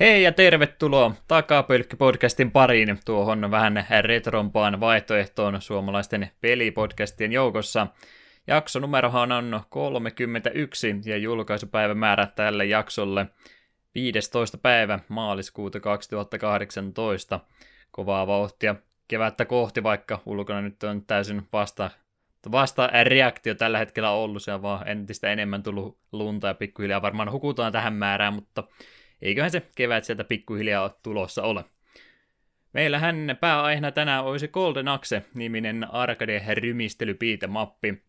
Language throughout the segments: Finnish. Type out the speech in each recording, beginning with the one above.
Hei ja tervetuloa Takapölkky-podcastin pariin tuohon vähän retrompaan vaihtoehtoon suomalaisten pelipodcastien joukossa. Jaksonumerohan on 31 ja julkaisupäivämäärä tälle jaksolle 15. päivä maaliskuuta 2018. Kovaa vauhtia kevättä kohti, vaikka ulkona nyt on täysin vasta, vasta reaktio tällä hetkellä ollut, se on vaan entistä enemmän tullut lunta ja pikkuhiljaa varmaan hukutaan tähän määrään, mutta eiköhän se kevät sieltä pikkuhiljaa tulossa ole. Meillähän pääaiheena tänään olisi Golden Axe-niminen arcade-rymistelypiite-mappi,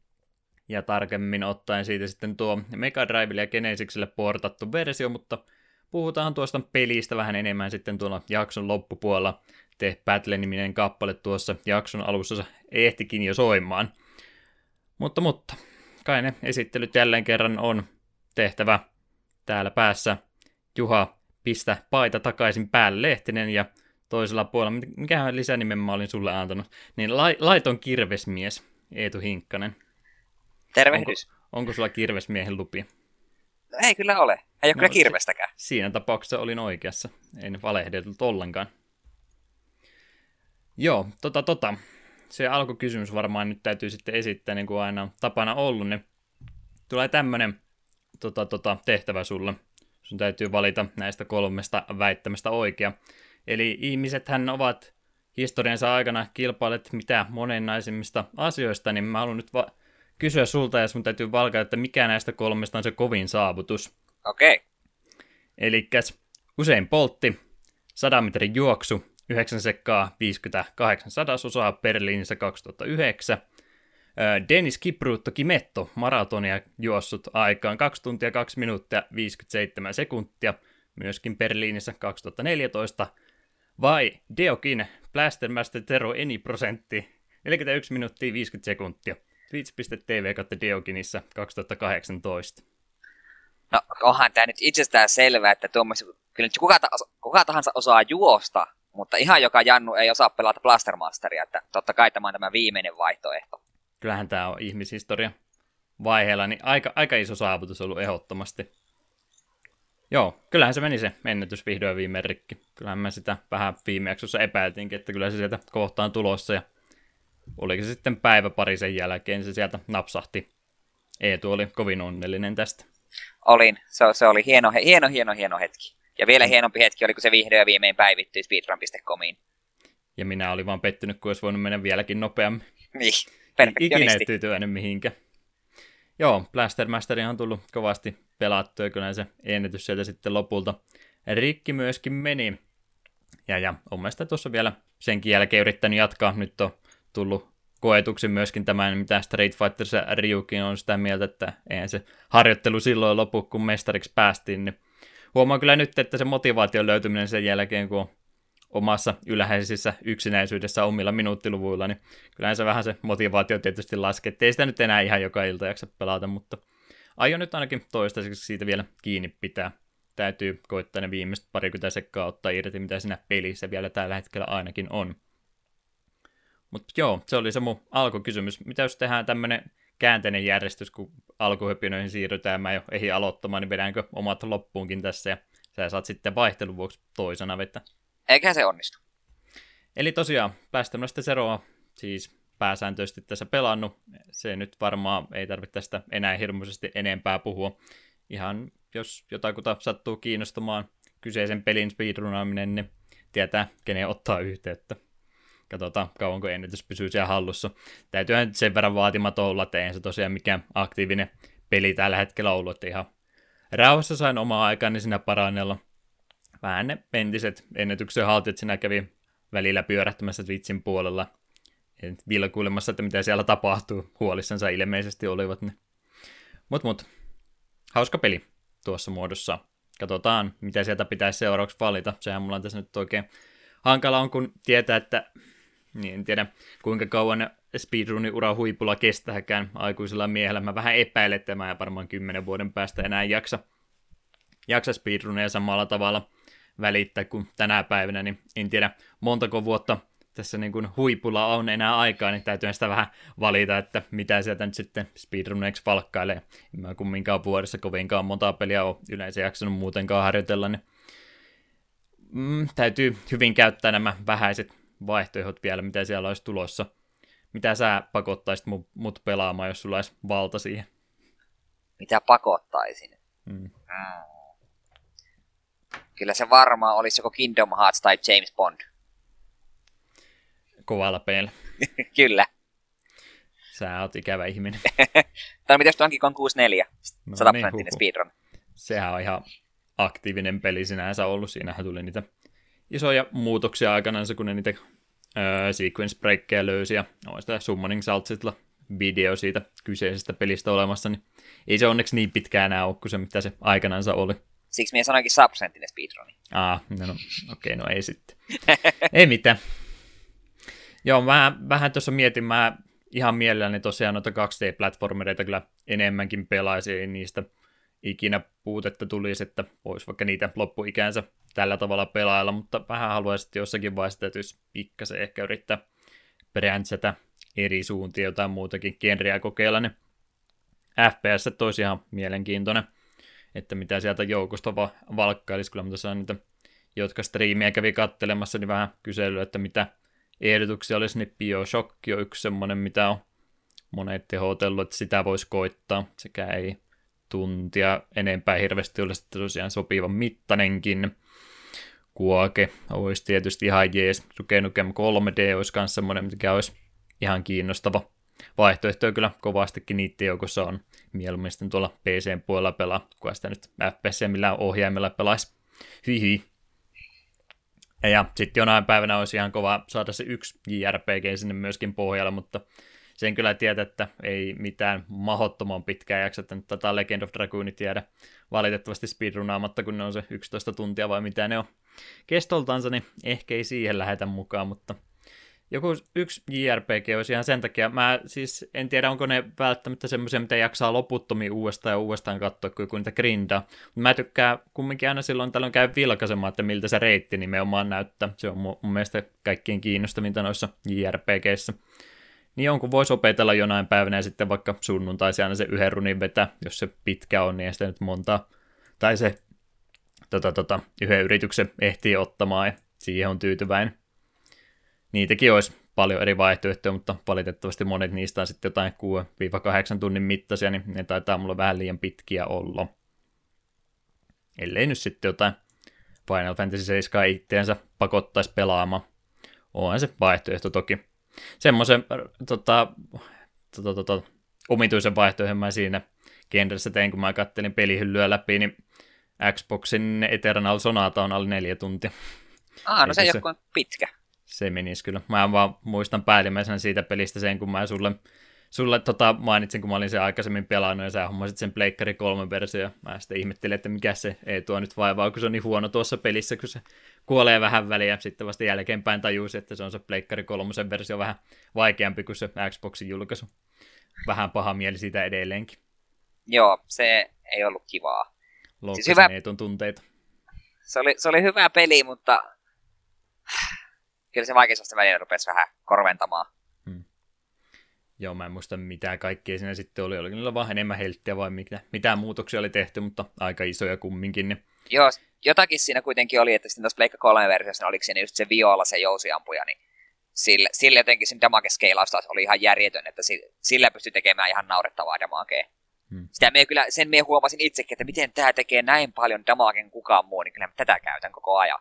ja tarkemmin ottaen siitä sitten tuo Mega Drivelle ja Genesikselle portattu versio, mutta puhutaan tuosta pelistä vähän enemmän sitten tuolla jakson loppupuolella. The Battle-niminen kappale tuossa jakson alussa ehtikin jo soimaan. Mutta, mutta, kai ne esittelyt jälleen kerran on tehtävä täällä päässä. Juha, pistä paita takaisin päälle Lehtinen ja toisella puolella, mikähän lisänimen mä olin sulle antanut, niin la, laiton kirvesmies Eetu Hinkkanen. Tervehdys. Onko, onko sulla kirvesmiehen lupi? No ei kyllä ole. Ei ole no, kyllä kirvestäkään. Siinä tapauksessa olin oikeassa. En valehdellut ollenkaan. Joo, tota tota. Se alkukysymys varmaan nyt täytyy sitten esittää, niin kuin aina on tapana ollut, niin tulee tämmönen tota, tota, tehtävä sulle. Sun täytyy valita näistä kolmesta väittämästä oikea. Eli ihmisethän ovat historiansa aikana kilpailet mitä monennaisimmista asioista, niin mä haluan nyt va- kysyä sulta, ja sun täytyy valkaa, että mikä näistä kolmesta on se kovin saavutus. Okei. Okay. Eli usein poltti, 100 metrin juoksu, 9 sekkaa 58 sadasosaa Berliinissä 2009. Dennis Kipruutto Kimetto maratonia juossut aikaan 2 tuntia 2 minuuttia 57 sekuntia, myöskin Berliinissä 2014. Vai Deokin Blastermaster Tero Eni prosentti 41 minuuttia 50 sekuntia. Twitch.tv kautta Deokinissa 2018. No onhan tämä nyt itsestään selvää, että tuommoista, kyllä nyt kuka, ta- kuka tahansa osaa juosta, mutta ihan joka Jannu ei osaa pelata Blastermasteria, että totta kai tämä on tämä viimeinen vaihtoehto. Kyllähän tämä on ihmishistoria vaiheella, niin aika, aika iso saavutus ollut ehdottomasti. Joo, kyllähän se meni se ennätys vihdoin viimein rikki. Kyllähän me sitä vähän viime jaksossa epäiltiinkin, että kyllä se sieltä kohtaan tulossa ja oliko se sitten päivä pari sen jälkeen, se sieltä napsahti. Eetu oli kovin onnellinen tästä. Olin, se, se oli hieno, hieno, hieno, hieno hetki. Ja vielä hienompi hetki oli, kun se vihdoin ja viimein päivittyi speedrun.comiin. Ja minä olin vaan pettynyt, kun olisi voinut mennä vieläkin nopeammin. Niin, Ikinä tyytyväinen mihinkä. Joo, Blaster Masterin on tullut kovasti pelattua, kyllä se ennätys sieltä sitten lopulta rikki myöskin meni. Ja, ja on mielestäni tuossa vielä senkin jälkeen yrittänyt jatkaa. Nyt on tullut koetuksi myöskin tämän, mitä Street Fighter Ryukin on sitä mieltä, että eihän se harjoittelu silloin lopu, kun mestariksi päästiin, niin huomaan kyllä nyt, että se motivaation löytyminen sen jälkeen, kun on omassa ylhäisissä yksinäisyydessä omilla minuuttiluvuilla, niin kyllähän se vähän se motivaatio tietysti laskee. Ei sitä nyt enää ihan joka ilta jaksa pelata, mutta aion nyt ainakin toistaiseksi siitä vielä kiinni pitää. Täytyy koittaa ne viimeiset parikymmentä sekkaa ottaa irti, mitä siinä pelissä vielä tällä hetkellä ainakin on. Mutta joo, se oli se mun alkukysymys. Mitä jos tehdään tämmöinen käänteinen järjestys, kun alkuhöpinöihin siirrytään, mä jo ehi aloittamaan, niin vedäänkö omat loppuunkin tässä ja sä saat sitten vaihtelun vuoksi toisena vettä. Eikä se onnistu. Eli tosiaan, päästämästä Seroa siis pääsääntöisesti tässä pelannut. Se nyt varmaan ei tarvitse tästä enää hirmuisesti enempää puhua. Ihan jos jotakuta sattuu kiinnostamaan kyseisen pelin speedrunaaminen, niin tietää, kenen ottaa yhteyttä. Katsotaan, kauanko ennätys pysyy siellä hallussa. Täytyyhän sen verran vaatimaton olla, että eihän se tosiaan mikään aktiivinen peli tällä hetkellä ollut, että ihan rauhassa sain omaa aikani siinä parannella. Vähän ne entiset ennätyksen haltijat kävi välillä pyörähtämässä Twitchin puolella. Vilkuilemassa, että mitä siellä tapahtuu. Huolissansa ilmeisesti olivat ne. Mut mut, hauska peli tuossa muodossa. Katsotaan, mitä sieltä pitäisi seuraavaksi valita. Sehän mulla on tässä nyt oikein hankala on, kun tietää, että niin en tiedä kuinka kauan speedrunin ura huipulla kestääkään aikuisella miehellä. Mä vähän epäilen, että mä varmaan kymmenen vuoden päästä enää jaksa, jaksa speedruneja samalla tavalla välittää kuin tänä päivänä, niin en tiedä montako vuotta tässä niin kuin huipulla on enää aikaa, niin täytyy sitä vähän valita, että mitä sieltä nyt sitten speedruneiksi valkkailee. En mä kumminkaan vuodessa kovinkaan monta peliä ole yleensä jaksanut muutenkaan harjoitella, niin mm, täytyy hyvin käyttää nämä vähäiset vaihtoehdot vielä, mitä siellä olisi tulossa. Mitä sä pakottaisit mut, mut pelaamaan, jos sulla olisi valta siihen? Mitä pakottaisin? Mm. Mm. Kyllä se varmaan olisi joko Kingdom Hearts tai James Bond. Kovalla peillä. Kyllä. Sä oot ikävä ihminen. tai mitäs Donkey Kong 64? No, 100 niin, speedrun. Sehän on ihan aktiivinen peli sinänsä ollut. Siinähän tuli niitä isoja muutoksia aikanaan, kun ne niitä öö, sequence breakkeja löysi ja on sitä Summoning Saltsilla video siitä kyseisestä pelistä olemassa, niin ei se onneksi niin pitkään enää ole kuin se, mitä se aikanaan oli. Siksi minä sanoinkin subsenttinen speedruni. Ah, no, no okei, okay, no ei sitten. ei mitään. Joo, mä vähän tuossa mietin, mä ihan mielelläni tosiaan noita 2D-platformereita kyllä enemmänkin pelaisin, ei niistä ikinä puutetta tulisi, että voisi vaikka niitä loppuikänsä tällä tavalla pelailla, mutta vähän haluaisin, jossakin vaiheessa täytyisi pikkasen ehkä yrittää bräntsätä eri suuntia, jotain muutakin genreä kokeilla, niin FPS toisi ihan mielenkiintoinen, että mitä sieltä joukosta va- valkkailisi, kyllä mutta niitä, jotka striimiä kävi kattelemassa, niin vähän kyselyä, että mitä ehdotuksia olisi, niin Bioshock on yksi semmoinen, mitä on monet tehotellut, että sitä voisi koittaa, sekä ei tuntia enempää hirveästi ole sitten tosiaan sopivan mittanenkin. Kuoke olisi tietysti ihan jees. Duke Nukem 3D olisi myös semmoinen, mikä olisi ihan kiinnostava vaihtoehto kyllä kovastikin niiden joukossa on mieluummin sitten tuolla PCn puolella pelaa, kun sitä nyt FPS millään ohjaimella pelaisi. Hihi. Ja sitten jonain päivänä olisi ihan kova saada se yksi JRPG sinne myöskin pohjalle, mutta sen kyllä tietää, että ei mitään mahottoman pitkää jaksa, että nyt tätä Legend of Dragoonit tiedä valitettavasti speedrunaamatta, kun ne on se 11 tuntia vai mitä ne on kestoltansa, niin ehkä ei siihen lähetä mukaan, mutta joku yksi JRPG olisi ihan sen takia, mä siis en tiedä, onko ne välttämättä semmoisia, mitä jaksaa loputtomiin uudestaan ja uudestaan katsoa, joku niitä grindaa. Mä tykkään kumminkin aina silloin tällöin käy vilkaisemaan, että miltä se reitti nimenomaan näyttää. Se on mun, mun mielestä kaikkein kiinnostavinta noissa JRPGissä. Niin jonkun voisi opetella jonain päivänä ja sitten vaikka sunnuntaisi aina se yhden runin vetää, jos se pitkä on, niin sitä nyt montaa. Tai se tota, tota, yhden yrityksen ehtii ottamaan ja siihen on tyytyväinen niitäkin olisi paljon eri vaihtoehtoja, mutta valitettavasti monet niistä on sitten jotain 6-8 tunnin mittaisia, niin ne taitaa mulla vähän liian pitkiä olla. Ellei nyt sitten jotain Final Fantasy 7 itteensä pakottaisi pelaamaan. Onhan se vaihtoehto toki. Semmoisen tota, tota, tota, omituisen vaihtoehdon mä siinä genressä tein, kun mä kattelin pelihyllyä läpi, niin Xboxin Eternal Sonata on alle neljä tuntia. Ah, no se ei ole pitkä se menisi kyllä. Mä vaan muistan päällimmäisenä siitä pelistä sen, kun mä sulle, sulle tota, mainitsin, kun mä olin sen aikaisemmin pelannut, ja sä hommasit sen Pleikkari 3 versio. Mä sitten ihmettelin, että mikä se ei tuo nyt vaivaa, kun se on niin huono tuossa pelissä, kun se kuolee vähän väliä. Sitten vasta jälkeenpäin tajusi, että se on se Pleikkari 3 versio vähän vaikeampi kuin se Xboxin julkaisu. Vähän paha mieli siitä edelleenkin. Joo, se ei ollut kivaa. Siis hyvä... tunteita. Se oli, se oli hyvä peli, mutta kyllä se vaikeusasta välillä rupesi vähän korventamaan. Hmm. Joo, mä en muista mitä kaikkea siinä sitten oli. Oliko niillä vaan enemmän helttiä vai mitä, mitä muutoksia oli tehty, mutta aika isoja kumminkin. Niin... Joo, jotakin siinä kuitenkin oli, että sitten tuossa Pleikka 3 versiossa oliko siinä just se viola, se jousiampuja, niin sillä, sillä jotenkin sen damage taas oli ihan järjetön, että sillä pystyi tekemään ihan naurettavaa damagea. Hmm. Sitä me kyllä, sen me huomasin itsekin, että miten tämä tekee näin paljon damagen kukaan muu, niin kyllä tätä käytän koko ajan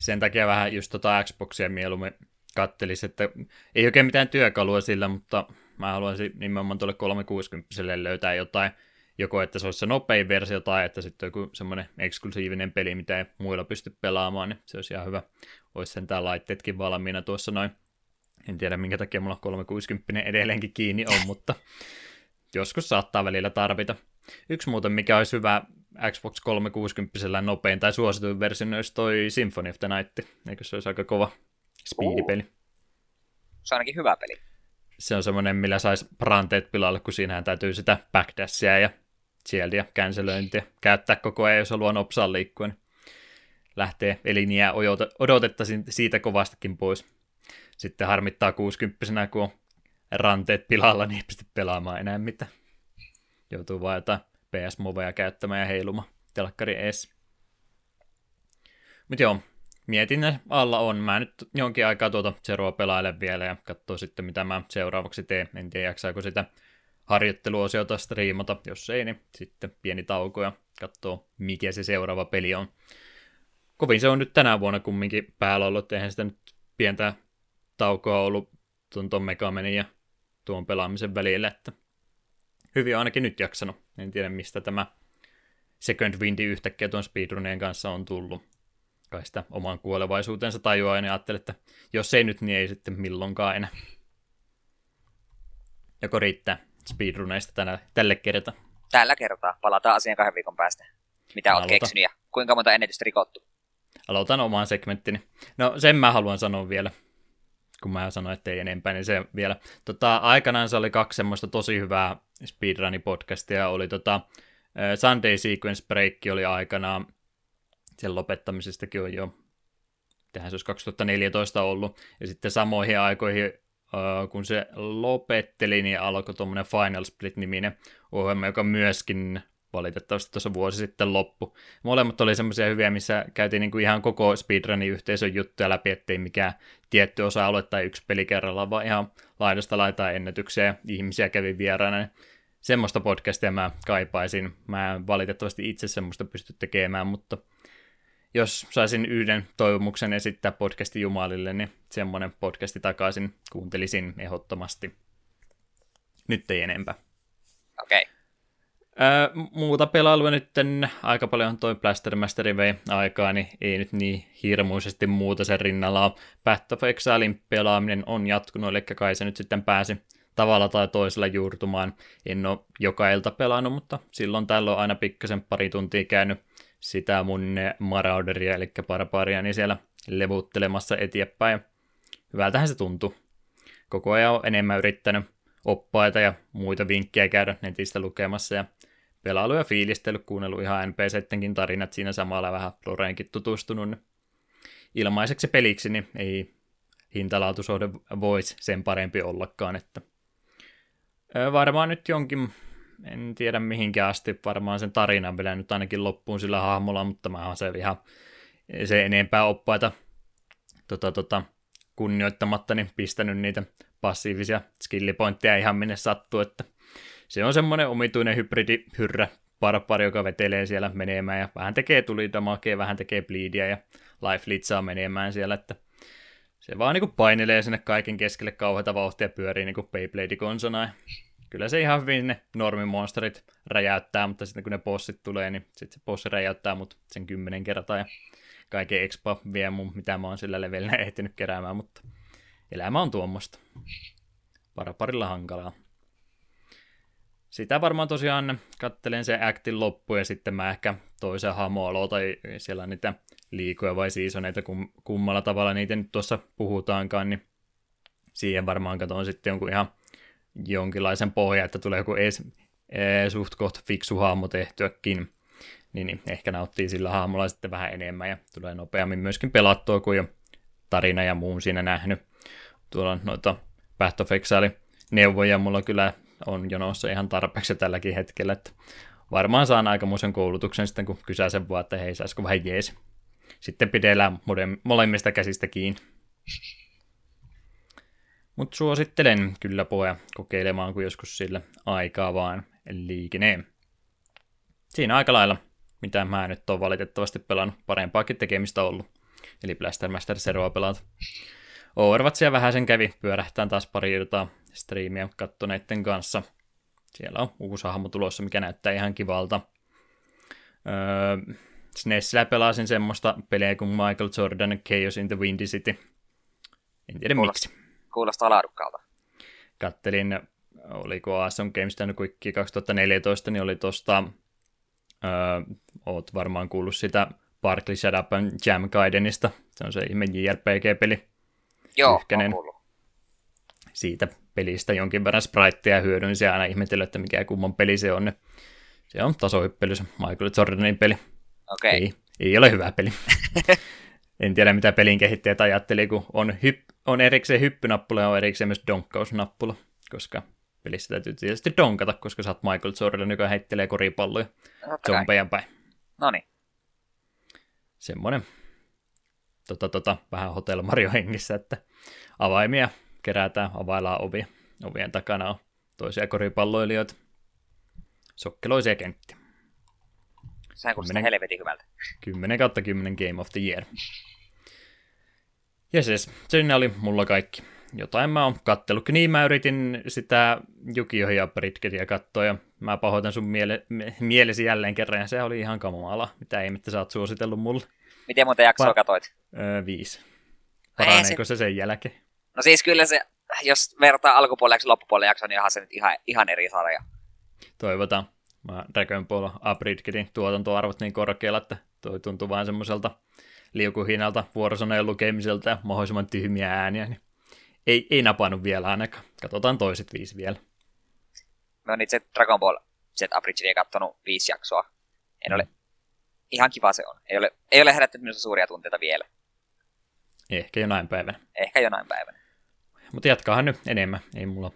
sen takia vähän just tota Xboxia mieluummin kattelisi, että ei oikein mitään työkalua sillä, mutta mä haluaisin nimenomaan tuolle 360 löytää jotain, joko että se olisi se nopein versio tai että sitten joku semmoinen eksklusiivinen peli, mitä ei muilla pysty pelaamaan, niin se olisi ihan hyvä. Olisi sen tää laitteetkin valmiina tuossa noin. En tiedä minkä takia mulla 360 edelleenkin kiinni on, mutta joskus saattaa välillä tarvita. Yksi muuten, mikä olisi hyvä Xbox 360 nopein tai suosituin versio olisi toi Symphony of the Night. Eikö se olisi aika kova speedipeli? Se on ainakin hyvä peli. Se on semmoinen, millä saisi pranteet pilalle, kun siinähän täytyy sitä backdashia ja shieldia, cancelöintiä käyttää koko ajan, jos haluaa nopsaan liikkua. Niin lähtee eliniä odotetta siitä kovastakin pois. Sitten harmittaa 60 kun on ranteet pilalla, niin ei pysty pelaamaan enää mitään. Joutuu vaan jotain PS-moveja käyttämään ja heiluma telkkari ees. Mutta joo, mietinnän alla on. Mä nyt jonkin aikaa tuota Zeroa pelailen vielä ja katsoo sitten, mitä mä seuraavaksi teen. En tiedä, jaksaako sitä harjoitteluosiota striimata. Jos ei, niin sitten pieni tauko ja katsoo, mikä se seuraava peli on. Kovin se on nyt tänä vuonna kumminkin päällä ollut. Eihän sitä nyt pientä taukoa ollut tuon, Megamenin ja tuon pelaamisen välillä, että hyvin ainakin nyt jaksanut. En tiedä, mistä tämä Second Windi yhtäkkiä tuon speedrunien kanssa on tullut. Kai sitä oman kuolevaisuutensa tajuaa ja ajattelee, että jos ei nyt, niin ei sitten milloinkaan enää. Joko riittää speedruneista tänä, tälle kertaa? Tällä kertaa. Palataan asian kahden viikon päästä. Mitä olet keksinyt ja kuinka monta ennätystä rikottu? Aloitan omaan segmenttini. No sen mä haluan sanoa vielä, kun mä sanoin, että ei enempää, niin se vielä. Tota, aikanaan se oli kaksi semmoista tosi hyvää speedrun-podcastia. Oli tota, Sunday Sequence Break oli aikanaan, sen lopettamisestakin on jo, tähän se olisi 2014 ollut, ja sitten samoihin aikoihin, kun se lopetteli, niin alkoi tuommoinen Final Split-niminen ohjelma, joka myöskin valitettavasti tuossa vuosi sitten loppu. Molemmat oli semmoisia hyviä, missä käytiin niin kuin ihan koko speedrunin yhteisön juttuja läpi, ettei mikään tietty osa-alue tai yksi peli kerrallaan, vaan ihan laidasta laitaa ennätyksiä ja ihmisiä kävi vieraana. Semmoista podcastia mä kaipaisin. Mä en valitettavasti itse semmoista pysty tekemään, mutta jos saisin yhden toivomuksen esittää podcasti Jumalille, niin semmoinen podcasti takaisin kuuntelisin ehdottomasti. Nyt ei enempää. Okei. Okay. Ää, muuta pelailua nyt aika paljon toi Blaster Masteri vei aikaa, niin ei nyt niin hirmuisesti muuta sen rinnalla Path of Exilein pelaaminen on jatkunut, eli kai se nyt sitten pääsi tavalla tai toisella juurtumaan. En ole joka ilta pelannut, mutta silloin tällöin aina pikkasen pari tuntia käynyt sitä mun Marauderia, eli Barbaria, niin siellä levuttelemassa eteenpäin. Hyvältähän se tuntuu. Koko ajan on enemmän yrittänyt oppaita ja muita vinkkejä käydä netistä lukemassa ja pelailu ja fiilistellyt, kuunnellut ihan NPCttenkin tarinat siinä samalla vähän Loreenkin tutustunut. Ilmaiseksi peliksi, niin ei hintalaatusuhde voisi sen parempi ollakaan, että varmaan nyt jonkin, en tiedä mihinkä asti, varmaan sen tarinan vielä nyt ainakin loppuun sillä hahmolla, mutta mä oon se ihan se enempää oppaita tota, tota, kunnioittamatta, niin pistänyt niitä passiivisia skillipointteja ihan minne sattuu, että se on semmoinen omituinen hybridihyrrä barbari, joka vetelee siellä menemään ja vähän tekee tulidamakea, vähän tekee bleedia ja life litsaa menemään siellä, että se vaan niinku painelee sinne kaiken keskelle kauheita vauhtia pyörii niinku Beyblade-konsona. Kyllä se ihan hyvin ne normimonsterit räjäyttää, mutta sitten kun ne bossit tulee, niin sitten se bossi räjäyttää mut sen kymmenen kertaa ja kaiken expa vie mun, mitä mä oon sillä levelillä ehtinyt keräämään, mutta elämä on tuommoista. Paraparilla hankalaa. Sitä varmaan tosiaan kattelen se actin loppu ja sitten mä ehkä toisen hamo tai siellä niitä liikoja vai siisoneita, kum, kummalla tavalla niitä nyt tuossa puhutaankaan, niin siihen varmaan katson sitten jonkun ihan jonkinlaisen pohjan, että tulee joku ees, ee, suht koht fiksu hahmo tehtyäkin, niin, niin ehkä nauttii sillä hahmolla sitten vähän enemmän ja tulee nopeammin myöskin pelattua, kuin jo tarina ja muun siinä nähnyt. Tuolla noita Path of Exile neuvoja mulla kyllä on jonossa ihan tarpeeksi tälläkin hetkellä, että varmaan saan aikamoisen koulutuksen sitten, kun kysäisen vaan, että hei, saisiko vähän jees. Sitten pidellään molemmista käsistä kiinni. Mutta suosittelen kyllä poja kokeilemaan, kun joskus sillä aikaa vaan liikenee. Siinä aika lailla, mitä mä nyt on valitettavasti pelannut, parempaakin tekemistä ollut. Eli Blaster Master Zeroa pelata. Overwatchia vähän sen kävi, pyörähtään taas pari iltaa striimiä kattoneiden kanssa. Siellä on uusi hahmo tulossa, mikä näyttää ihan kivalta. Öö, SNESillä pelasin semmoista peliä kuin Michael Jordan Chaos in the Windy City. En tiedä Kuulostaa, miksi. Kuulostaa laadukkaalta. Kattelin, oliko Awesome Games Done Quick 2014, niin oli tosta, öö, oot varmaan kuullut sitä Barkley Shut Up Jam Gaidenista. Se on se ihme JRPG-peli. Joo, Yhtenen. Siitä pelistä jonkin verran spriteja hyödynsi aina ihmetellä, että mikä kumman peli se on. Se on tasohyppely, se Michael Jordanin peli. Okay. Ei, ei ole hyvä peli. en tiedä, mitä pelin kehittäjät ajatteli, kun on, hyp, on erikseen hyppynappula ja on erikseen myös donkkausnappula, koska pelissä täytyy tietysti donkata, koska sä oot Michael Jordan, joka heittelee koripalloja zombeja päin. No niin. Semmoinen. Tota, tota, vähän Hotel Mario hengissä, että avaimia kerätään, availlaan ovia. Ovien takana on toisia koripalloilijoita. Sokkeloisia kenttiä. Sehän kuulostaa helvetin hyvältä. 10 kautta 10 Game of the Year. Ja siis, siinä oli mulla kaikki. Jotain mä oon kattellut. Niin mä yritin sitä Jukio ja Britketia katsoa ja mä pahoitan sun miele- mielesi jälleen kerran ja se oli ihan kamala. Mitä ei, mitä sä oot suositellut mulle. Miten monta jaksoa pa- katoit? Öö, viisi. Paraneeko se... se sen jälkeen? No siis kyllä se, jos vertaa alkupuolelle ja loppupuolelle jaksoa, niin onhan se nyt ihan, ihan eri sarja. Toivotaan. Mä Dragon Ball Abridgetin tuotantoarvot niin korkealla, että toi tuntuu vain semmoiselta liukuhinnalta, vuorosaneen lukemiselta ja mahdollisimman tyhmiä ääniä, niin ei, ei napannut vielä ainakaan. Katsotaan toiset viisi vielä. Mä oon itse Dragon Ball Z Abridgedia kattonut viisi jaksoa. En ole... Ihan kiva se on. Ei ole, ei ole herättänyt minusta suuria tunteita vielä. Ehkä jonain päivänä. Ehkä jonain päivänä. Mutta jatkahan nyt enemmän. Ei mulla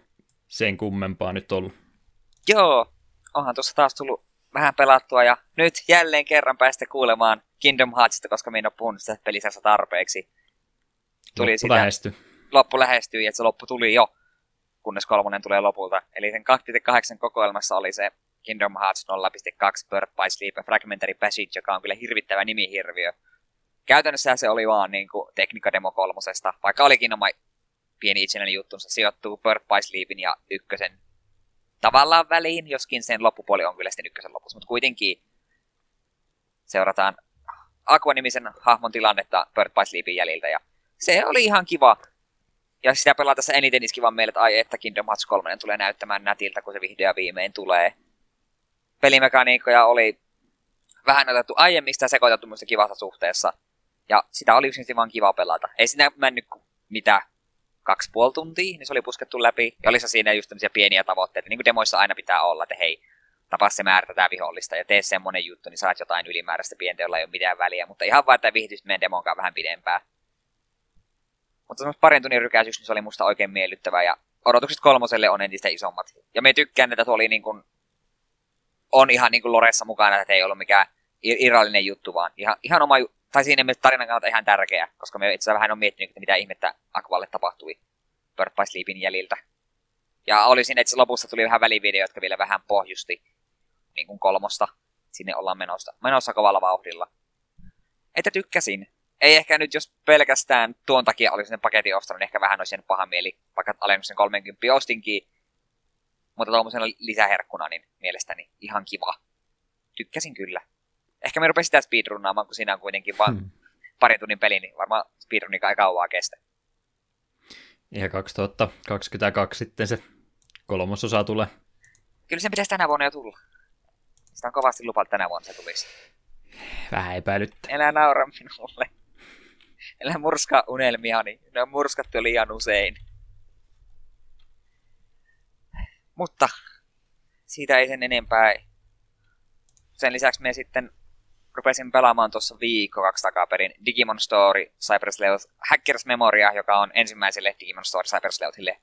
sen kummempaa nyt ollut. Joo, onhan tuossa taas tullut vähän pelattua ja nyt jälleen kerran päästä kuulemaan Kingdom Heartsista, koska minä en ole puhunut sitä tarpeeksi. Tuli loppu sitä, lähestyy. Loppu lähestyy ja se loppu tuli jo, kunnes kolmonen tulee lopulta. Eli sen 2.8 kokoelmassa oli se Kingdom Hearts 0.2 Birth by Sleep Fragmentary Passage, joka on kyllä hirvittävä nimihirviö. Käytännössä se oli vaan niin kuin Tekniikka Demo kolmosesta, vaikka olikin oma pieni itsenäinen juttunsa, sijoittuu Birth by Sleepin ja ykkösen tavallaan väliin, joskin sen loppupuoli on kyllä sitten ykkösen lopussa, mutta kuitenkin seurataan Aqua-nimisen hahmon tilannetta Bird by Sleepin jäljiltä, ja se oli ihan kiva. Ja sitä pelaa tässä eniten iski vaan meille, että ai että Kingdom Hearts 3 tulee näyttämään nätiltä, kun se vihdoin viimein tulee. Pelimekaniikkoja oli vähän otettu aiemmin sitä sekoitettu muista kivassa suhteessa. Ja sitä oli yksinkertaisesti vaan kiva pelata. Ei siinä mennyt mitä kaksi puoli tuntia, niin se oli puskettu läpi. Ja olisi siinä just tämmöisiä pieniä tavoitteita, niin kuin demoissa aina pitää olla, että hei, tapaa se määrä tätä vihollista ja tee semmonen juttu, niin saat jotain ylimääräistä pientä, jolla ei ole mitään väliä. Mutta ihan vaan, että viihdyt meidän demonkaan vähän pidempään. Mutta semmoista parin tunnin rykäisyys, niin se oli musta oikein miellyttävää ja odotukset kolmoselle on entistä isommat. Ja me tykkään, että tuo oli niin kuin, on ihan niin kuin Loressa mukana, että ei ollut mikään irrallinen juttu, vaan ihan, ihan oma, tai siinä mielessä tarinan kannalta ihan tärkeä, koska me itse vähän on miettinyt, että mitä ihmettä Aqualle tapahtui Bird by Sleepin jäljiltä. Ja oli siinä, että lopussa tuli vähän välivideo, jotka vielä vähän pohjusti niin kuin kolmosta. Sinne ollaan menossa, menossa kovalla vauhdilla. Että tykkäsin. Ei ehkä nyt, jos pelkästään tuon takia olisin sen paketin ostanut, niin ehkä vähän olisi paha mieli, vaikka alennuksen 30 ostinkin. Mutta tuommoisena lisäherkkuna, niin mielestäni ihan kiva. Tykkäsin kyllä. Ehkä me rupesin sitä speedrunnaamaan, kun siinä on kuitenkin vain hmm. parin tunnin peli, niin varmaan speedrunikaan ei kauaa kestä. Ja 2022 sitten se kolmososa tulee. Kyllä se pitäisi tänä vuonna jo tulla. Sitä on kovasti lupa, tänä vuonna se tulisi. Vähän epäilyttä. Elä naura minulle. Elä murska unelmiani. Ne on murskattu liian usein. Mutta siitä ei sen enempää. Sen lisäksi me sitten rupesin pelaamaan tuossa viikko kaksi takaperin Digimon Story Cyber Sleuth Hackers Memoria, joka on ensimmäiselle Digimon Story Cyber Sleuthille.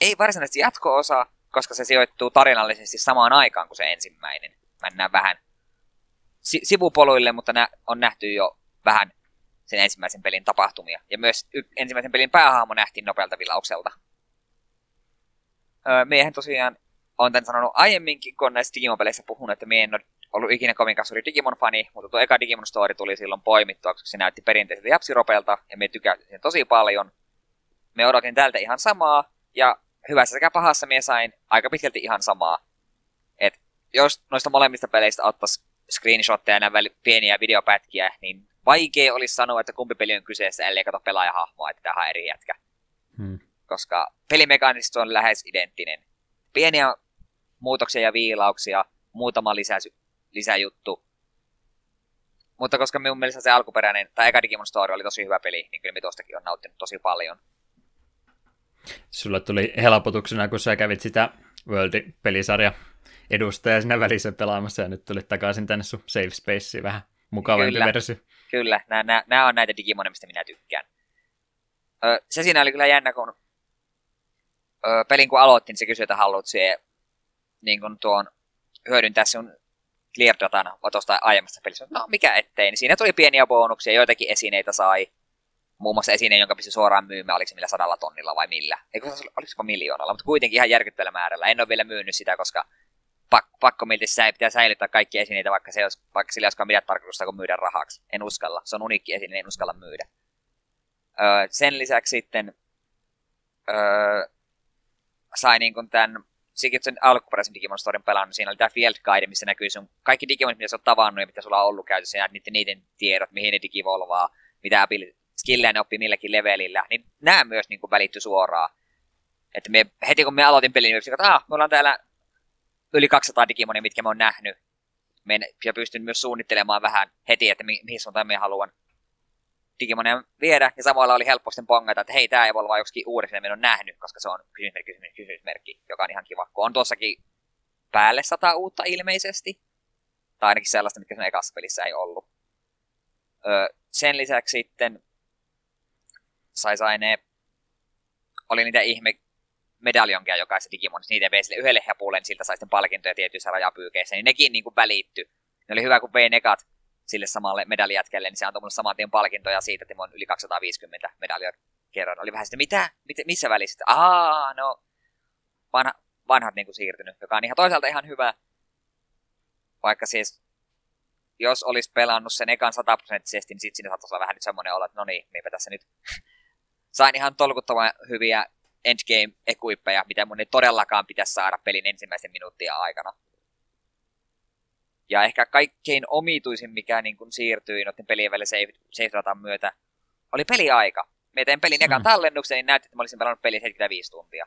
Ei varsinaisesti jatko-osa, koska se sijoittuu tarinallisesti samaan aikaan kuin se ensimmäinen. Mennään vähän si- sivupoluille, mutta nä- on nähty jo vähän sen ensimmäisen pelin tapahtumia. Ja myös y- ensimmäisen pelin päähahmo nähtiin nopealta vilaukselta. Miehen tosiaan on tämän sanonut aiemminkin, kun on näissä Digimon-peleissä puhunut, että mie en ole ollut ikinä kovinkaan suuri Digimon-fani, mutta tuo eka Digimon Story tuli silloin poimittua, koska se näytti perinteiseltä japsiropelta, ja me tykäsin sen tosi paljon. Me odotin tältä ihan samaa, ja hyvässä sekä pahassa me sain aika pitkälti ihan samaa. Et jos noista molemmista peleistä ottaisi screenshotteja ja nämä pieniä videopätkiä, niin vaikea olisi sanoa, että kumpi peli on kyseessä, ellei kato pelaajahahmoa, että tähän eri jätkä. Hmm. Koska pelimekaanisesti on lähes identtinen. Pieniä muutoksia ja viilauksia, muutama lisä, lisäjuttu. Mutta koska minun mielestä se alkuperäinen, tai eka Digimon Story oli tosi hyvä peli, niin kyllä minä tuostakin on nauttinut tosi paljon. Sulla tuli helpotuksena, kun sä kävit sitä World-pelisarja edustaja siinä välissä pelaamassa, ja nyt tulit takaisin tänne sun safe spaceen vähän mukavampi kyllä, versio. Kyllä, nämä, nämä, nämä on näitä Digimonia, mistä minä tykkään. Ö, se siinä oli kyllä jännä, kun ö, pelin kun aloitin, se kysyi, että haluat siihen, niin kun tuon hyödyntää sun clear datan tuosta aiemmasta pelistä. No mikä ettei, niin siinä tuli pieniä bonuksia, joitakin esineitä sai. muun muassa esine, jonka pystyi suoraan myymään, oliko se millä sadalla tonnilla vai millä. Eikö olisiko miljoonalla, mutta kuitenkin ihan järkyttävällä määrällä. En ole vielä myynyt sitä, koska pak, pakko miltä sä, pitää säilyttää kaikki esineitä, vaikka, se olisi, vaikka sillä ei olisikaan mitään tarkoitusta kuin myydä rahaksi. En uskalla. Se on uniikki esine, en uskalla myydä. Öö, sen lisäksi sitten öö, sai niin kuin tämän Sekin sen alkuperäisen Digimon Storin pelannut, siinä oli tämä Field Guide, missä näkyy sun kaikki Digimonit, mitä sä oot tavannut ja mitä sulla on ollut käytössä, ja niiden, niiden tiedot, mihin ne digivolvaa, mitä skillejä ne oppii milläkin levelillä, niin nämä myös niin kuin välitty suoraan. Että me, heti kun me aloitin pelin, niin että ah, me ollaan täällä yli 200 Digimonia, mitkä mä oon nähnyt. Men, ja pystyn myös suunnittelemaan vähän heti, että mi, mihin suuntaan me haluan Digimonia viedä. Ja samalla oli helppo sitten pongata, että hei, tämä ei voi olla joksikin uudeksi, mitä on nähnyt, koska se on kysymysmerkki, kysymysmerkki, kysymysmerkki, joka on ihan kiva. Kun on tuossakin päälle sata uutta ilmeisesti. Tai ainakin sellaista, mitkä sen ekassa pelissä ei ollut. Öö, sen lisäksi sitten sai ne, oli niitä ihme medaljonkia jokaisessa Digimonissa, niitä vei sille yhdelle hepulle, niin siltä sai sitten palkintoja tietyissä rajapyykeissä, niin nekin niin kuin välitty. Ne oli hyvä, kun vei nekat sille samalle medalijätkelle, niin se antoi mulle saman tien palkintoja siitä, että on yli 250 medalia kerran. Oli vähän sitten, mitä? mitä missä välissä? Aa, no, vanha, vanhat niin kuin siirtynyt, joka on ihan toisaalta ihan hyvä. Vaikka siis, jos olisi pelannut sen ekan sataprosenttisesti, niin sitten siinä saattaisi olla vähän nyt semmoinen olla, että no niin, meipä tässä nyt sain ihan tolkuttoman hyviä endgame-equippeja, mitä mun ei todellakaan pitäisi saada pelin ensimmäisen minuuttia aikana. Ja ehkä kaikkein omituisin, mikä niin kuin siirtyi noiden pelien välillä save myötä, oli peliaika. Me tein pelin ekan mm. tallennuksen, niin näytti, että mä olisin pelannut pelin 75 tuntia.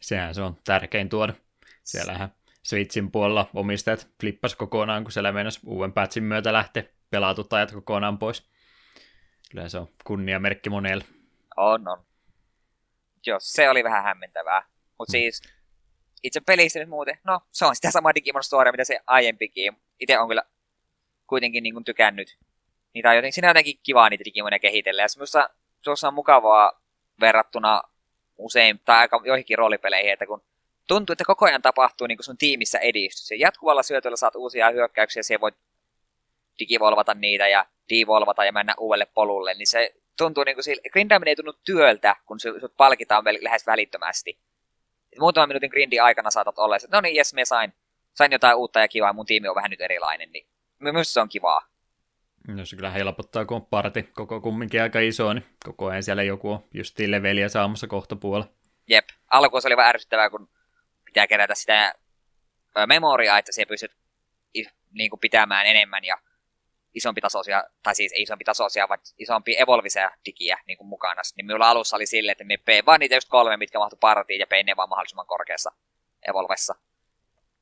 Sehän se on tärkein tuoda. Siellähän Switchin puolella omistajat flippas kokonaan, kun siellä meinasi uuden patchin myötä lähteä pelaatut ajat kokonaan pois. Kyllä se on kunniamerkki monelle. On, on. Joo, se oli vähän hämmentävää. Mutta mm. siis itse pelissä nyt muuten, no se on sitä samaa Digimon Story, mitä se aiempikin. Itse on kyllä kuitenkin niin kuin tykännyt. Niitä on jotenkin, siinä on jotenkin kivaa niitä Digimonia kehitellä. Ja semmoista, tuossa on mukavaa verrattuna usein, tai aika joihinkin roolipeleihin, että kun tuntuu, että koko ajan tapahtuu niin kuin sun tiimissä edistys. Ja jatkuvalla syötöllä saat uusia hyökkäyksiä, ja voit digivolvata niitä ja devolvata ja mennä uudelle polulle, niin se tuntuu niin kuin sille, ei tunnu työltä, kun sut palkitaan lähes välittömästi. Muutaman minuutin grindin aikana saatat olla, että no niin, jes, me sain, sain jotain uutta ja kivaa, mun tiimi on vähän nyt erilainen, niin myös se on kivaa. No se kyllä helpottaa, kun on parti koko kumminkin aika iso, niin koko ajan siellä joku on justiin leveliä saamassa kohta puolella. Jep, alkuun se oli vähän ärsyttävää, kun pitää kerätä sitä memoria, että se pystyt niin kuin pitämään enemmän ja isompi tasoisia, tai siis ei isompi tasoisia, vaan isompi evolvisia digiä niin kuin mukana. Niin minulla alussa oli silleen, että me P vaan niitä just kolme, mitkä mahtuu partiin, ja P ne vaan mahdollisimman korkeassa evolvessa.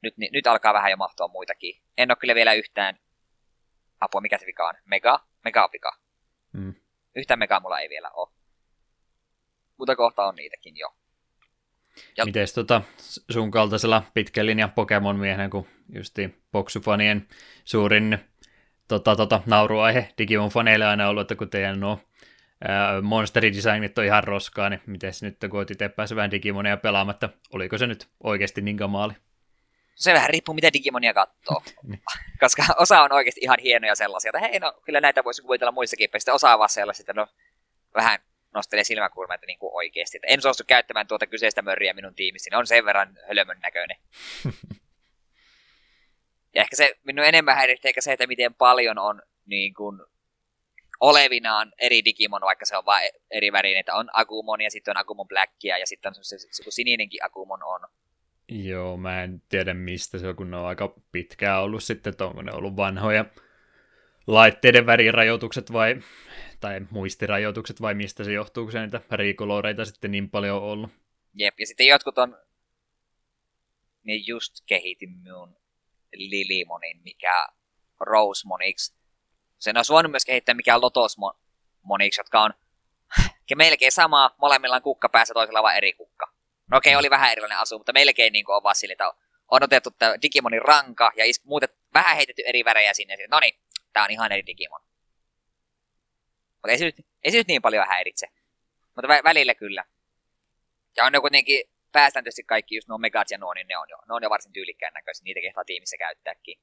Nyt, ni, nyt alkaa vähän jo mahtua muitakin. En ole kyllä vielä yhtään, apua mikä se vika on, mega, mega vika. Mm. Yhtään mega mulla ei vielä ole. Mutta kohta on niitäkin jo. Ja... Mites tota, sun kaltaisella pitkän linjan Pokemon-miehen, kun justiin boksufanien suurin tota, tota, nauruaihe Digimon faneille aina ollut, että kun teidän nuo monsteridesignit on ihan roskaa, niin miten nyt kun oot itse päässyt vähän Digimonia pelaamatta, oliko se nyt oikeasti niin kamaali? Se vähän riippuu, mitä Digimonia katsoo. Niin. Koska osa on oikeasti ihan hienoja sellaisia, että hei, no kyllä näitä voisi kuvitella muissakin pelistä. Osa on vaan sellaisia, että no vähän nostelee silmäkulmaa, että niin kuin oikeasti. Että en suostu käyttämään tuota kyseistä mörriä minun tiimissä, niin on sen verran hölmön näköinen. Ja ehkä se minun enemmän häiritsee ehkä se, että miten paljon on niin kuin, olevinaan eri Digimon, vaikka se on vain eri värinen, että on Agumon ja sitten on Agumon Blackia ja sitten on se, se, se sininenkin Agumon on. Joo, mä en tiedä mistä se on, kun ne on aika pitkään ollut sitten, että onko ne ollut vanhoja laitteiden värirajoitukset vai, tai muistirajoitukset vai mistä se johtuu, kun se niitä riikoloreita sitten niin paljon on ollut. Jep, ja sitten jotkut on, niin just kehitin minun Lilimonin, mikä Rosemoniksi. Sen olisi voinut myös kehittää mikä Lotosmoniksi, jotka on melkein sama, molemmilla on kukka päässä, toisella vaan eri kukka. No okei, okay, oli vähän erilainen asu, mutta melkein niin kuin on vaan sille, että on otettu tämä Digimonin ranka ja is- muutet, vähän heitetty eri värejä sinne. No niin, tämä on ihan eri Digimon. Mutta ei ei se nyt niin paljon häiritse. Mutta vä- välillä kyllä. Ja on ne kuitenkin pääsääntöisesti kaikki just nuo Megat ja nuo, niin ne on jo, ne on jo varsin tyylikkään näköisiä, niitä kehtaa tiimissä käyttääkin.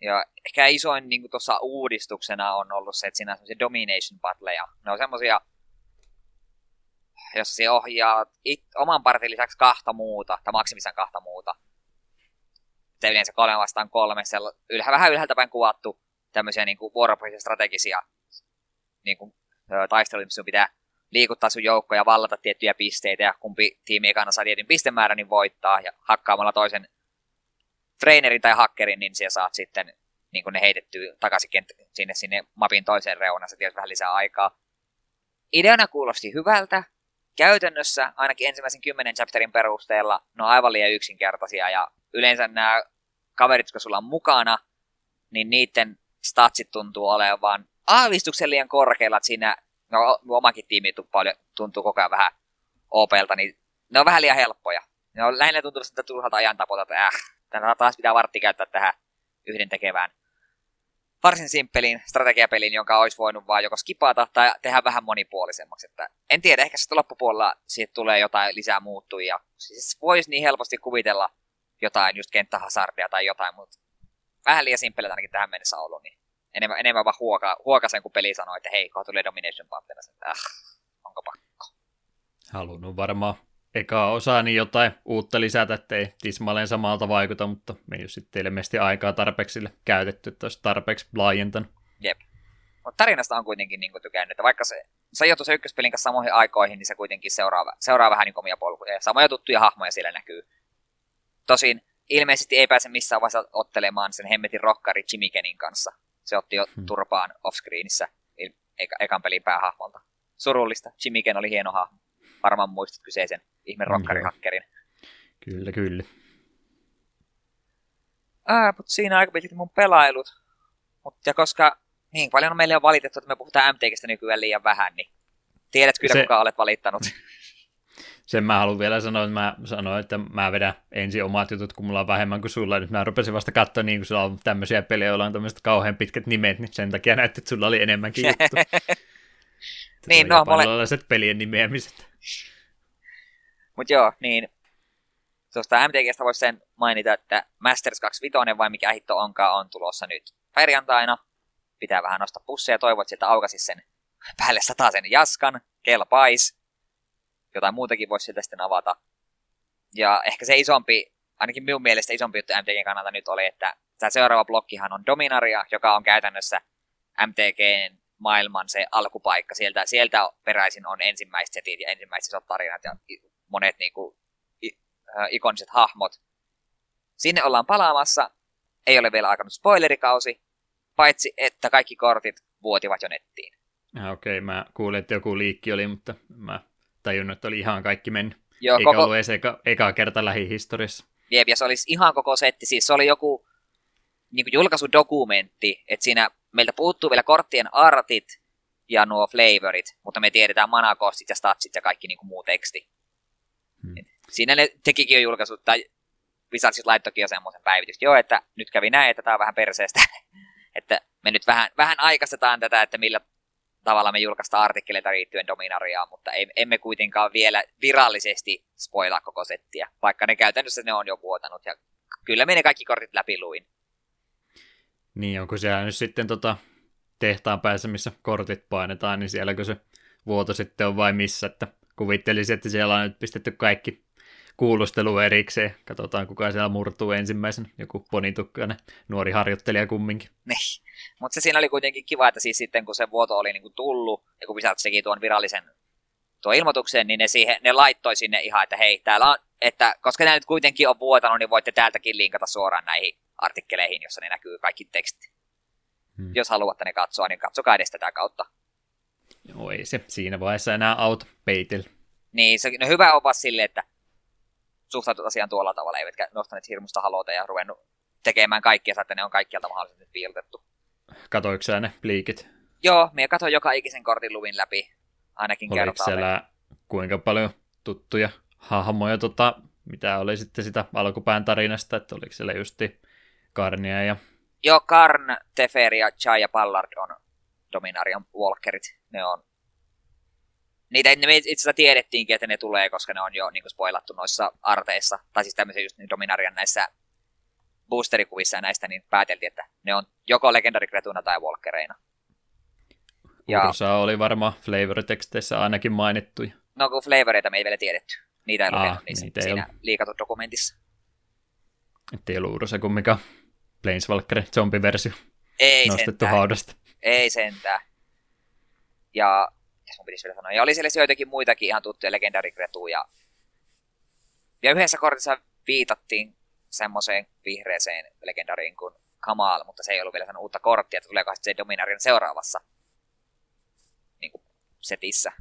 Ja ehkä isoin niin tuossa uudistuksena on ollut se, että siinä on semmoisia domination battleja. Ne on semmoisia, jossa se ohjaa it, oman partin lisäksi kahta muuta, tai maksimissaan kahta muuta. Se yleensä kolme vastaan kolme, siellä ylhä, vähän ylhäältä päin kuvattu tämmöisiä niin kuin vuoropuolisia strategisia niin kuin, taisteluja, missä pitää liikuttaa sun joukkoja ja vallata tiettyjä pisteitä, ja kumpi tiimi ekana saa tietyn pistemäärän, niin voittaa, ja hakkaamalla toisen trainerin tai hakkerin, niin siellä saat sitten niin ne heitettyä takaisin kent- sinne, sinne mapin toiseen reunaan, se vähän lisää aikaa. Ideana kuulosti hyvältä. Käytännössä, ainakin ensimmäisen kymmenen chapterin perusteella, ne on aivan liian yksinkertaisia, ja yleensä nämä kaverit, jotka sulla on mukana, niin niiden statsit tuntuu olevan aavistuksen liian korkealla, että siinä, no omakin tiimi paljon, tuntuu koko ajan vähän OPlta, niin ne on vähän liian helppoja. Ne on lähinnä tuntuu että turhalta ajan tapota, että äh, tänä taas pitää vartti käyttää tähän yhden tekevään varsin simppeliin strategiapeliin, jonka olisi voinut vaan joko skipata tai tehdä vähän monipuolisemmaksi. Että en tiedä, ehkä sitten loppupuolella siitä tulee jotain lisää muuttuja. Siis voisi niin helposti kuvitella jotain just kenttähasardia tai jotain, mutta vähän liian simppelitä ainakin tähän mennessä ollut, niin enemmän, enemmän vaan huoka, huokasen, kun peli sanoi, että hei, kohta tulee Domination että äh, onko pakko. Halunnut varmaan eka osaa niin jotain uutta lisätä, ettei tismalleen samalta vaikuta, mutta me ei ole sitten ilmeisesti aikaa tarpeeksi sille käytetty, että olisi tarpeeksi laajentanut. Jep. Mutta tarinasta on kuitenkin niin tykännyt, että vaikka se, joutui se ykköspelin kanssa samoihin aikoihin, niin se kuitenkin seuraa, seuraa vähän niin omia polkuja. Samoja tuttuja hahmoja siellä näkyy. Tosin ilmeisesti ei pääse missään vaiheessa ottelemaan sen hemmetin rokkari Jimmy Kenin kanssa. Se otti jo hmm. turpaan offscreenissä eka, ekan pelin päähahmolta. Surullista. Jimmy Ken oli hieno hahmo. Varmaan muistat kyseisen ihme rockarihakkerin. Kyllä, kyllä. Ää, mutta siinä aika pitkälti mun pelailut. Mut, ja koska niin paljon on meille on valitettu, että me puhutaan MTGstä nykyään liian vähän, niin tiedät kyllä, se... kuka olet valittanut. Sen mä haluan vielä sanoa, että mä sanoin, että mä vedän ensin omat jutut, kun mulla on vähemmän kuin sulla. Nyt mä rupesin vasta katsoa, niin kun sulla on tämmöisiä pelejä, joilla on tämmöiset kauhean pitkät nimet, niin sen takia näytti, että sulla oli enemmänkin juttu. niin, no, mole... pelien nimeämiset. Mutta joo, niin tuosta MTGstä voisi sen mainita, että Masters 25 vai mikä hitto onkaan on tulossa nyt perjantaina. Pitää vähän nostaa pusseja ja toivot, että aukaisi sen päälle sen jaskan, kelpais. Jotain muutakin voisi sieltä sitten avata. Ja ehkä se isompi, ainakin minun mielestä isompi juttu MTGn kannalta nyt oli, että tämä seuraava blokkihan on Dominaria, joka on käytännössä MTGn maailman se alkupaikka. Sieltä, sieltä peräisin on ensimmäiset setit ja ensimmäiset isot tarinat ja monet niin kuin, ikoniset hahmot. Sinne ollaan palaamassa. Ei ole vielä alkanut spoilerikausi, paitsi että kaikki kortit vuotivat jo nettiin. Okei, okay, mä kuulin, että joku liikki oli, mutta mä tajunnut, että oli ihan kaikki mennyt. Joo, Eikä koko... ollut edes eka, eka kerta lähihistoriassa. Jep, ja se olisi ihan koko setti. Siis se oli joku niin kuin julkaisudokumentti, että siinä meiltä puuttuu vielä korttien artit ja nuo flavorit, mutta me tiedetään manakostit ja statsit ja kaikki niin kuin muu teksti. Hmm. Siinä ne tekikin jo julkaisut, tai Wizardsit laittokin jo semmoisen päivitys. Joo, että nyt kävi näin, että tämä on vähän perseestä. että me nyt vähän, vähän aikaistetaan tätä, että millä tavalla me julkaistaan artikkeleita liittyen Dominariaan, mutta emme kuitenkaan vielä virallisesti spoilaa koko settiä, vaikka ne käytännössä ne on jo vuotanut. Ja kyllä me ne kaikki kortit läpi luin. Niin, onko siellä nyt sitten tota tehtaan päässä, missä kortit painetaan, niin sielläkö se vuoto sitten on vai missä, että kuvittelisin, että siellä on nyt pistetty kaikki kuulustelu erikseen. Katsotaan, kuka siellä murtuu ensimmäisen. Joku ponitukkainen nuori harjoittelija kumminkin. Niin. Mutta se siinä oli kuitenkin kiva, että siis sitten kun se vuoto oli niinku tullut, ja kun Wizards teki tuon virallisen tuon ilmoituksen, niin ne, siihen, ne laittoi sinne ihan, että hei, täällä on, että koska nämä nyt kuitenkin on vuotanut, niin voitte täältäkin linkata suoraan näihin artikkeleihin, jossa ne näkyy kaikki tekstit. Hmm. Jos haluatte ne katsoa, niin katsokaa edes tätä kautta. Joo, ei se siinä vaiheessa enää auta peitil. Niin, se no hyvä on vaan silleen, että suhtautut asiaan tuolla tavalla, eivätkä nostaneet hirmusta halota ja ruvennut tekemään kaikkia, että ne on kaikkialta mahdollisesti piiltettu. Katoiko sä ne pliikit? Joo, minä katsoin joka ikisen kortin luvin läpi, ainakin Oliko siellä kuinka paljon tuttuja hahmoja, tota, mitä oli sitten sitä alkupään tarinasta, että oliko siellä justi Karnia ja... Joo, Karn, Teferi ja Chai ja Ballard on Dominarian Walkerit. Ne on Niitä me itse asiassa tiedettiinkin, että ne tulee, koska ne on jo niin kuin spoilattu noissa arteissa. Tai siis tämmöisiä just niin Dominarian näissä boosterikuvissa ja näistä, niin pääteltiin, että ne on joko legendarikretuna tai walkereina. Ja... Ursa oli varmaan flavor-teksteissä ainakin mainittu. No kun flavoreita me ei vielä tiedetty. Niitä ei lukenut niissä, niitä siinä liikatudokumentissa. Että ei ollut Ursa kumminkaan Planeswalker zombiversio ei nostettu sentään. haudasta. Ei sentään. Ja, ja mun pitäisi vielä sanoa, ja oli siellä joitakin muitakin ihan tuttuja legendarikretuja. Ja yhdessä kortissa viitattiin semmoiseen vihreeseen legendariin kuin Kamal, mutta se ei ollut vielä sanonut uutta korttia, että tuleeko se Dominarin seuraavassa niin kuin setissä.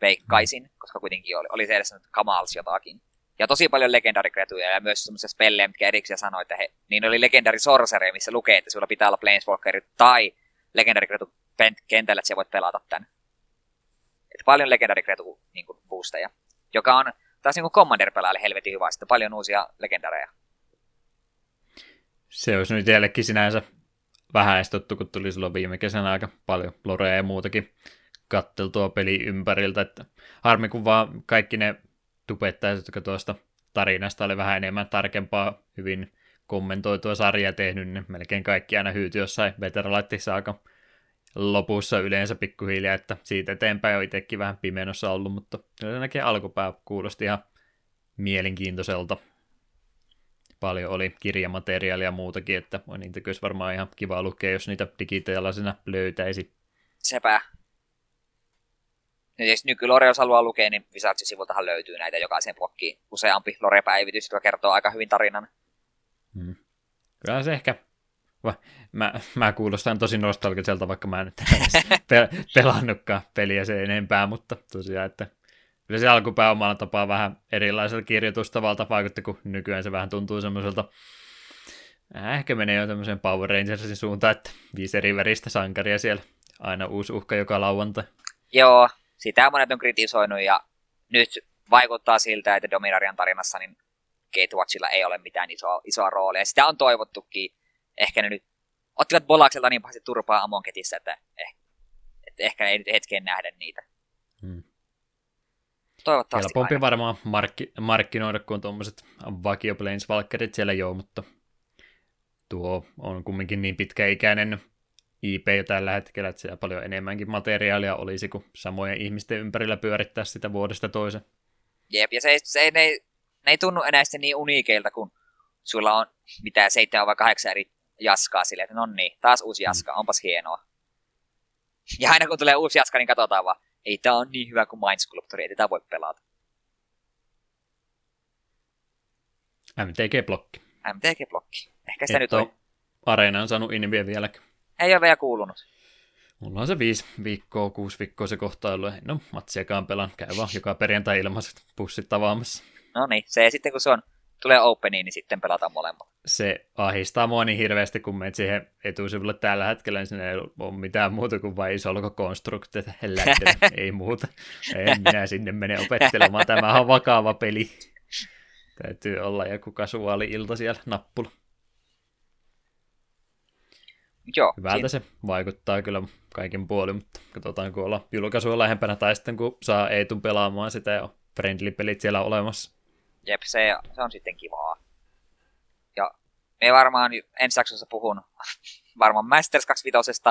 Veikkaisin, koska kuitenkin oli, oli se edessä nyt Kamals jotakin. Ja tosi paljon legendarikretuja ja myös semmoisia spellejä, mitkä erikseen sanoi, että he, niin oli legendari sorcery, missä lukee, että sulla pitää olla Planeswalkerit tai legendarikretu kentällä, että sä voit pelata tämän. Et paljon legendarikretu niin boosteja, joka on taas niin Commander-pelaajalle helvetin hyvä, sitten paljon uusia legendareja. Se olisi nyt jällekin sinänsä vähän estottu, kun tuli silloin viime kesänä aika paljon lorea ja muutakin katteltua peli ympäriltä, että harmi kun vaan kaikki ne tubettajat, jotka tuosta tarinasta oli vähän enemmän tarkempaa, hyvin kommentoitua sarjaa tehnyt, niin melkein kaikki aina hyyty jossain veteralaitteissa aika lopussa yleensä pikkuhiljaa, että siitä eteenpäin on itsekin vähän pimenossa ollut, mutta ainakin alkupää kuulosti ihan mielenkiintoiselta. Paljon oli kirjamateriaalia ja muutakin, että niitä kyllä varmaan ihan kiva lukea, jos niitä digitaalisena löytäisi. Sepä. Ja jos nykylore, jos haluaa lukea, niin Wizardsin-sivultahan löytyy näitä jokaisen blokkiin useampi lore-päivitys, joka kertoo aika hyvin tarinan. Hmm. Kyllä se ehkä mä, mä kuulostan tosi nostalgiselta, vaikka mä en nyt pe- pelannutkaan peliä se enempää, mutta tosiaan, että kyllä se alkupää omalla tapaa vähän erilaiselta kirjoitustavalta vaikutti, kun nykyään se vähän tuntuu semmoiselta, äh, ehkä menee jo tämmöiseen Power Rangersin suuntaan, että viisi eri väristä sankaria siellä, aina uusi uhka joka lauantai. Joo, sitä monet on kritisoinut ja nyt vaikuttaa siltä, että Dominarian tarinassa niin Gatewatchilla ei ole mitään isoa, isoa roolia. Sitä on toivottukin. Ehkä ne nyt ottivat Bolakselta niin pahasti turpaa Amonketissa, että, eh, että ehkä ei nyt hetken nähdä niitä. Hmm. Toivottavasti Helpompi aina. varmaan markki, markkinoida kuin tuommoiset vakio Planeswalkerit siellä joo, mutta tuo on kumminkin niin pitkäikäinen IP jo tällä hetkellä, että siellä paljon enemmänkin materiaalia olisi, kuin samojen ihmisten ympärillä pyörittää sitä vuodesta toiseen. Jep, ja se, se ne, ne ei tunnu enää niin uniikeilta, kun sulla on mitä seitsemän vai kahdeksan eri jaskaa silleen, että no niin, taas uusi jaska, mm. onpas hienoa. Ja aina kun tulee uusi jaska, niin katsotaan vaan, ei tää on niin hyvä kuin Mind Sculptor, ei tätä voi pelata. MTG-blokki. MTG-blokki. Ehkä sitä Et nyt on. Areena on saanut Inviä vieläkään. Ei ole vielä kuulunut. Mulla on se viisi viikkoa, kuusi viikkoa se kohtailu. No, matsiakaan pelan. Käy vaan joka perjantai ilmaiset pussit avaamassa. No niin, se sitten kun se on, tulee openiin, niin sitten pelataan molemmat. Se ahistaa mua niin hirveästi, kun menet siihen etusivulle tällä hetkellä, niin siinä ei ole mitään muuta kuin vain isolko-konstruktit. ei muuta. En minä sinne mene opettelemaan. Tämä on vakava peli. Täytyy olla joku kasuaali-ilta siellä nappula. Joo. Hyvältä siinä. se vaikuttaa kyllä kaiken puolin, mutta katsotaan kun olla julkaisua lähempänä tai sitten kun saa Eitun pelaamaan sitä ja friendly-pelit siellä olemassa. Jep, se, se on sitten kivaa. Me varmaan ensi jaksossa puhun varmaan Masters 25,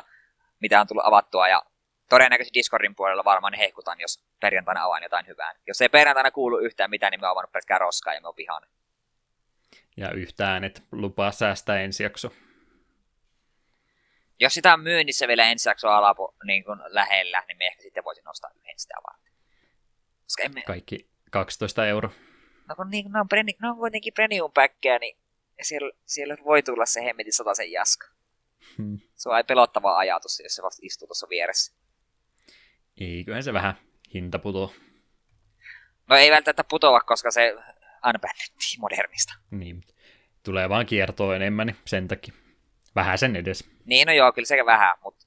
mitä on tullut avattua ja todennäköisesti Discordin puolella varmaan hehkutan, jos perjantaina avaan jotain hyvää. Jos ei perjantaina kuulu yhtään mitään, niin me avannut pelkkää roskaa ja me on. Ja yhtään et lupaa säästää ensi jakso. Jos sitä on myynnissä vielä ensi jaksoa alapo, niin kuin lähellä, niin me ehkä sitten voisin nostaa yhden sitä varten. Koska emme... Kaikki 12 euro. No kun niin, ne, on preni, ne on kuitenkin premium päkkejä, niin siellä, siellä voi tulla se hemmetin sen jaska. Hmm. Se on pelottava ajatus, jos se vasta istuu tuossa vieressä. Eiköhän se vähän hinta putoa. No ei välttämättä putoa, koska se unbannettiin modernista. Niin. Tulee vaan kiertoa enemmän, niin sen takia. Vähän sen edes. Niin, no joo, kyllä sekä vähän, mutta...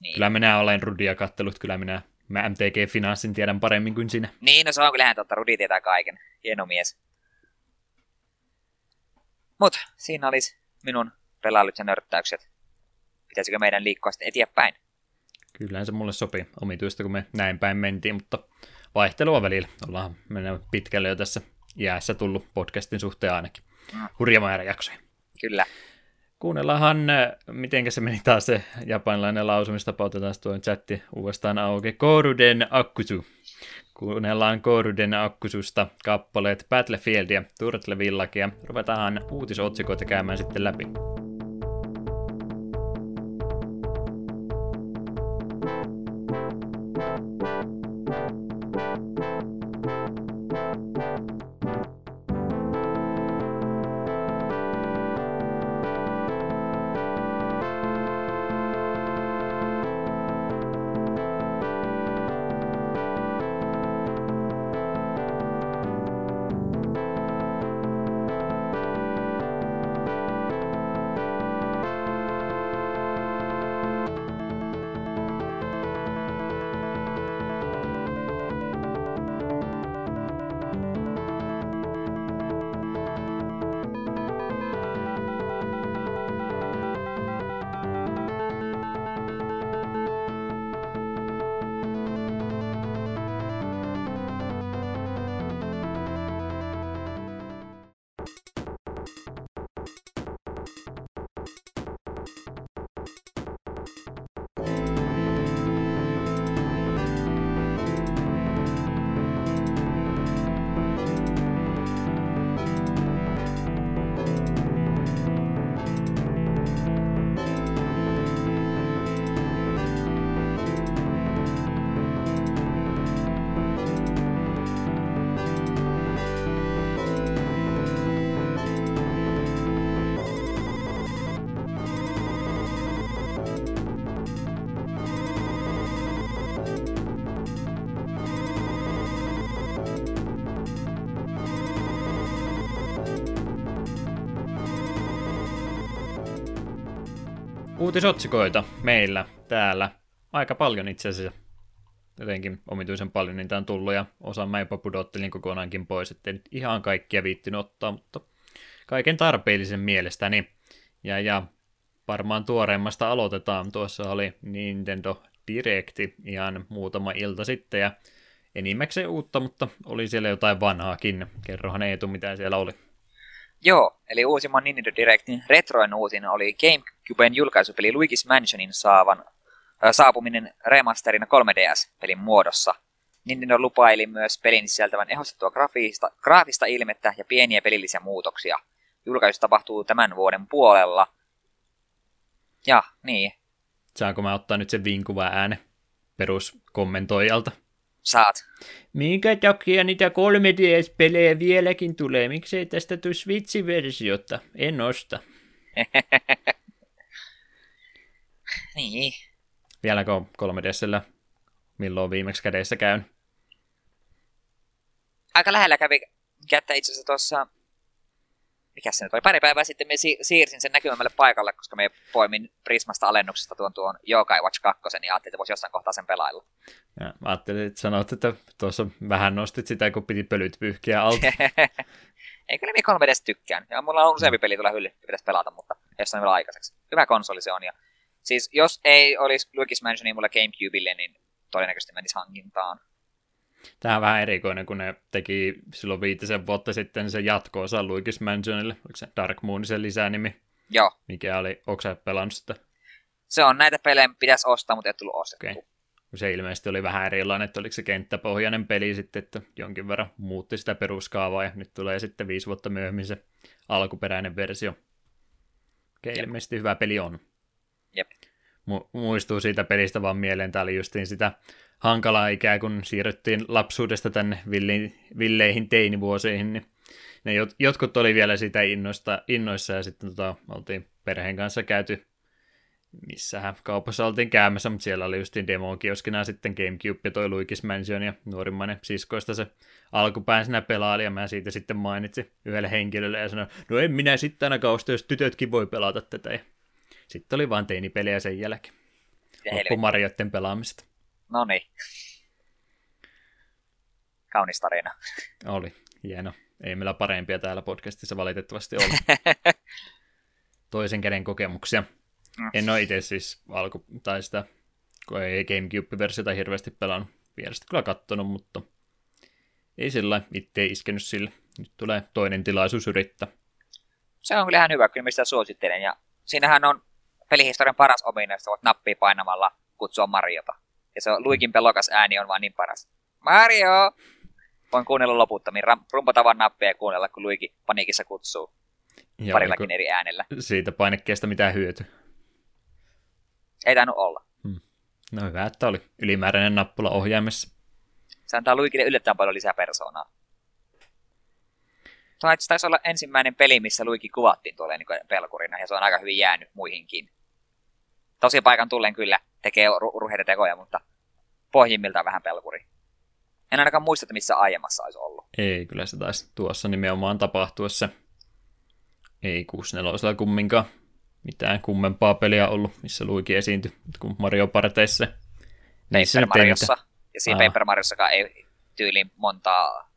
Niin. Kyllä minä olen Rudia kattelut, kyllä minä, mä MTG-finanssin tiedän paremmin kuin sinä. Niin, no se on kyllähän totta, Rudi tietää kaiken. Hieno mies. Mut siinä olisi minun pelailut ja nörttäykset. Pitäisikö meidän liikkua sitten eteenpäin? Kyllähän se mulle sopii omituista, kun me näin päin mentiin, mutta vaihtelua välillä. Ollaan mennään pitkälle jo tässä jäässä tullut podcastin suhteen ainakin. Mm. Hurja määrä jaksoja. Kyllä. Kuunnellaanhan, miten se meni taas se japanilainen lausumistapa, otetaan tuo chatti uudestaan auki. Koruden akkusu. Kuunnellaan Koruden akkususta kappaleet Battlefield ja Turtle Villakia. Ruvetaan uutisotsikoita käymään sitten läpi. Uutisotsikoita meillä täällä. Aika paljon itse asiassa. Jotenkin omituisen paljon niitä on tullut ja osa mä jopa pudottelin kokonaankin pois, ettei nyt ihan kaikkia viittinyt ottaa, mutta kaiken tarpeellisen mielestäni. Ja, ja varmaan tuoreimmasta aloitetaan. Tuossa oli Nintendo Directi ihan muutama ilta sitten ja enimmäkseen uutta, mutta oli siellä jotain vanhaakin. Kerrohan Eetu, mitä siellä oli. Joo, eli uusimman Nintendo Directin retroin uusin oli GameCuben julkaisupeli Luigi's Mansionin saavan, äh, saapuminen remasterina 3DS-pelin muodossa. Nintendo lupaili myös pelin sisältävän ehostettua grafiista, graafista ilmettä ja pieniä pelillisiä muutoksia. Julkaisu tapahtuu tämän vuoden puolella. Ja, niin. Saanko mä ottaa nyt sen vinkuva ääne peruskommentoijalta? Saat. Minkä takia niitä 3DS-pelejä vieläkin tulee? Miksei tästä tule Switch-versiota? En osta. niin. Vieläkö 3DSllä milloin viimeksi kädessä käyn? Aika lähellä kävi kättä itse asiassa tuossa mikä se nyt oli, pari päivää sitten me siirsin sen näkymämmälle paikalle, koska me poimin Prismasta alennuksesta tuon tuon Yokai Watch 2, ja ajattelin, että voisi jossain kohtaa sen pelailla. Ja, mä ajattelin, että sanoit, että tuossa vähän nostit sitä, kun piti pölyt pyyhkiä alta. Ei kyllä minä 3 edes tykkään. Ja mulla on useampi peli tuolla hylly, pitäisi pelata, mutta jossain vielä aikaiseksi. Hyvä konsoli se on. Ja siis jos ei olisi Luigi's Mansionia mulla Gamecubelle, niin todennäköisesti menisi hankintaan. Tämä on vähän erikoinen, kun ne teki silloin viitisen vuotta sitten se jatko-osa Luigi's Mansionille, oliko se Dark Moon sen lisänimi? Joo. Mikä oli, onko sä pelannut sitä? Se on näitä pelejä, pitäisi ostaa, mutta ei tullut ostettu. Okay. Se ilmeisesti oli vähän erilainen, että oliko se kenttäpohjainen peli sitten, että jonkin verran muutti sitä peruskaavaa ja nyt tulee sitten viisi vuotta myöhemmin se alkuperäinen versio. Okei, okay, ilmeisesti hyvä peli on. Jep. Mu- muistuu siitä pelistä vaan mieleen, tämä oli justiin sitä hankalaa ikää, kun siirryttiin lapsuudesta tänne villi, villeihin teinivuosiin, niin ne jot, jotkut oli vielä sitä innoista, innoissa ja sitten tota, oltiin perheen kanssa käyty missähän kaupassa oltiin käymässä, mutta siellä oli justiin demokioskina sitten Gamecube ja toi Luigi's Mansion ja nuorimmainen siskoista se alkupään sinä pelaali ja mä siitä sitten mainitsin yhdelle henkilölle ja sanoin, no en minä sitten ainakaan osta, jos tytötkin voi pelata tätä ja sitten oli vaan teinipeliä sen jälkeen. Loppu Marioiden pelaamista. No niin. Kaunis tarina. Oli, hieno. Ei meillä parempia täällä podcastissa valitettavasti ole. Toisen käden kokemuksia. Mm. En ole itse siis alku, tai sitä, kun ei Gamecube-versiota hirveästi pelannut. Vierestä kyllä kattonut, mutta ei sillä itse iskenyt sille. Nyt tulee toinen tilaisuus yrittää. Se on kyllä ihan hyvä, kyllä mistä suosittelen. Ja siinähän on pelihistorian paras ominaisuus, voit nappia painamalla kutsua Mariota. Ja se on Luikin pelokas ääni on vaan niin paras. Mario! Voin kuunnella loputtomiin, rumpata vaan nappia ja kuunnella, kun Luigi paniikissa kutsuu. Joo, parillakin eri äänellä. Siitä painekkeesta mitään hyöty. Ei tainnut olla. Hmm. No hyvä, että oli ylimääräinen nappula ohjaimessa. Se antaa Luigille yllättävän paljon lisää persoonaa. Tuo taisi olla ensimmäinen peli, missä Luigi kuvattiin tuolle niin pelkurina, ja se on aika hyvin jäänyt muihinkin. Tosi paikan tullen kyllä tekee urheita tekoja, mutta pohjimmiltaan vähän pelkuri. En ainakaan muista, että missä aiemmassa olisi ollut. Ei, kyllä se taisi tuossa nimenomaan tapahtua se. Ei 64 kumminkaan mitään kummempaa peliä ollut, missä Luigi esiintyi, kuin Mario Parteissa. Paper Mariossa. Ja siinä Aa. Paper Mariossakaan ei tyyliin montaa,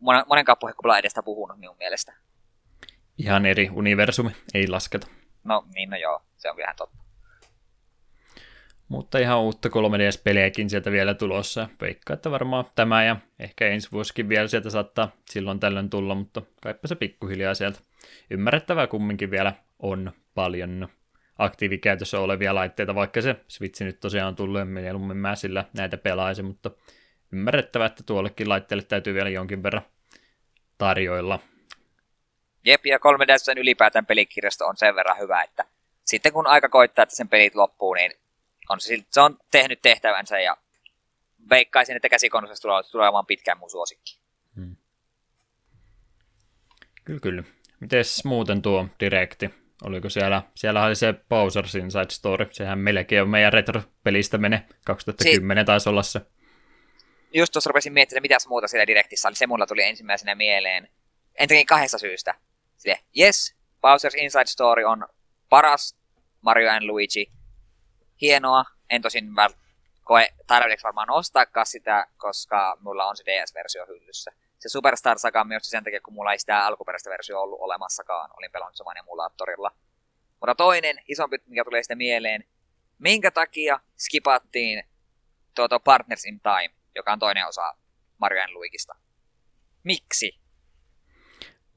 monen, monenkaan edestä puhunut minun mielestä. Ihan eri universumi, ei lasketa. No niin, no joo, se on ihan totta. Mutta ihan uutta 3DS-pelejäkin sieltä vielä tulossa. Veikkaa, että varmaan tämä ja ehkä ensi vuosikin vielä sieltä saattaa silloin tällöin tulla, mutta kaipa se pikkuhiljaa sieltä. Ymmärrettävää kumminkin vielä on paljon aktiivikäytössä olevia laitteita, vaikka se Switch nyt tosiaan on tullut, mieluummin mä sillä näitä pelaisi, mutta ymmärrettävää, että tuollekin laitteelle täytyy vielä jonkin verran tarjoilla. Jep, ja 3DS ylipäätään pelikirjasto on sen verran hyvä, että sitten kun aika koittaa, että sen pelit loppuu, niin on se, se on tehnyt tehtävänsä ja veikkaisin, että käsikonnossa tulee, tulee olemaan pitkään mun suosikki. Hmm. Kyllä, kyllä. Mites muuten tuo direkti? Oliko siellä, siellä oli se Bowser's Inside Story, sehän melkein on meidän retro-pelistä mene, 2010 si- taisi olla se. Just tuossa rupesin miettimään, mitä muuta siellä direktissä oli, se mulla tuli ensimmäisenä mieleen. Entäkin kahdesta syystä. Sille, yes, Bowser's Inside Story on paras Mario and Luigi, hienoa. En tosin koe tarvitseeko varmaan ostaakaan sitä, koska mulla on se DS-versio hyllyssä. Se Superstar Saga myös sen takia, kun mulla ei sitä alkuperäistä versiota ollut olemassakaan. Olin pelannut saman emulaattorilla. Mutta toinen isompi, mikä tulee sitten mieleen, minkä takia skipattiin tuota Partners in Time, joka on toinen osa Mario Luigista. Miksi?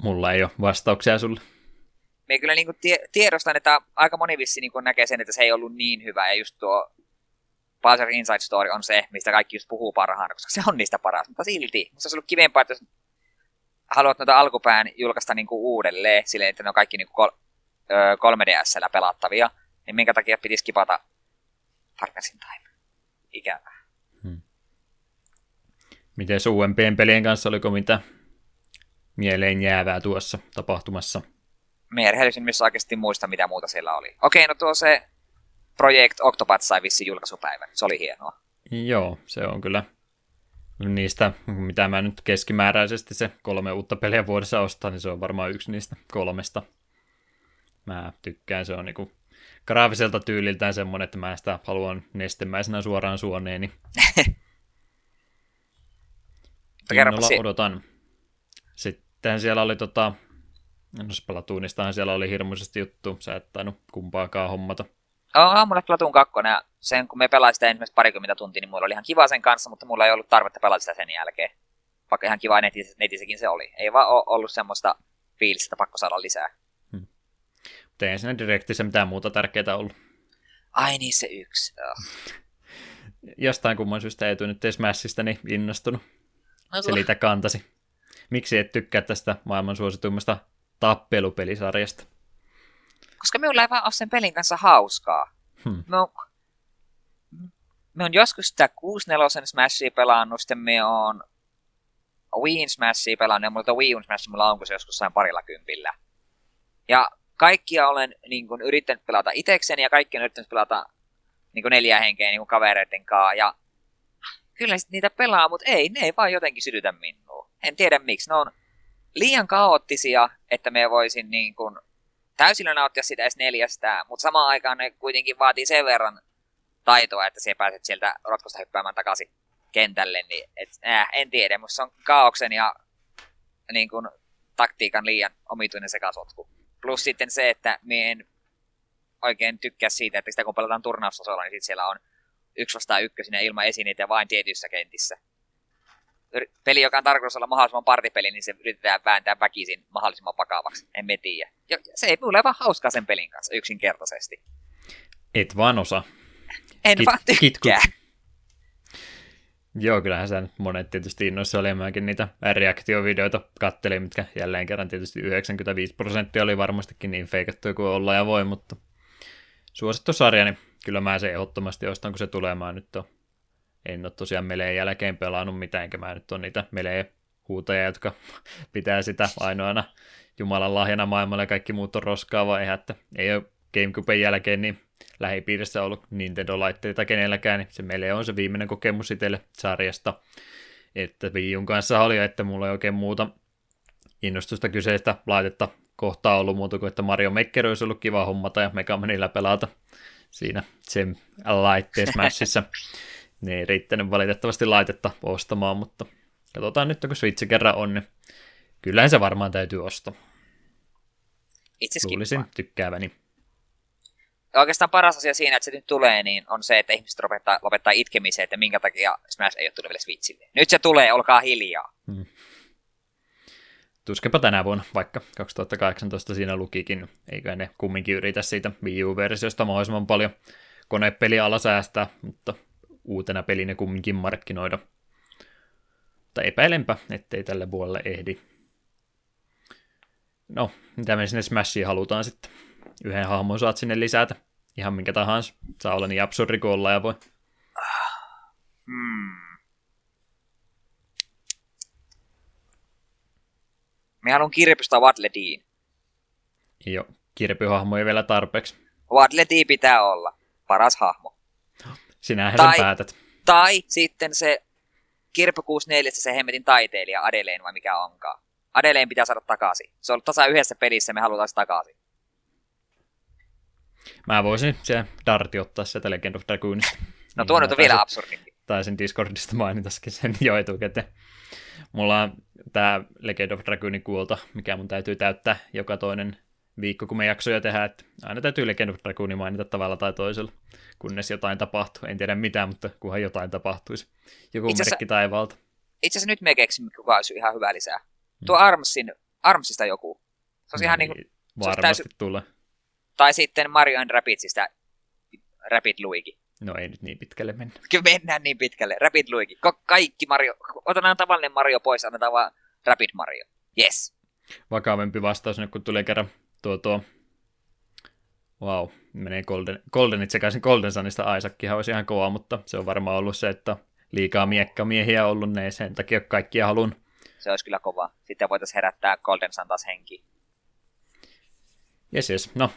Mulla ei ole vastauksia sulle me kyllä niin kuin tie, tiedostan, että aika moni vissi niin kuin näkee sen, että se ei ollut niin hyvä. Ja just tuo Bowser Inside Story on se, mistä kaikki just puhuu parhaana, koska se on niistä paras. Mutta silti, musta olisi ollut kivempaa, että jos haluat noita alkupään julkaista niin kuin uudelleen, silleen, että ne on kaikki niin kuin kol- 3DSllä pelattavia, niin minkä takia pitäisi kipata Partners in Time? Ikävää. Hmm. Miten uudempien pelien kanssa, oliko mitä mieleen jäävää tuossa tapahtumassa? Me missä oikeasti muista, mitä muuta siellä oli. Okei, no tuo se Project Octopath sai vissi julkaisupäivän. Se oli hienoa. Joo, se on kyllä niistä, mitä mä nyt keskimääräisesti se kolme uutta peliä vuodessa ostaa, niin se on varmaan yksi niistä kolmesta. Mä tykkään, se on niinku graafiselta tyyliltään semmonen, että mä sitä haluan nestemäisenä suoraan suoneeni. Innolla odotan. Sitten siellä oli tota, No Splatoonistahan siellä oli hirmuisesti juttu, sä et tainnut kumpaakaan hommata. On mulle Platoon 2, ja sen kun me pelasin sitä ensimmäistä parikymmentä tuntia, niin mulla oli ihan kiva sen kanssa, mutta mulla ei ollut tarvetta pelata sitä sen jälkeen. Vaikka ihan kiva netis, netisekin se oli. Ei vaan ole ollut semmoista fiilistä, että pakko saada lisää. Hmm. Mutta siinä direktissä mitään muuta tärkeää ollut. Ai niin, se yksi. Oh. Jostain kumman syystä ei nyt Smashista niin innostunut. No, Selitä kantasi. Miksi et tykkää tästä maailman suosituimmasta tappelupelisarjasta? Koska minulla ei vaan ole sen pelin kanssa hauskaa. Hmm. Me, on, me on joskus sitä 6-4 Smashia pelannut, sitten me on Wii Smashia pelannut, ja mulla Wii Smash mulla on, kun se joskus sain parilla kympillä. Ja kaikkia olen niin kuin, yrittänyt pelata itekseni, ja kaikki on yrittänyt pelata niin kuin neljä henkeä niin kuin kavereiden kanssa, ja kyllä niitä pelaa, mutta ei, ne ei vaan jotenkin sytytä minua. En tiedä miksi, ne on liian kaoottisia, että me voisin niin kuin täysillä nauttia sitä edes neljästä, mutta samaan aikaan ne kuitenkin vaatii sen verran taitoa, että siellä pääset sieltä rotkosta hyppäämään takaisin kentälle, niin et, äh, en tiedä, mutta se on kaauksen ja niin kuin, taktiikan liian omituinen sekasotku. Plus sitten se, että me en oikein tykkää siitä, että sitä kun pelataan turnaustasolla, niin sit siellä on yksi vastaan ykkösinä ilman esineitä vain tietyissä kentissä. Peli, joka on tarkoitus olla mahdollisimman partipeli, niin se yritetään vääntää väkisin mahdollisimman vakavaksi. En me tiedä. Ja se ei mulle vaan hauskaa sen pelin kanssa yksinkertaisesti. Et vaan osa. En Kit, vaan tykkää. Kitkut. Joo, kyllähän nyt monet tietysti innoissa oli, mäkin niitä reaktiovideoita kattelin, mitkä jälleen kerran tietysti 95 prosenttia oli varmastikin niin feikattuja kuin olla ja voi, mutta suosittu sarja, niin kyllä mä se ehdottomasti ostan, kun se tulee. Mä nyt on, en ole tosiaan meleen jälkeen pelannut mitään, enkä mä nyt ole niitä meleen huutajia, jotka pitää sitä ainoana Jumalan lahjana maailmalle ja kaikki muut on roskaa, vai että ei ole Gamecuben jälkeen niin lähipiirissä ollut Nintendo-laitteita kenelläkään, niin se meille on se viimeinen kokemus itselle sarjasta. Että Wii Un kanssa oli, että mulla ei oikein muuta innostusta kyseistä laitetta kohtaa ollut muuta kuin, että Mario Maker olisi ollut kiva hommata ja Mega Manilla pelata siinä sen laitteen Smashissa. Ne ei riittänyt valitettavasti laitetta ostamaan, mutta katsotaan nyt, kun Switch kerran on, niin kyllähän se varmaan täytyy ostaa. Itse Luulisin tykkääväni oikeastaan paras asia siinä, että se nyt tulee, niin on se, että ihmiset lopettaa, lopettaa itkemiseen, että minkä takia Smash ei ole tullut vielä Switchille. Nyt se tulee, olkaa hiljaa. Hmm. Tuskepa tänä vuonna, vaikka 2018 siinä lukikin, eikö ne kumminkin yritä siitä Wii U-versiosta mahdollisimman paljon konepeliala säästää, mutta uutena pelinä kumminkin markkinoida. Mutta epäilenpä, ettei tälle vuodelle ehdi. No, mitä me sinne Smashiin halutaan sitten? yhden hahmon saat sinne lisätä. Ihan minkä tahansa. Saa olla niin absurdi kuin olla ja voi. Hmm. Me haluan kirpystä Wadlediin. Joo, kirpyhahmo ei vielä tarpeeksi. Wadledi pitää olla. Paras hahmo. Sinähän tai, sen päätät. Tai sitten se Kirpy 64, se hemmetin taiteilija Adeleen vai mikä onkaan. Adeleen pitää saada takaisin. Se on ollut tasa yhdessä pelissä, me halutaan takaisin. Mä voisin se Darti ottaa sieltä Legend of Dragoonista. No tuo nyt on vielä absurdimpi. Taisin Discordista mainitaskin sen jo etukäteen. Mulla on tämä Legend of Dragoonin kuolta, mikä mun täytyy täyttää joka toinen viikko, kun me jaksoja tehdään, että aina täytyy Legend of Dragoonin mainita tavalla tai toisella, kunnes jotain tapahtuu. En tiedä mitä, mutta kunhan jotain tapahtuisi. Joku itse merkki taivaalta. Itse asiassa nyt me keksin, kuka olisi ihan hyvä lisää. Tuo hmm. Armsin, Armsista joku. Se olisi no, ihan niin kuin, Varmasti täysin, tulee. Tai sitten Mario and Rapidsista Rapid Luigi. No ei nyt niin pitkälle mennä. Kyllä mennään niin pitkälle. Rapid Luigi. Ka- kaikki Mario. Otetaan tavallinen Mario pois, annetaan vaan Rapid Mario. Yes. Vakavempi vastaus nyt, kun tulee kerran tuo tuo... Wow, menee Golden, Goldenit sekaisin Golden Sunista Isaackihan olisi ihan kova, mutta se on varmaan ollut se, että liikaa miekkamiehiä ollut ne, sen takia kaikkia halun. Se olisi kyllä kova. Sitten voitaisiin herättää Golden Sun taas henki. Yes, yes. No,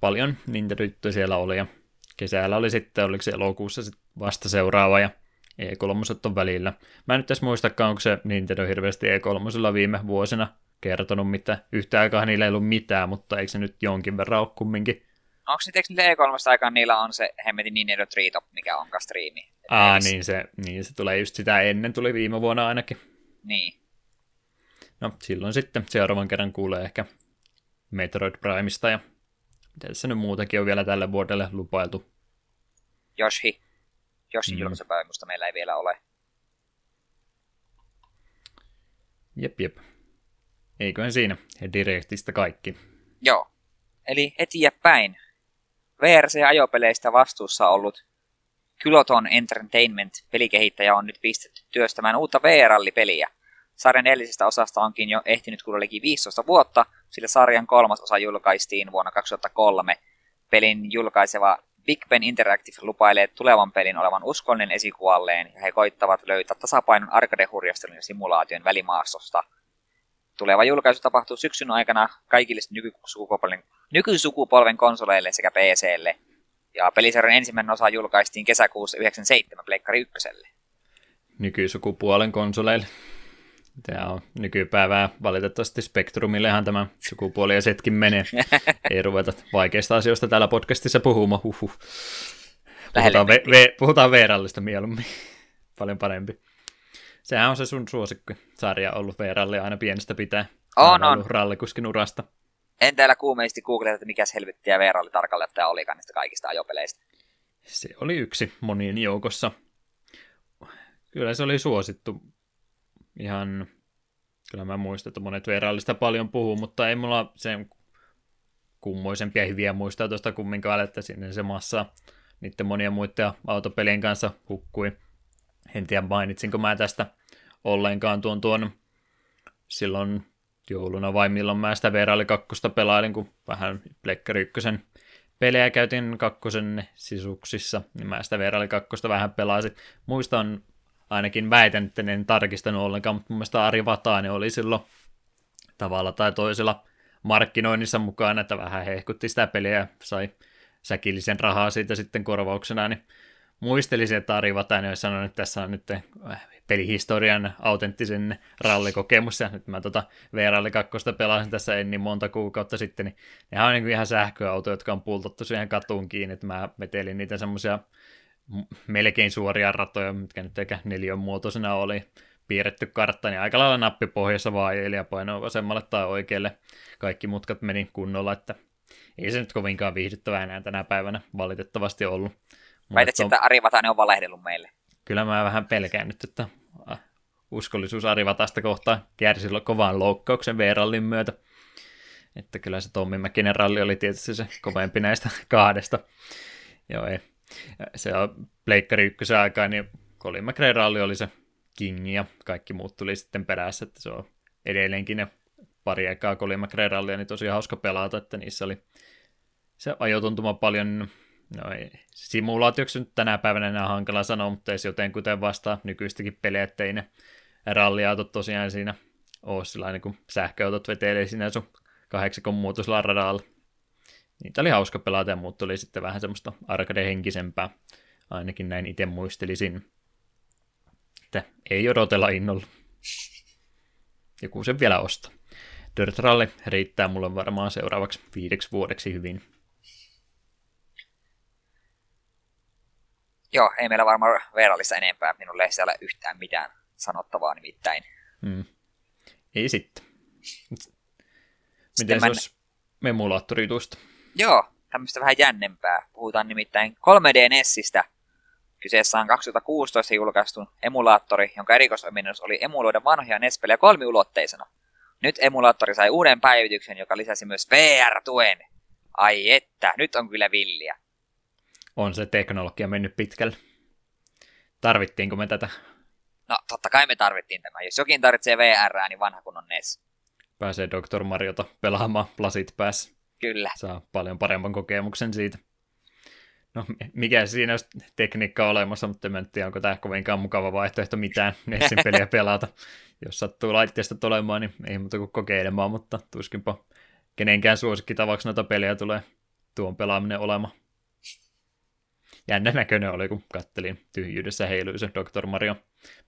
paljon Nintendo siellä oli ja kesällä oli sitten, oliko se elokuussa sit vasta seuraava ja E3 on välillä. Mä en nyt edes muistakaan, onko se Nintendo hirveästi E3 viime vuosina kertonut, mitä yhtä aikaa niillä ei ollut mitään, mutta eikö se nyt jonkin verran ole kumminkin? Onko nyt, eikö niillä E3 aikaan niillä on se hemmetin Nintendo Treetop, mikä on striimi? Aa, niin se, niin se tulee just sitä ennen, tuli viime vuonna ainakin. Niin. No, silloin sitten seuraavan kerran kuulee ehkä Metroid Primeista ja mitä tässä nyt muutakin on vielä tälle vuodelle lupailtu? Yoshi. Yoshi mm. julkaisupäivästä meillä ei vielä ole. Jep, jep. Eiköhän siinä Directistä kaikki. Joo. Eli eteenpäin. VRC-ajopeleistä vastuussa ollut Kyloton Entertainment pelikehittäjä on nyt pistetty työstämään uutta VR-peliä. Sarjan edellisestä osasta onkin jo ehtinyt kuulla 15 vuotta, sillä sarjan kolmas osa julkaistiin vuonna 2003. Pelin julkaiseva Big Ben Interactive lupailee tulevan pelin olevan uskollinen esikuvalleen, ja he koittavat löytää tasapainon arcade-hurjastelun ja simulaation välimaastosta. Tuleva julkaisu tapahtuu syksyn aikana kaikille nykysukupolven, nykysukupolven konsoleille sekä PClle, ja pelisarjan ensimmäinen osa julkaistiin kesäkuussa 97 Pleikkari 1. Nykysukupuolen konsoleille. Tämä on nykypäivää. Valitettavasti Spektrumillehan tämä sukupuoli ja setkin menee. Ei ruveta vaikeista asioista täällä podcastissa puhumaan. Huhhuh. Puhutaan, ve- ve- puhutaan Veerallista mieluummin. Paljon parempi. Sehän on se sun suosikki sarja ollut Veeralle aina pienestä pitää. On, on. Rallikuskin urasta. En täällä kuumeisesti googleta, että mikä helvettiä Veeralle tarkalleen ottaja olikaan niistä kaikista ajopeleistä. Se oli yksi monien joukossa. Kyllä se oli suosittu ihan, kyllä mä muistan, että monet verallista paljon puhuu, mutta ei mulla sen kummoisempia hyviä muistaa tuosta kumminkaan, että sinne se massa niiden monien muiden autopelien kanssa hukkui. En tiedä mainitsinko mä tästä ollenkaan tuon tuon silloin jouluna vai milloin mä sitä Veeraali 2 pelailin, kun vähän Plekkari 1 pelejä käytin kakkosen sisuksissa, niin mä sitä Veeraali 2 vähän pelasin. Muistan ainakin väitän, että en tarkistanut ollenkaan, mutta mun mielestä Ari Vataani oli silloin tavalla tai toisella markkinoinnissa mukaan, että vähän hehkutti sitä peliä ja sai säkillisen rahaa siitä sitten korvauksena, niin muistelisin, että Ari Vatainen olisi sanonut, että tässä on nyt pelihistorian autenttisen rallikokemus, ja nyt mä tota VR 2 pelasin tässä en niin monta kuukautta sitten, niin nehän on niin ihan sähköautoja, jotka on pultattu siihen katuun kiinni, että mä vetelin niitä semmoisia melkein suoria ratoja, mitkä nyt eikä neljön muotoisena oli, piirretty kartta, niin aika lailla nappipohjassa vaan ja painoa vasemmalle tai oikealle. Kaikki mutkat meni kunnolla, että ei se nyt kovinkaan viihdyttävää enää tänä päivänä valitettavasti ollut. Väität, on... että Ari Vatanen on valehdellut meille. Kyllä mä vähän pelkään nyt, että äh, uskollisuus Ari Vatasta kohtaan kärsi kovan loukkauksen V-rallin myötä. Että kyllä se Tommi Mäkinen ralli oli tietysti se kovempi näistä kahdesta. Joo, ei. Se on Pleikkari ykkösen aikaa, niin Colin McRae ralli oli se King ja kaikki muut tuli sitten perässä, että se on edelleenkin ne pari aikaa Colin McRae rallia, niin tosi hauska pelata, että niissä oli se ajotuntuma paljon No ei. Simulaatioksi nyt tänä päivänä enää hankala sanoa, mutta ei se jotenkuten vastaa nykyistäkin pelejä, ettei ne ralliautot tosiaan siinä ole sellainen, kun sähköautot vetelee siinä sun kahdeksikon muutosella radalla. Niitä oli hauska pelata ja muut tuli sitten vähän semmoista arcade-henkisempää, ainakin näin itse muistelisin. Että ei odotella innolla. Joku sen vielä ostaa. Dirt Rally riittää mulle varmaan seuraavaksi viideksi vuodeksi hyvin. Joo, ei meillä varmaan Veerallissa enempää. Minulle ei siellä yhtään mitään sanottavaa nimittäin. Hmm. Ei sitten. Miten se mä... olisi memulaattoritusta? Joo, tämmöistä vähän jännempää. Puhutaan nimittäin 3D Nessistä. Kyseessä on 2016 julkaistun emulaattori, jonka erikoisominaisuus oli emuloida vanhoja NES-pelejä kolmiulotteisena. Nyt emulaattori sai uuden päivityksen, joka lisäsi myös VR-tuen. Ai että, nyt on kyllä villiä on se teknologia mennyt pitkälle. Tarvittiinko me tätä? No totta kai me tarvittiin tämä. Jos jokin tarvitsee VR, niin vanha kun on NES. Pääsee Dr. Mariota pelaamaan lasit päässä. Kyllä. Saa paljon paremman kokemuksen siitä. No, mikä siinä olisi tekniikka olemassa, mutta en tiedä, onko tämä kovinkaan mukava vaihtoehto mitään Nessin peliä pelata. Jos sattuu laitteesta tulemaan, niin ei muuta kuin kokeilemaan, mutta tuskinpa kenenkään suosikkitavaksi noita pelejä tulee tuon pelaaminen olemaan jännä näköinen oli, kun kattelin tyhjyydessä heilui se Dr. Mario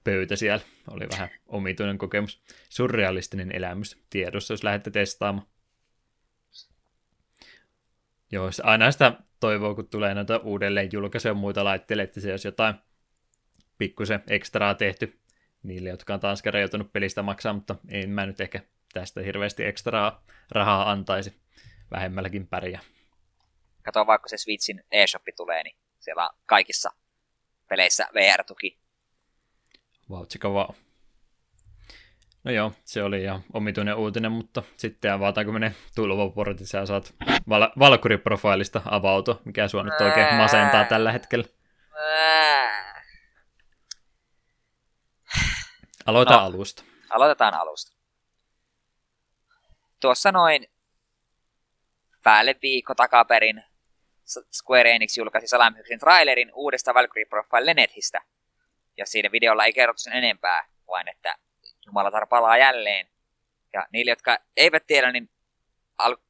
pöytä siellä. Oli vähän omituinen kokemus. Surrealistinen elämys tiedossa, jos lähdette testaamaan. Joo, aina sitä toivoo, kun tulee noita uudelleen julkaisuja muita laitteille, että se olisi jotain pikkusen ekstraa tehty niille, jotka on taas joutunut pelistä maksaa, mutta en mä nyt ehkä tästä hirveästi ekstraa rahaa antaisi. Vähemmälläkin pärjää. Kato, vaikka se Switchin eShop tulee, niin siellä on kaikissa peleissä VR-tuki. Vauhtsika vaan. No joo, se oli ihan omituinen uutinen, mutta sitten avataan, kun menee tulvaportit, sä saat val- valkuriprofiilista avautua, mikä sua nyt oikein masentaa tällä hetkellä. Aloita no, alusta. Aloitetaan alusta. Tuossa noin päälle viikko takaperin Square Enix julkaisi salamyhyksen trailerin uudesta Valkyrie Profile Lenethistä. Ja siinä videolla ei kerrottu sen enempää, vain että Jumalatar palaa jälleen. Ja niille, jotka eivät tiedä, niin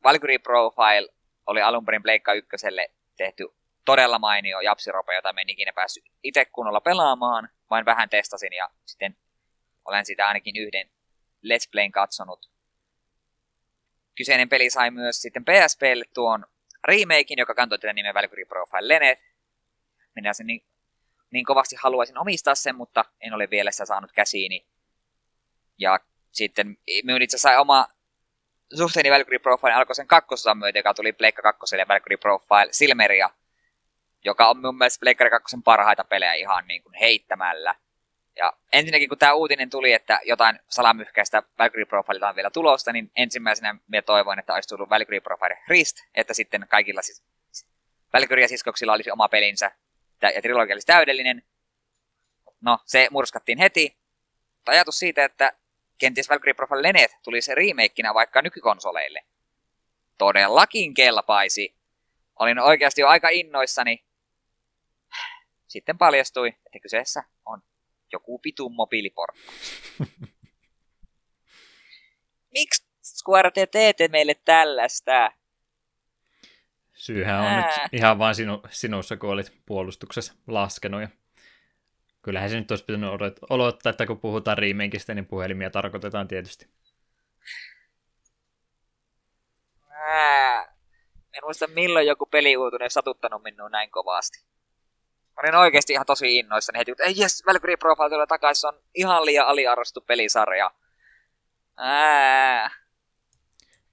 Valkyrie Profile oli alun perin Pleikka ykköselle tehty todella mainio japsirope, jota me en ikinä päässyt itse kunnolla pelaamaan, vain vähän testasin ja sitten olen sitä ainakin yhden Let's Playn katsonut. Kyseinen peli sai myös sitten PSPlle tuon remakein, joka kantoi tätä nimen Valkyrie Profile Lenneth. Minä sen niin, niin kovasti haluaisin omistaa sen, mutta en ole vielä sitä saanut käsiini. Ja sitten minun itse asiassa oma suhteeni Valkyrie Profile alkoi sen kakkososan myötä, joka tuli Pleikka 2 ja Valkyrie Profile Silmeria, joka on mun mielestä Pleikkari 2 parhaita pelejä ihan niin kuin heittämällä. Ja ensinnäkin kun tämä uutinen tuli, että jotain salamyhkäistä Valkyrie Profilea on vielä tulosta, niin ensimmäisenä minä toivoin, että olisi tullut Valkyrie Profile Rist, että sitten kaikilla siis Valkyria-siskoksilla olisi oma pelinsä ja trilogia olisi täydellinen. No, se murskattiin heti. Ajatus siitä, että kenties Valkyrie Profile Lenet tulisi remakeina vaikka nykykonsoleille. Todellakin kelpaisi. Olin oikeasti jo aika innoissani. Sitten paljastui, että kyseessä on joku vitun mobiiliporttaus. Miksi Square te teette meille tällaista? Syyhän on Ää. nyt ihan vain sinu, sinussa, kun olit puolustuksessa laskenut. Ja kyllähän se nyt olisi pitänyt odottaa, että kun puhutaan remakeista, niin puhelimia tarkoitetaan tietysti. Ää. En muista milloin joku peliuutinen satuttanut minua näin kovasti. Olin oikeasti ihan tosi innoissani heti, että ei jes, Valkyrie Profile tulee takaisin, se on ihan liian aliarvostettu pelisarja. Ää.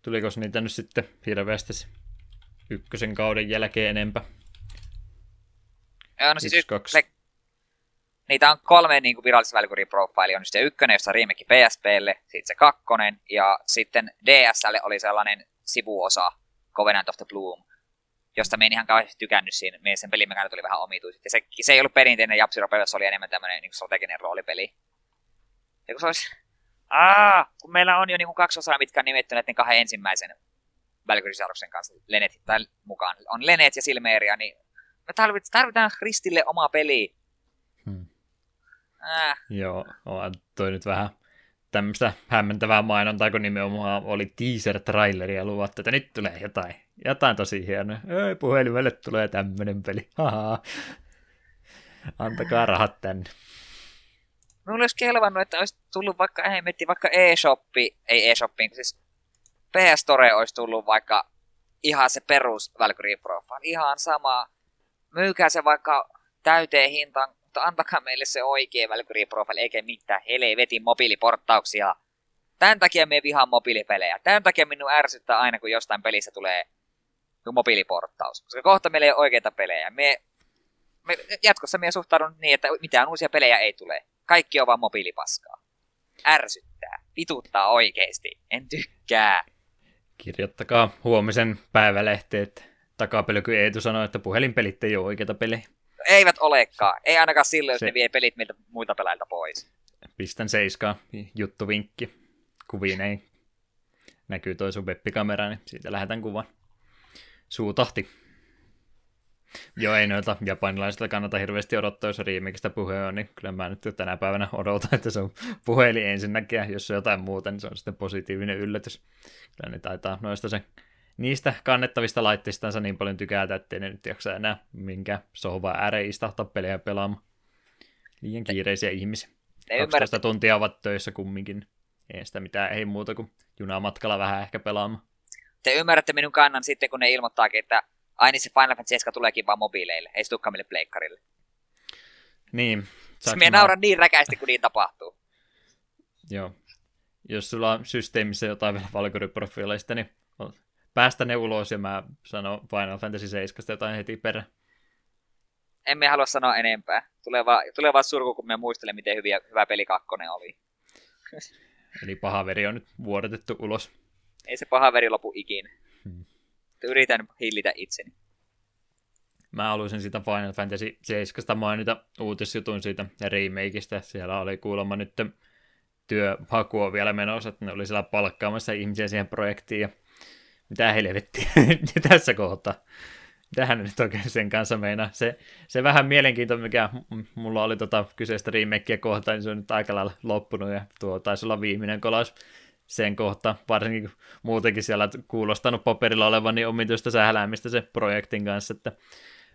Tuliko niitä nyt sitten hirveästi ykkösen kauden jälkeen enempää? Joo, no siis Yksi, kaksi. Niitä on kolme niin kuin virallista Valkyrie Profile. On se ykkönen, jossa remake PSPlle, sitten se kakkonen, ja sitten DSlle oli sellainen sivuosa, Covenant of the Bloom, josta me en ihan kauheasti tykännyt siinä. Meidän sen pelimekaniat oli vähän omituiset. Ja se, se ei ollut perinteinen Japsiro se oli enemmän tämmöinen niin strateginen roolipeli. Ja kun se olisi... Aa, kun meillä on jo niin kuin kaksi osaa, mitkä on nimetty näiden kahden ensimmäisen Valkyrie kanssa Lenet, tai mukaan. On Lenet ja Silmeria, niin me tarvitaan, tarvitaan Kristille oma peli. Hmm. Äh. Joo, on toi nyt vähän tämmöistä hämmentävää mainontaa, kun nimenomaan oli teaser-traileri ja luvattu, että nyt tulee jotain, jotain tosi hienoa. Ei, puhelimelle tulee tämmöinen peli. Haha. Antakaa rahat tänne. Mulla olisi kelvannut, että olisi tullut vaikka, ei vaikka e-shoppi, ei e-shoppiin, siis PS Store olisi tullut vaikka ihan se perus Valkyrie Profile, ihan sama. Myykää se vaikka täyteen hintaan, mutta antakaa meille se oikea Valkyrie Profile, eikä mitään helvetin mobiiliporttauksia. Tämän takia me vihaan mobiilipelejä. Tämän takia minun ärsyttää aina, kun jostain pelissä tulee mobiiliporttaus. Koska kohta meillä ei ole oikeita pelejä. Me, me, jatkossa me suhtaudun niin, että mitään uusia pelejä ei tule. Kaikki on vaan mobiilipaskaa. Ärsyttää. Vituttaa oikeesti. En tykkää. Kirjoittakaa huomisen päivälehteen, että takapelky Eetu sanoi, että puhelinpelit ei ole oikeita pelejä. Eivät olekaan. Ei ainakaan silloin, jos Se... ne vie pelit miltä muita pelailta pois. Pistän seiskaa, juttuvinkki. Kuviin ei näkyy toi sun webbikamera, niin siitä lähetän kuvan. Suutahti. Joo, ei noita japanilaisilta kannata hirveästi odottaa, jos riimikistä puhe on, niin kyllä mä nyt tänä päivänä odotan, että se on puhelin ensinnäkin, ja jos se on jotain muuta, niin se on sitten positiivinen yllätys. Kyllä ne taitaa noista se niistä kannettavista laitteistansa niin paljon tykätä, ettei ne nyt jaksa enää minkä sohva ääreen istahtaa pelejä pelaamaan. Liian kiireisiä ihmisiä. 12 tuntia ovat töissä kumminkin. Ei sitä mitään, ei muuta kuin junamatkalla vähän ehkä pelaamaan. Te ymmärrätte minun kannan sitten, kun ne ilmoittaakin, että Ai niin se Final Fantasy 7 tuleekin vaan mobiileille, ei se tulekaan meille pleikkarille. Niin. Se minä mä... nauran niin räkäisesti, kun niin tapahtuu. Joo. Jos sulla on systeemissä jotain vielä valkoriprofiileista, niin päästä ne ulos ja mä sanon Final Fantasy 7 jotain heti perä. Emme halua sanoa enempää. Tulee vaan, tulee vaan surku, kun me muistelen, miten hyviä, hyvä peli kakkonen oli. Eli paha veri on nyt vuodetettu ulos. Ei se paha veri lopu ikinä. Hmm yritän hillitä itseni. Mä haluaisin sitä Final Fantasy 7 mainita uutisjutun siitä remakeista. Siellä oli kuulemma nyt työhakua vielä menossa, että ne oli siellä palkkaamassa ihmisiä siihen projektiin. Ja mitä helvettiä tässä kohtaa. Mitähän nyt oikein sen kanssa meinaa. Se, se vähän mielenkiinto, mikä mulla oli tota kyseistä remakea kohtaan, niin se on nyt aika lailla loppunut ja tuo taisi olla viimeinen kolaus sen kohta, varsinkin kun muutenkin siellä kuulostanut paperilla olevan niin omituista sähläämistä se projektin kanssa, että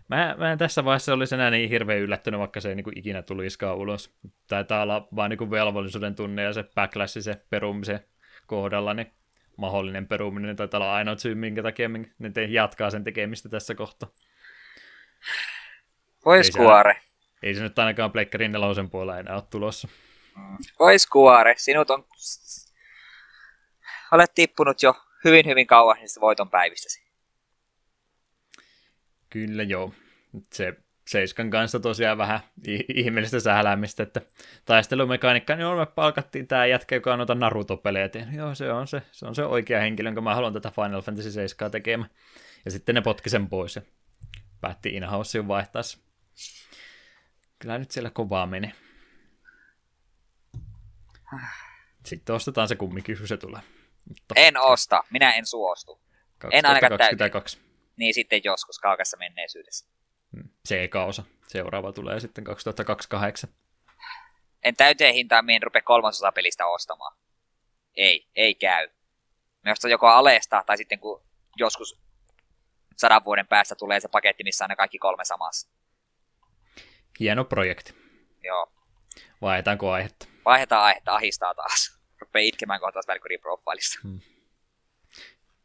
mä, mä en tässä vaiheessa olisi enää niin hirveän yllättynyt, vaikka se ei niin kuin ikinä tulisikaan ulos. Taitaa olla vain niin kuin velvollisuuden tunne ja se backlash, se perumisen kohdalla, niin mahdollinen peruminen taitaa olla ainoa syy, minkä takia ne te jatkaa sen tekemistä tässä kohtaa. Vois kuore. Ei se nyt ainakaan Pleikkarin nelosen puolella enää ole tulossa. Vois kuore, sinut on olet tippunut jo hyvin hyvin kauan niistä voiton päivistäsi. Kyllä joo. Se Seiskan kanssa tosiaan vähän ihmeellistä sähläämistä, että taistelumekaniikka, niin me palkattiin tämä jätkä, joka on noita Naruto-pelejä. Joo, se on se, se on se oikea henkilö, jonka mä haluan tätä Final Fantasy 7 tekemään. Ja sitten ne potki sen pois ja päätti in vaihtaa Kyllä nyt siellä kovaa menee. Sitten ostetaan se kumminkin, kun se tulee. Mutta... En osta, minä en suostu. 2022. En ainakaan Niin sitten joskus kaukassa menneisyydessä. C-osa. Hmm. Seuraava tulee sitten 2028. En täyteen hintaa mihin rupea kolmasosa pelistä ostamaan. Ei, ei käy. Me ostan joko alesta, tai sitten kun joskus sadan vuoden päästä tulee se paketti, missä on ne kaikki kolme samassa. Hieno projekti. Joo. Vaihdetaanko aihetta? Vaihdetaan aihetta, ahistaa taas. Rupeaa itkemään kohta Valkyrie Profilista. Hmm.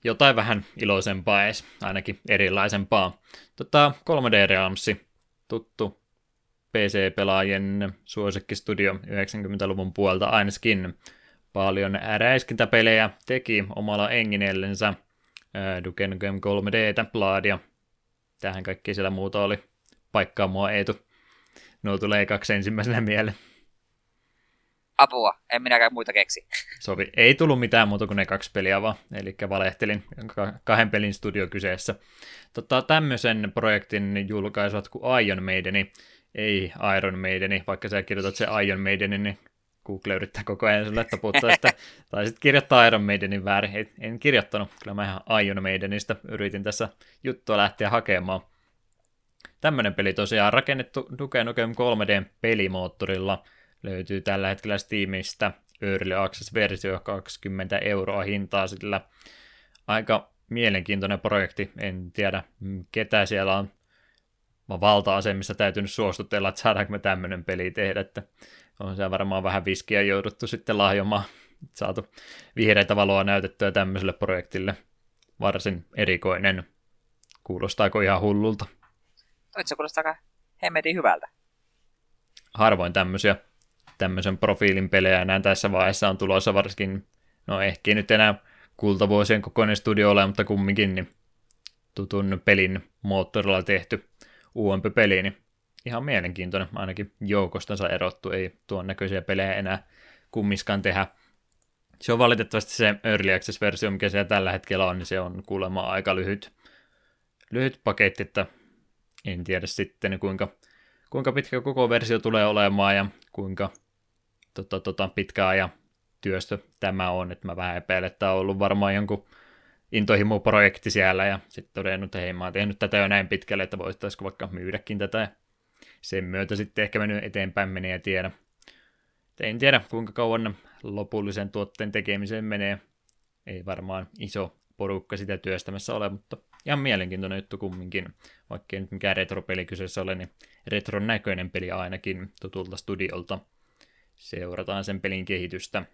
Jotain vähän iloisempaa edes, ainakin erilaisempaa. Tota, 3D Realmsi, tuttu PC-pelaajien suosikkistudio 90-luvun puolta ainakin. Paljon räiskintäpelejä teki omalla enginellensä. Duke Nukem 3D, Blaadia. Tähän kaikki siellä muuta oli. Paikkaa mua Eetu. Nuo tulee kaksi ensimmäisenä mieleen. Apua, en minäkään muita keksi. Sovi. Ei tullut mitään muuta kuin ne kaksi peliä vaan, eli valehtelin kahden pelin studio kyseessä. Tota, tämmöisen projektin julkaisuat kuin Iron Maideni, ei Iron Maideni, vaikka sä kirjoitat se Iron Maideni, niin Google yrittää koko ajan sulle taputtaa sitä. tai sitten kirjoittaa Iron Maidenin väärin. En, en kirjoittanut, kyllä mä ihan Iron Maidenista yritin tässä juttua lähteä hakemaan. Tämmöinen peli tosiaan rakennettu Duke Nukem 3D pelimoottorilla. Löytyy tällä hetkellä Steamista Early Access-versio 20 euroa hintaa sillä. Aika mielenkiintoinen projekti. En tiedä ketä siellä on valta-asemissa täytynyt suostutella, että saadaanko me tämmöinen peli tehdä. Että on siellä varmaan vähän viskiä jouduttu sitten lahjomaan. Saatu vihreitä valoa näytettyä tämmöiselle projektille. Varsin erikoinen. Kuulostaako ihan hullulta? Nyt se kuulostaa hemmetin hyvältä. Harvoin tämmöisiä tämmöisen profiilin pelejä näin tässä vaiheessa on tulossa varsinkin, no ehkä nyt enää kultavuosien kokoinen studio ole, mutta kumminkin niin tutun pelin moottorilla tehty uudempi peli, niin ihan mielenkiintoinen, ainakin joukostansa erottu, ei tuon näköisiä pelejä enää kummiskaan tehdä. Se on valitettavasti se Early Access-versio, mikä siellä tällä hetkellä on, niin se on kuulemma aika lyhyt, lyhyt paketti, että en tiedä sitten kuinka, kuinka pitkä koko versio tulee olemaan ja kuinka tota, tota, pitkä ajan työstö tämä on, että mä vähän epäilen, että on ollut varmaan jonkun intohimo-projekti siellä ja sitten todennut, että hei mä oon tehnyt tätä jo näin pitkälle, että voitaisiko vaikka myydäkin tätä ja sen myötä sitten ehkä mennyt eteenpäin menee ja tiedä. En tiedä kuinka kauan lopullisen tuotteen tekemiseen menee. Ei varmaan iso porukka sitä työstämässä ole, mutta ihan mielenkiintoinen juttu kumminkin. Vaikka ei nyt mikään retro-peli kyseessä ole, niin retron näköinen peli ainakin tutulta studiolta. Seurataan sen pelin kehitystä.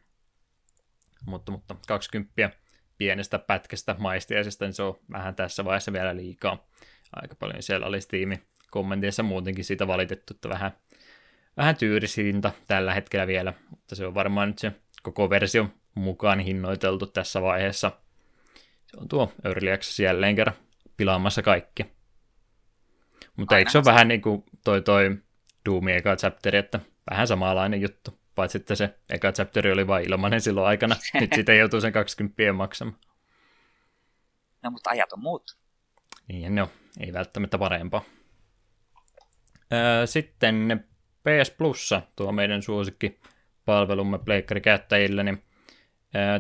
Mutta, mutta 20 pienestä pätkästä maistiaisesta, niin se on vähän tässä vaiheessa vielä liikaa. Aika paljon siellä oli Steam kommenteissa muutenkin siitä valitettu, että vähän, vähän tyyrisinta tällä hetkellä vielä, mutta se on varmaan nyt se koko versio mukaan hinnoiteltu tässä vaiheessa. Se on tuo Early Access jälleen kerran pilaamassa kaikki. Mutta eikö se ole vähän niin kuin toi, toi Doom eka chapteri, että vähän samanlainen juttu, paitsi että se eka chapteri oli vain ilmainen silloin aikana, nyt sitä joutuu sen 20 maksamaan. No mutta ajat on muut. Niin, no, ei välttämättä parempaa. Sitten PS Plussa, tuo meidän suosikki palvelumme pleikkarikäyttäjille, niin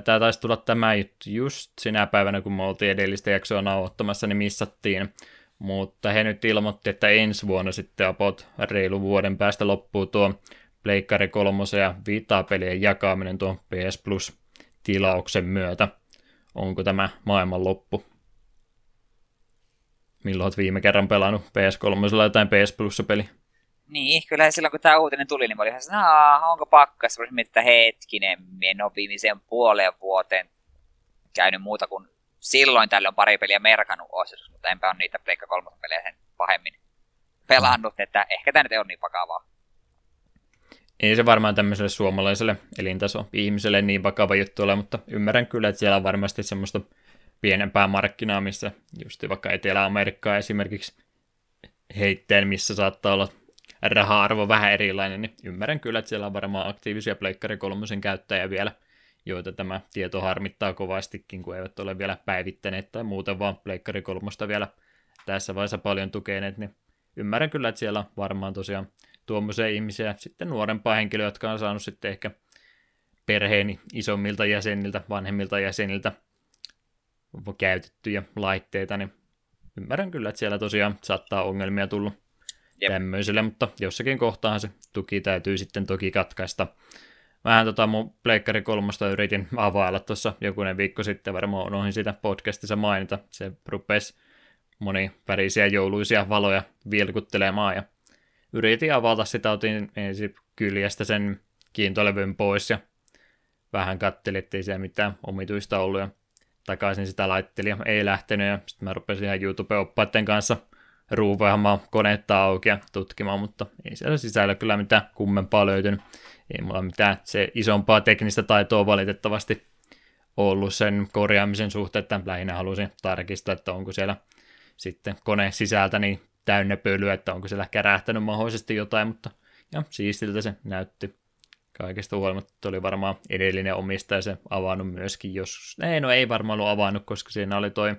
Tämä taisi tulla tämä juttu just sinä päivänä, kun me oltiin edellistä jaksoa nauhoittamassa, niin missattiin. Mutta he nyt ilmoitti, että ensi vuonna sitten apot reilu vuoden päästä loppuu tuo Pleikkari 3 ja pelien jakaminen tuon PS Plus tilauksen myötä. Onko tämä maailman loppu? Milloin olet viime kerran pelannut PS3 jotain PS Plus-peli? Niin, kyllä silloin kun tämä uutinen tuli, niin mä olin että onko pakka? Sitten että hetkinen, en ole viimeiseen puoleen vuoteen käynyt muuta kuin silloin tällöin pari peliä merkannut osittain, mutta enpä ole niitä Pleikka 3 pelejä sen pahemmin pelannut, että ehkä tämä nyt ei ole niin vakavaa. Ei se varmaan tämmöiselle suomalaiselle elintaso ihmiselle niin vakava juttu ole, mutta ymmärrän kyllä, että siellä on varmasti semmoista pienempää markkinaa, missä just vaikka Etelä-Amerikkaa esimerkiksi heitteen, missä saattaa olla raha-arvo vähän erilainen, niin ymmärrän kyllä, että siellä on varmaan aktiivisia Pleikkari kolmosen käyttäjiä vielä, joita tämä tieto harmittaa kovastikin, kun eivät ole vielä päivittäneet tai muuten vaan Pleikkari kolmosta vielä tässä vaiheessa paljon tukeneet, niin ymmärrän kyllä, että siellä on varmaan tosiaan tuommoisia ihmisiä, sitten nuorempaa henkilöä, jotka on saanut sitten ehkä perheeni isommilta jäseniltä, vanhemmilta jäseniltä käytettyjä laitteita, niin ymmärrän kyllä, että siellä tosiaan saattaa ongelmia tulla Jep. tämmöiselle, mutta jossakin kohtaan se tuki täytyy sitten toki katkaista. Vähän tota mun Pleikkari kolmosta yritin availla tuossa jokunen viikko sitten, varmaan unohdin sitä podcastissa mainita. Se rupesi monivärisiä jouluisia valoja vilkuttelemaan ja yritin avata sitä, otin ensin kyljestä sen kiintolevyn pois ja vähän kattelin, ettei siellä mitään omituista ollut ja takaisin sitä laittelin ja ei lähtenyt ja sitten mä rupesin ihan YouTube-oppaiden kanssa ruuvaamaan koneetta auki ja tutkimaan, mutta ei siellä sisällä kyllä mitään kummempaa löytynyt. Ei mulla mitään se isompaa teknistä taitoa valitettavasti ollut sen korjaamisen suhteen, että lähinnä halusin tarkistaa, että onko siellä sitten kone sisältä niin täynnä pölyä, että onko siellä kärähtänyt mahdollisesti jotain, mutta ja siistiltä se näytti kaikesta huolimatta. Oli varmaan edellinen omistaja se avannut myöskin jos Ei, no ei varmaan ollut avannut, koska siinä oli toi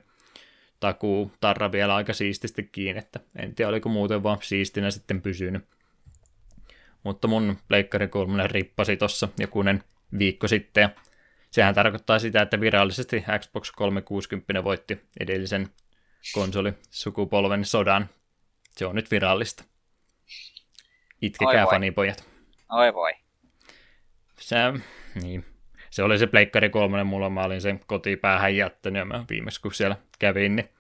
takuu tarra vielä aika siististi kiinni, että en tiedä oliko muuten vaan siistinä sitten pysynyt. Mutta mun Pleikkari 3 rippasi tossa jokunen viikko sitten ja sehän tarkoittaa sitä, että virallisesti Xbox 360 voitti edellisen konsolisukupolven sodan. Se on nyt virallista. Itkekää fanipojat. Oi voi. Se, niin. se oli se Pleikkari 3, mulla mä olin sen kotipäähän jättänyt ja mä viimeksi kun siellä kävin, niin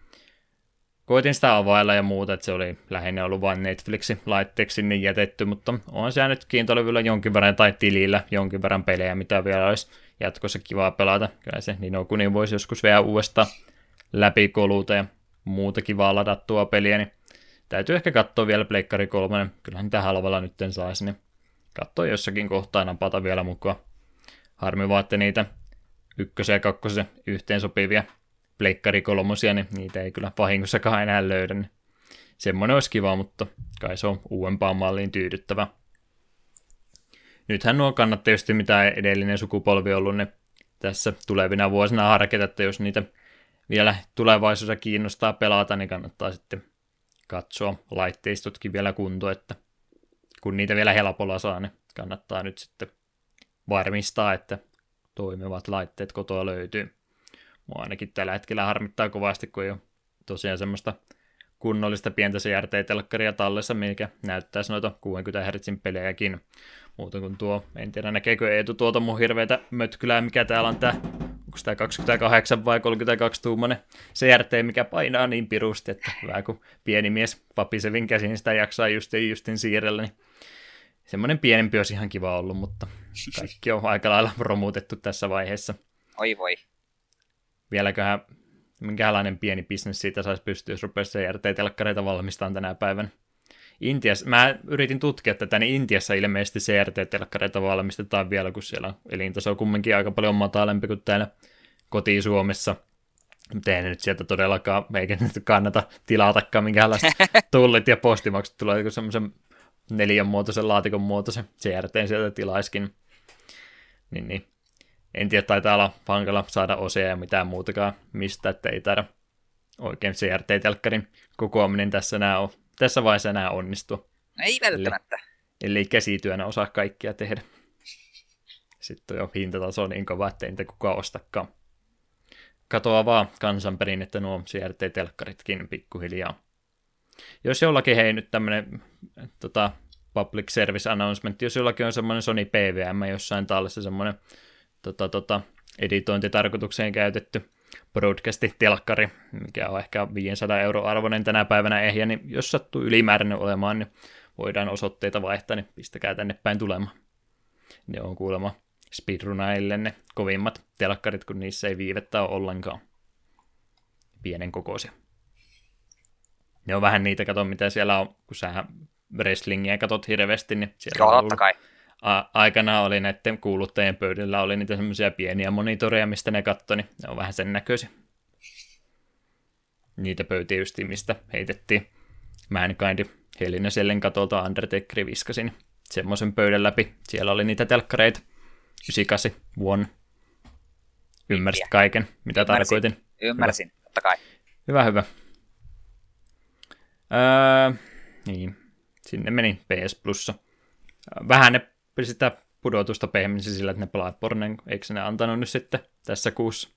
koitin sitä availla ja muuta, että se oli lähinnä ollut vain Netflixin laitteeksi niin jätetty, mutta on se nyt kiintolevyllä jonkin verran tai tilillä jonkin verran pelejä, mitä vielä olisi jatkossa kivaa pelata. Kyllä se niin on, kun niin voisi joskus vielä uudestaan läpikoluta ja muuta kivaa ladattua peliä, niin täytyy ehkä katsoa vielä Pleikkari 3, kyllähän niitä halvalla nyt saisi, niin katsoa jossakin kohtaa napata vielä mukaan. Harmi vaan, että niitä ykkösen ja kakkosen yhteen sopivia pleikkari kolmosia, niin niitä ei kyllä vahingossakaan enää löydä. Niin semmoinen olisi kiva, mutta kai se on uudempaan malliin tyydyttävä. Nythän nuo kannattaa tietysti mitä edellinen sukupolvi ollut, ne tässä tulevina vuosina harkita, että jos niitä vielä tulevaisuudessa kiinnostaa pelata, niin kannattaa sitten katsoa laitteistotkin vielä kuntoon, että kun niitä vielä helpolla saa, niin kannattaa nyt sitten varmistaa, että toimivat laitteet kotoa löytyy. Mua ainakin tällä hetkellä harmittaa kovasti, kun ei ole tosiaan semmoista kunnollista pientä CRT-telkkaria tallessa, mikä näyttäisi noita 60 Hz pelejäkin. Muuta kuin tuo, en tiedä näkeekö Eetu tuota mun hirveätä mötkylää, mikä täällä on tää, onko tämä 28 vai 32 tuumainen CRT, mikä painaa niin pirusti, että vähän kuin pieni mies papisevin käsin sitä jaksaa justin, justin siirrellä, niin semmoinen pienempi olisi ihan kiva ollut, mutta kaikki on aika lailla romutettu tässä vaiheessa. Oi voi. Vieläköhän minkälainen pieni bisnes siitä saisi pystyä, jos rupeaisi CRT-telkkareita valmistamaan tänä päivänä. Intiassa, mä yritin tutkia tätä, niin Intiassa ilmeisesti CRT-telkkareita valmistetaan vielä, kun siellä elintaso on kumminkin aika paljon matalempi kuin täällä koti Suomessa. Mutta ei nyt sieltä todellakaan, eikä nyt kannata tilatakaan minkäänlaista tullit ja postimaksut tulee semmoisen neljän muotoisen laatikon muotoisen CRT sieltä tilaiskin. Niin, niin. En tiedä, taitaa olla hankala saada osia ja mitään muutakaan mistä, että ei taida oikein CRT-telkkarin kokoaminen tässä, nää on, tässä vaiheessa enää onnistu. No ei välttämättä. Ellei, ellei käsityönä osaa kaikkia tehdä. Sitten on jo hintataso niin kova, ettei niitä kukaan ostakaan. Katoaa vaan kansanperinnettä nuo CRT-telkkaritkin pikkuhiljaa. Jos jollakin, hei nyt tämmöinen tota, public service announcement, jos jollakin on semmoinen Sony PVM jossain tallessa semmoinen tota, tota, editointitarkoitukseen käytetty broadcasti-telkkari, mikä on ehkä 500 euro arvoinen tänä päivänä ehjä, niin jos sattuu ylimääräinen olemaan, niin voidaan osoitteita vaihtaa, niin pistäkää tänne päin tulemaan. Ne on kuulemma speedrunaille ne kovimmat telkkarit, kun niissä ei viivettä ole ollenkaan. Pienen kokoisia. Ne on vähän niitä, kato mitä siellä on, kun sä wrestlingiä katot hirveästi, niin siellä Joo, totta kai. A- aikanaan oli näiden kuuluttajien pöydillä oli niitä semmoisia pieniä monitoreja, mistä ne katsoi, niin ne on vähän sen näköisiä. Niitä pöytiä just, mistä heitettiin Mankind Helin ja Sellen katolta Undertakeri viskasin semmoisen pöydän läpi. Siellä oli niitä telkkareita. 98, One. Ymmärsit kaiken, mitä Ymmärsin. tarkoitin. Ymmärsin, hyvä. totta kai. Hyvä, hyvä. Öö, niin, sinne meni PS Plussa. Vähän ne sitä pudotusta pehmensi sillä, että ne Bloodborne, eikö ne antanut nyt sitten tässä kuussa?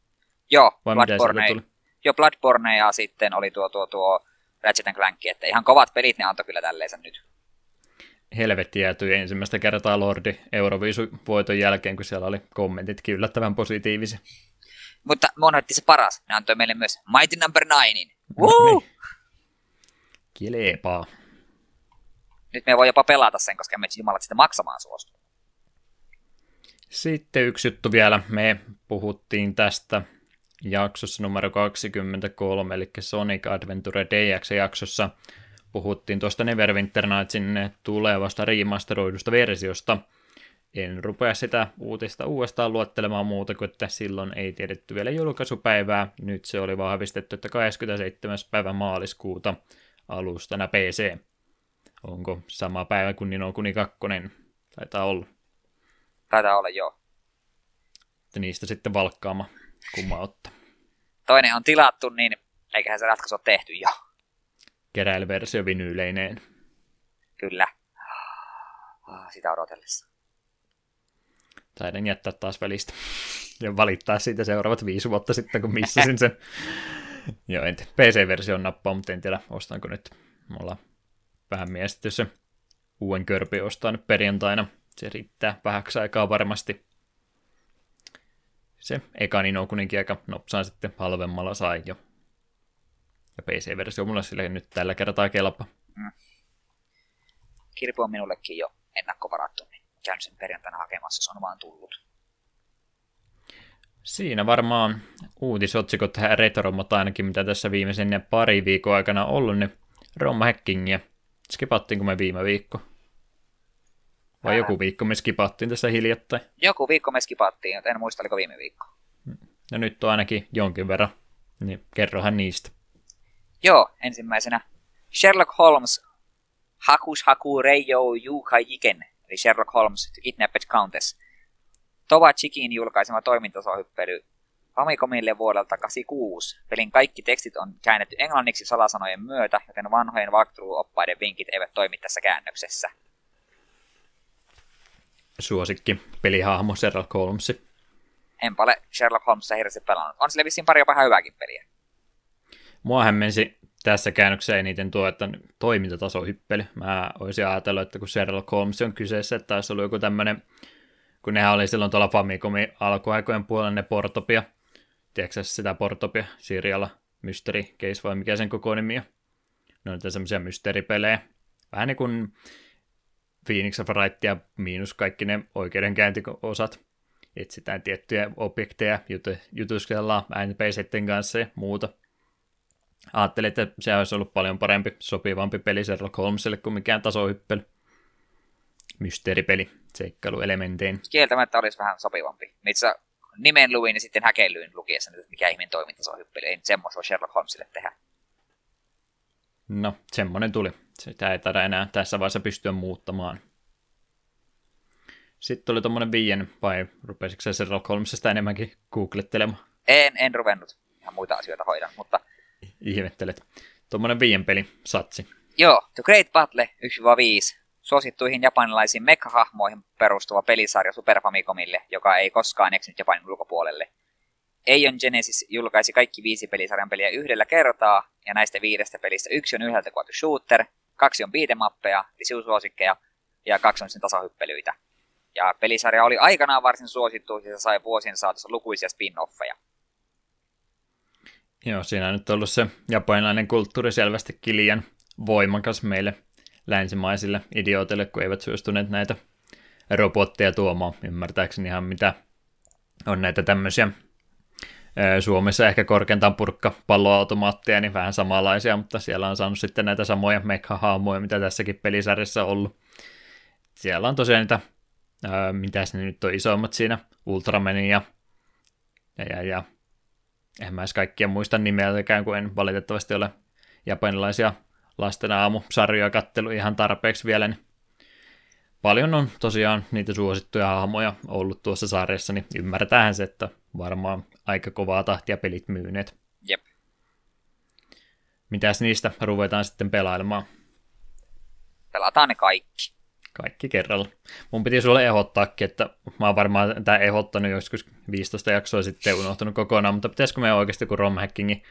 Joo, Vai Bloodborne, tuli? jo Bloodborne ja sitten oli tuo, tuo, tuo Ratchet Clank, että ihan kovat pelit ne antoi kyllä tälleensä nyt. Helvetti jäätyi ensimmäistä kertaa Lordi Euroviisu-voiton jälkeen, kun siellä oli kommentitkin yllättävän positiivisia. Mutta mun otti se paras. Ne antoi meille myös Mighty Number 9. Woo! Niin. Kilepaa. Nyt me voi jopa pelata sen, koska me jumalat sitä maksamaan suostu. Sitten yksi juttu vielä. Me puhuttiin tästä jaksossa numero 23, eli Sonic Adventure DX-jaksossa. Puhuttiin tuosta Neverwinter Nightsin tulevasta remasteroidusta versiosta. En rupea sitä uutista uudestaan luettelemaan muuta kuin, että silloin ei tiedetty vielä julkaisupäivää. Nyt se oli vahvistettu, että 27. päivä maaliskuuta alustana PC. Onko sama päivä kuin Nino Kuni 2? Taitaa olla. Taitaa olla joo. Että niistä sitten valkkaama kumma ottaa. Toinen on tilattu, niin eiköhän se ratkaisu ole tehty jo. Keräilyversio vinyyleineen. Kyllä. Ah, Sitä odotellessa. Taidan jättää taas välistä. Ja valittaa siitä seuraavat viisi vuotta sitten, kun missasin sen. Joo, en. PC-version nappaa, mutta en tiedä, ostanko nyt. Mulla vähän mietitty se uuden körpi ostaa nyt perjantaina. Se riittää vähäksi aikaa varmasti. Se eka Nino kuninkin aika nopsaan sitten halvemmalla sai jo. Ja PC-versio mulla sille nyt tällä kertaa kelpa. Kirpu on minullekin jo ennakkovarattu, niin käyn sen perjantaina hakemassa, se on vaan tullut. Siinä varmaan uutisotsikot tähän retromot ainakin, mitä tässä viimeisen pari viikon aikana on ollut, niin Roma Hackingia. Skipattiinko me viime viikko? Vai Ää. joku viikko me skipattiin tässä hiljattain. Joku viikko me skipattiin, en muista, oliko viime viikko. Ja nyt on ainakin jonkin verran. Niin kerrohan niistä. Joo, ensimmäisenä Sherlock Holmes Hakus Haku Reijo Juha Jiken, eli Sherlock Holmes The Kidnapped Countess. Tova Chikin julkaisema toimintasohyppely Famicomille vuodelta 86. Pelin kaikki tekstit on käännetty englanniksi salasanojen myötä, joten vanhojen walkthrough-oppaiden vinkit eivät toimi tässä käännöksessä. Suosikki pelihahmo Sherlock Holmes. Enpä ole Sherlock Holmesia hirveästi pelannut. On sille vissiin pari jopa ihan hyvääkin peliä. Mua hämmensi tässä käännöksessä eniten tuo, että toimintatasohyppely. Mä olisin ajatellut, että kun Sherlock Holmes on kyseessä, että olisi ollut joku tämmöinen, kun nehän oli silloin tuolla Famicomin alkuaikojen puolella ne Portopia. Tiedätkö sitä Portopia, Sirialla, Mystery Case vai mikä sen koko nimi on? Ne on niitä semmoisia mysteeripelejä. Vähän niin kuin Phoenix of Wrightia miinus kaikki ne oikeudenkäyntiosat. Etsitään tiettyjä objekteja, jutu- jutuskellaan NPCiden kanssa ja muuta. Ajattelin, että se olisi ollut paljon parempi, sopivampi peli Sherlock Holmesille kuin mikään tasohyppely. Mysteeripeli, seikkailuelementein. Kieltämättä olisi vähän sopivampi. Itse nimen luin ja sitten häkellyin lukiessa, että mikä ihminen toimintasohyppely. Ei nyt semmoista voi Sherlock Holmesille tehdä. No, semmonen tuli. Sitä ei taida enää tässä vaiheessa pystyä muuttamaan. Sitten oli tommonen viien, vai rupesitko sä Sherlock Holmesista enemmänkin googlettelemaan? En, en ruvennut. Ihan muita asioita hoidan, mutta Ihmettelet. Tommonen viien peli, satsi. Joo, The Great Battle 1-5. Suosittuihin japanilaisiin mekkahahmoihin perustuva pelisarja Super Famicomille, joka ei koskaan eksynyt Japanin ulkopuolelle. Eion Genesis julkaisi kaikki viisi pelisarjan peliä yhdellä kertaa, ja näistä viidestä pelistä yksi on yhdeltä kuvattu shooter, kaksi on beatemappeja, suosikkeja, ja kaksi on sen tasahyppelyitä. Ja pelisarja oli aikanaan varsin suosittu, ja se sai vuosien saatossa lukuisia spin-offeja. Joo, siinä on nyt ollut se japanilainen kulttuuri selvästikin liian voimakas meille länsimaisille idiootille, kun eivät suostuneet näitä robotteja tuomaan. Ymmärtääkseni ihan mitä on näitä tämmöisiä Suomessa ehkä korkeintaan purkka palloautomaatteja, niin vähän samanlaisia, mutta siellä on saanut sitten näitä samoja mekha-haamoja, mitä tässäkin pelisarjassa on ollut. Siellä on tosiaan niitä, ö, mitäs ne nyt on isommat siinä, Ultramanin ja, ja, ja, ja en mä edes kaikkia muista nimeltäkään, kun en valitettavasti ole japanilaisia lasten aamusarjoja kattelu ihan tarpeeksi vielä, niin paljon on tosiaan niitä suosittuja hahmoja ollut tuossa sarjassa, niin ymmärretään se, että varmaan aika kovaa tahtia pelit myyneet. Jep. Mitäs niistä ruvetaan sitten pelailemaan? Pelataan ne kaikki. Kaikki kerralla. Mun piti sulle ehdottaakin, että mä oon varmaan tämä ehdottanut joskus 15 jaksoa sitten unohtunut kokonaan, mutta pitäisikö me oikeasti kun romhackingin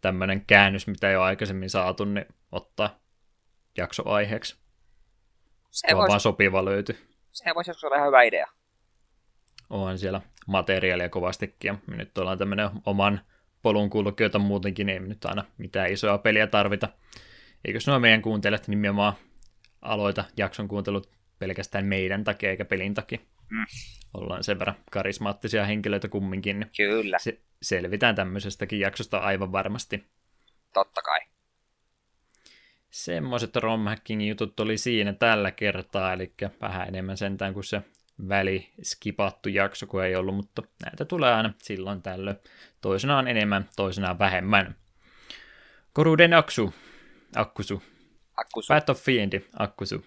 tämmöinen käännös, mitä ei ole aikaisemmin saatu, niin ottaa jaksoaiheeksi? Se voisi, vaan sopiva löyty. se voisi joskus olla ihan hyvä idea. On siellä materiaalia kovastikin, ja me nyt ollaan tämmöinen oman polun kulkijoita muutenkin, niin ei nyt aina mitään isoja peliä tarvita. Eikös nuo meidän kuuntelijat nimenomaan aloita jakson kuuntelut pelkästään meidän takia eikä pelin takia. Mm. Ollaan sen verran karismaattisia henkilöitä kumminkin, niin Kyllä, se, selvitään tämmöisestäkin jaksosta aivan varmasti. totta kai. Semmoiset romhackingin jutut oli siinä tällä kertaa, eli vähän enemmän sentään kuin se väli skipattu jakso, kun ei ollut, mutta näitä tulee aina silloin tällöin. Toisenaan enemmän, toisenaan vähemmän. Koruden aksu, akkusu, Akkus. Battlefield, akkusu.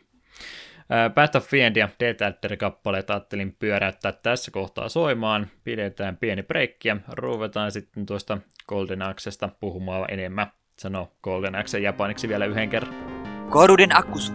Ää, Battlefield ja Death kappaleet ajattelin pyöräyttää tässä kohtaa soimaan. Pidetään pieni breikki ja ruvetaan sitten tuosta Golden Axesta puhumaan enemmän. Sano Golden Axe japaniksi vielä yhden kerran. Koruden akkus.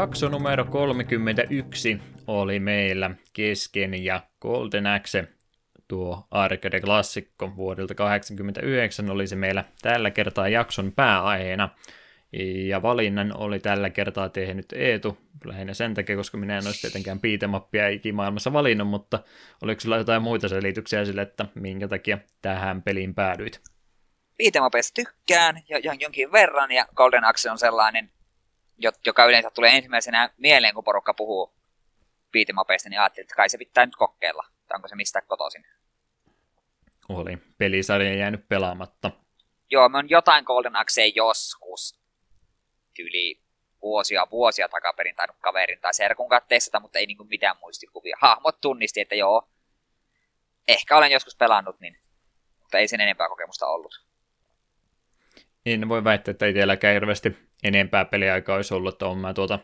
Jakso numero 31 oli meillä kesken ja Golden Axe, tuo arcade-klassikko vuodelta 1989 oli se meillä tällä kertaa jakson pääaiheena. Ja valinnan oli tällä kertaa tehnyt Eetu, lähinnä sen takia, koska minä en olisi tietenkään piitemappia ikimaailmassa valinnut, mutta oliko sulla jotain muita selityksiä sille, että minkä takia tähän peliin päädyit? Viitemapeista tykkään jo, jo, jonkin verran, ja Golden Axe on sellainen, joka yleensä tulee ensimmäisenä mieleen, kun porukka puhuu viitemapeista, niin ajattelin, että kai se pitää nyt kokeilla. Tai onko se mistä kotoisin. Oli pelisarja jäänyt pelaamatta. Joo, mä oon jotain Golden Axea joskus yli vuosia vuosia takaperin tainnut kaverin tai serkun katteessa, mutta ei niinku mitään muistikuvia. Hahmot tunnisti, että joo, ehkä olen joskus pelannut, niin, mutta ei sen enempää kokemusta ollut. En voi väittää, että itselläkään hirveästi enempää peliaikaa olisi ollut, että on mä tuota,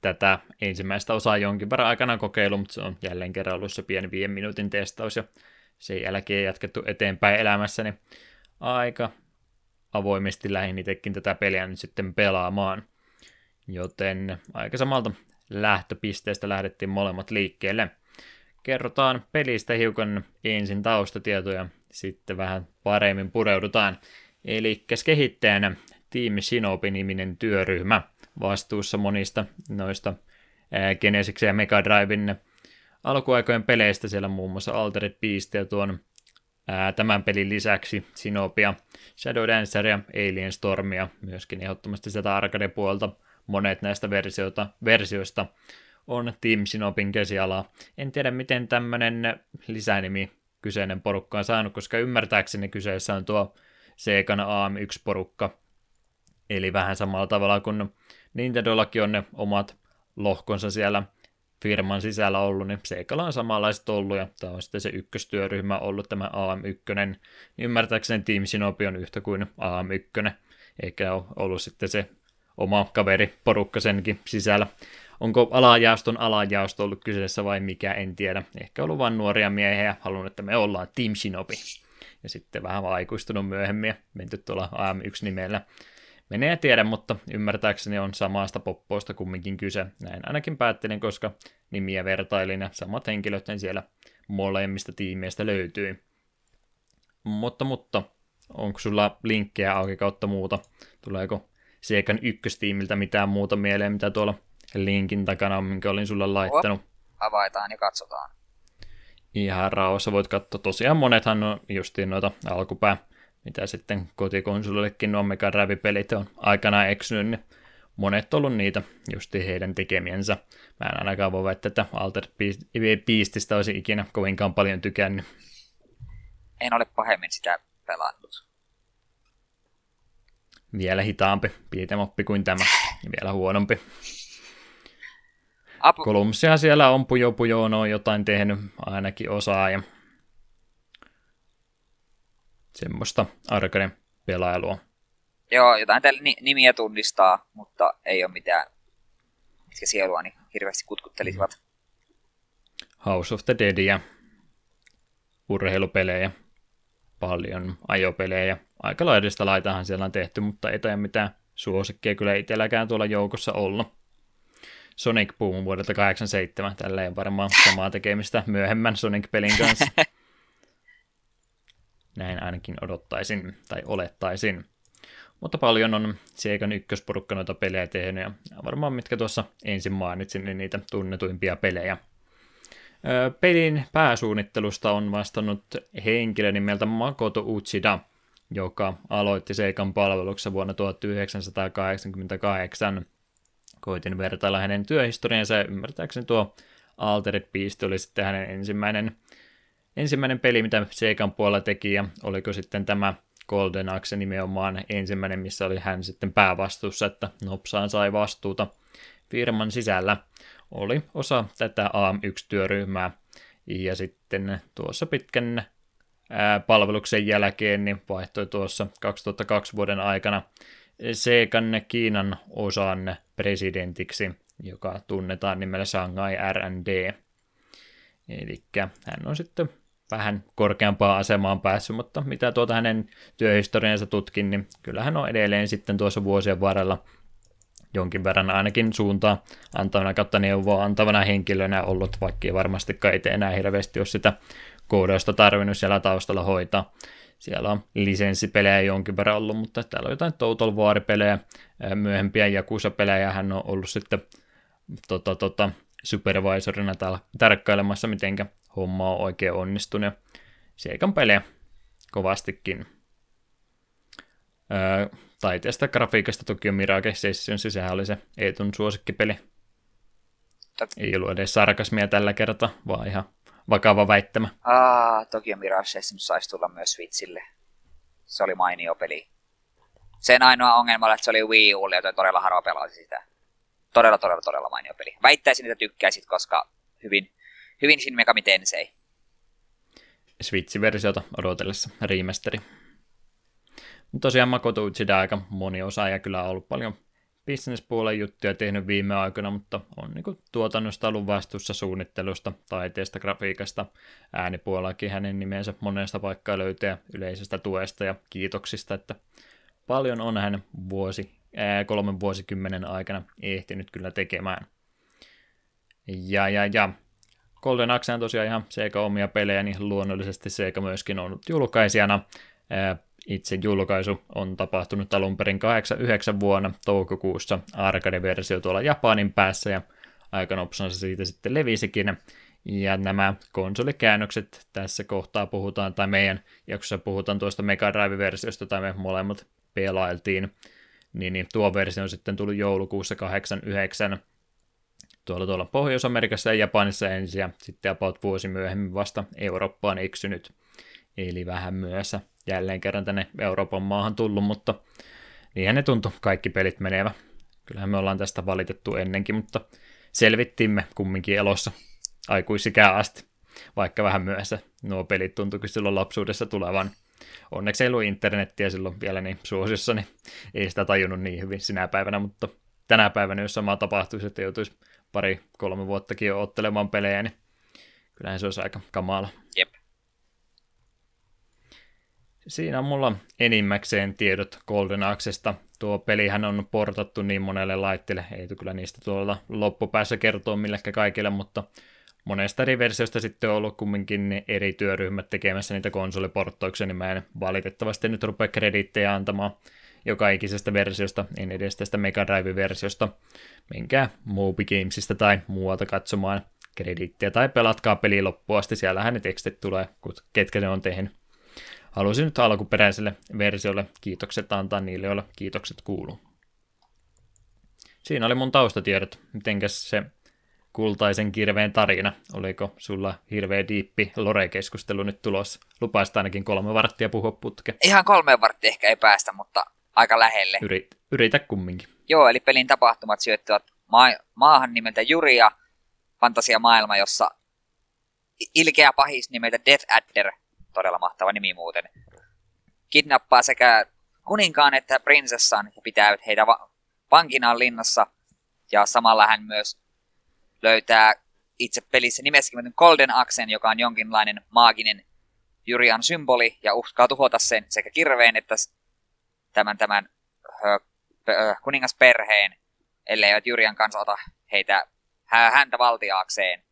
tätä ensimmäistä osaa jonkin verran aikana kokeilu, mutta se on jälleen kerran ollut se pieni viiden minuutin testaus ja sen jälkeen jatkettu eteenpäin elämässäni aika avoimesti lähin itsekin tätä peliä nyt sitten pelaamaan. Joten aika samalta lähtöpisteestä lähdettiin molemmat liikkeelle. Kerrotaan pelistä hiukan ensin taustatietoja, sitten vähän paremmin pureudutaan. Eli kehittäjänä Team Shinobi-niminen työryhmä vastuussa monista noista Genesiksen ja Mega Driven alkuaikojen peleistä, siellä muun muassa Altered Beast ja tuon ää, tämän pelin lisäksi Sinopia, Shadow Danceria, Alien Stormia, myöskin ehdottomasti sieltä arcade-puolta monet näistä versioita, versioista on Team Sinopin käsialaa. En tiedä, miten tämmöinen lisänimi kyseinen porukka on saanut, koska ymmärtääkseni kyseessä on tuo Segan AM1-porukka, eli vähän samalla tavalla kuin Nintendollakin on ne omat lohkonsa siellä firman sisällä ollut, niin Seikalla on samanlaiset ollut, ja tämä on sitten se ykköstyöryhmä ollut tämä AM1, niin ymmärtääkseni Team Shinobi on yhtä kuin AM1, eikä ole ollut sitten se oma kaveri porukka senkin sisällä. Onko alajaoston alajaosto ollut kyseessä vai mikä, en tiedä. Ehkä ollut vain nuoria miehiä ja halunnut, että me ollaan Team Shinobi. Ja sitten vähän aikuistunut myöhemmin ja menty tuolla AM1-nimellä. Menee tiedä, mutta ymmärtääkseni on samasta poppoista kumminkin kyse. Näin ainakin päättelin, koska nimiä vertailin ja samat henkilöt siellä molemmista tiimeistä löytyy. Mutta, mutta, onko sulla linkkejä auki kautta muuta? Tuleeko Seikan ykköstiimiltä mitään muuta mieleen, mitä tuolla linkin takana on, minkä olin sulle laittanut? Avaitaan ja katsotaan. Ihan rauhassa voit katsoa. Tosiaan monethan on justiin noita alkupää mitä sitten kotikonsolillekin nuo Mega Drive-pelit on aikanaan eksynyt, niin monet on ollut niitä justi heidän tekemiensä. Mä en ainakaan voi väittää, että Alter Beastistä olisi ikinä kovinkaan paljon tykännyt. En ole pahemmin sitä pelannut. Vielä hitaampi piitemoppi kuin tämä, ja vielä huonompi. Apu. Kolumsia siellä on pujo pujoon on jotain tehnyt ainakin osaa, ja semmoista arcade pelailua. Joo, jotain täällä nimiä tunnistaa, mutta ei ole mitään, mitkä sielua niin hirveästi kutkuttelisivat. House of the Deadia, urheilupelejä, paljon ajopelejä. Aika laidasta laitahan siellä on tehty, mutta ei tai mitään suosikkeja kyllä itselläkään tuolla joukossa ollut. Sonic Boom vuodelta 87, tällä ei varmaan samaa tekemistä myöhemmän Sonic-pelin kanssa. Näin ainakin odottaisin tai olettaisin. Mutta paljon on Seikan ykkösporukka noita pelejä tehnyt ja varmaan mitkä tuossa ensin mainitsin, niin niitä tunnetuimpia pelejä. Pelin pääsuunnittelusta on vastannut henkilö nimeltä Makoto Uchida, joka aloitti Seikan palveluksessa vuonna 1988. Koitin vertailla hänen työhistoriansa ja ymmärtääkseni tuo Altered Beast oli sitten hänen ensimmäinen ensimmäinen peli, mitä Seikan puolella teki, ja oliko sitten tämä Golden Axe nimenomaan ensimmäinen, missä oli hän sitten päävastuussa, että Nopsaan sai vastuuta firman sisällä. Oli osa tätä AM1-työryhmää, ja sitten tuossa pitkän palveluksen jälkeen niin vaihtoi tuossa 2002 vuoden aikana Seikan Kiinan osan presidentiksi, joka tunnetaan nimellä Shanghai R&D. Eli hän on sitten vähän korkeampaan asemaan päässyt, mutta mitä tuota hänen työhistoriansa tutkin, niin kyllähän on edelleen sitten tuossa vuosien varrella jonkin verran ainakin suuntaa antavana kautta neuvoa antavana henkilönä ollut, vaikka ei varmastikaan itse enää hirveästi ole sitä koodausta tarvinnut siellä taustalla hoitaa. Siellä on lisenssipelejä jonkin verran ollut, mutta täällä on jotain Total War-pelejä, myöhempiä Yakuza-pelejä hän on ollut sitten tota, tota, supervisorina tarkkailemassa, mitenkä homma on oikein onnistunut. Seikan pelejä kovastikin. Öö, taiteesta grafiikasta toki on Mirage Sessions, sehän oli se Eetun suosikkipeli. Ei ollut edes sarkasmia tällä kertaa, vaan ihan vakava väittämä. Ah, Tokyo Mirage Sessions saisi tulla myös Switchille. Se oli mainio peli. Sen ainoa ongelma oli, että se oli Wii Ulle, joten todella harva pelasi sitä. Todella, todella, todella mainio peli. Väittäisin, että tykkäisit, koska hyvin, hyvin Shin Megami Tensei. Switch-versiota odotellessa, remasteri. Tosiaan Makoto Uchida aika moni osaaja kyllä on ollut paljon bisnespuolen juttuja tehnyt viime aikoina, mutta on niin tuotannosta ollut vastuussa suunnittelusta, taiteesta, grafiikasta, äänipuolellakin hänen nimensä monesta paikkaa löytää yleisestä tuesta ja kiitoksista, että paljon on hän vuosi, kolmen vuosikymmenen aikana ehtinyt kyllä tekemään. Ja, ja, ja Golden Axe on tosiaan ihan Sega omia pelejä, niin luonnollisesti Sega myöskin on ollut julkaisijana. Itse julkaisu on tapahtunut alun perin 89 vuonna toukokuussa arcade-versio tuolla Japanin päässä ja aikanopsansa siitä sitten levisikin. Ja nämä konsolikäännökset tässä kohtaa puhutaan, tai meidän jaksossa puhutaan tuosta Mega Drive-versiosta, tai me molemmat pelailtiin, niin, niin tuo versio on sitten tullut joulukuussa 89 tuolla, tuolla Pohjois-Amerikassa ja Japanissa ensin, ja sitten about vuosi myöhemmin vasta Eurooppaan eksynyt. Eli vähän myöhässä jälleen kerran tänne Euroopan maahan tullut, mutta niinhän ne tuntui kaikki pelit menevä. Kyllähän me ollaan tästä valitettu ennenkin, mutta selvittimme kumminkin elossa aikuisikään asti, vaikka vähän myöhässä nuo pelit tuntuikin silloin lapsuudessa tulevan. Onneksi ei ollut internettiä silloin vielä niin suosissa, niin ei sitä tajunnut niin hyvin sinä päivänä, mutta tänä päivänä, jos sama tapahtuisi, että joutuisi pari-kolme vuottakin jo ottelemaan pelejä, niin kyllähän se olisi aika kamala. Jep. Siinä on mulla enimmäkseen tiedot Golden Axesta. Tuo pelihän on portattu niin monelle laitteelle, ei kyllä niistä tuolla loppupäässä kertoa millekä kaikille, mutta monesta eri versiosta sitten on ollut kumminkin eri työryhmät tekemässä niitä konsoliporttouksia, niin mä en valitettavasti nyt rupea krediittejä antamaan joka ikisestä versiosta, en edes tästä Mega Drive-versiosta, menkää Moby Gamesista tai muualta katsomaan krediittiä tai pelatkaa peli loppuun asti, siellähän ne tekstit tulee, ketkä ne on tehnyt. Haluaisin nyt alkuperäiselle versiolle kiitokset antaa niille, joille kiitokset kuuluu. Siinä oli mun taustatiedot. Mitenkäs se kultaisen kirveen tarina? Oliko sulla hirveä diippi lore-keskustelu nyt tulossa? Lupaista ainakin kolme varttia puhua putke. Ihan kolme varttia ehkä ei päästä, mutta aika lähelle. Yrit, yritä kumminkin. Joo, eli pelin tapahtumat syöttyvät ma- maahan nimeltä Juria, fantasiamaailma, jossa ilkeä pahis nimeltä Death Adder, todella mahtava nimi muuten, kidnappaa sekä kuninkaan että prinsessan ja pitää heitä va- vankinaan linnassa. Ja samalla hän myös löytää itse pelissä nimessäkin Golden Axen, joka on jonkinlainen maaginen Jurian symboli, ja uhkaa tuhota sen sekä kirveen että tämän, tämän ö, ö, kuningasperheen, ellei Jurian kanssa ota heitä häntä valtiaakseen.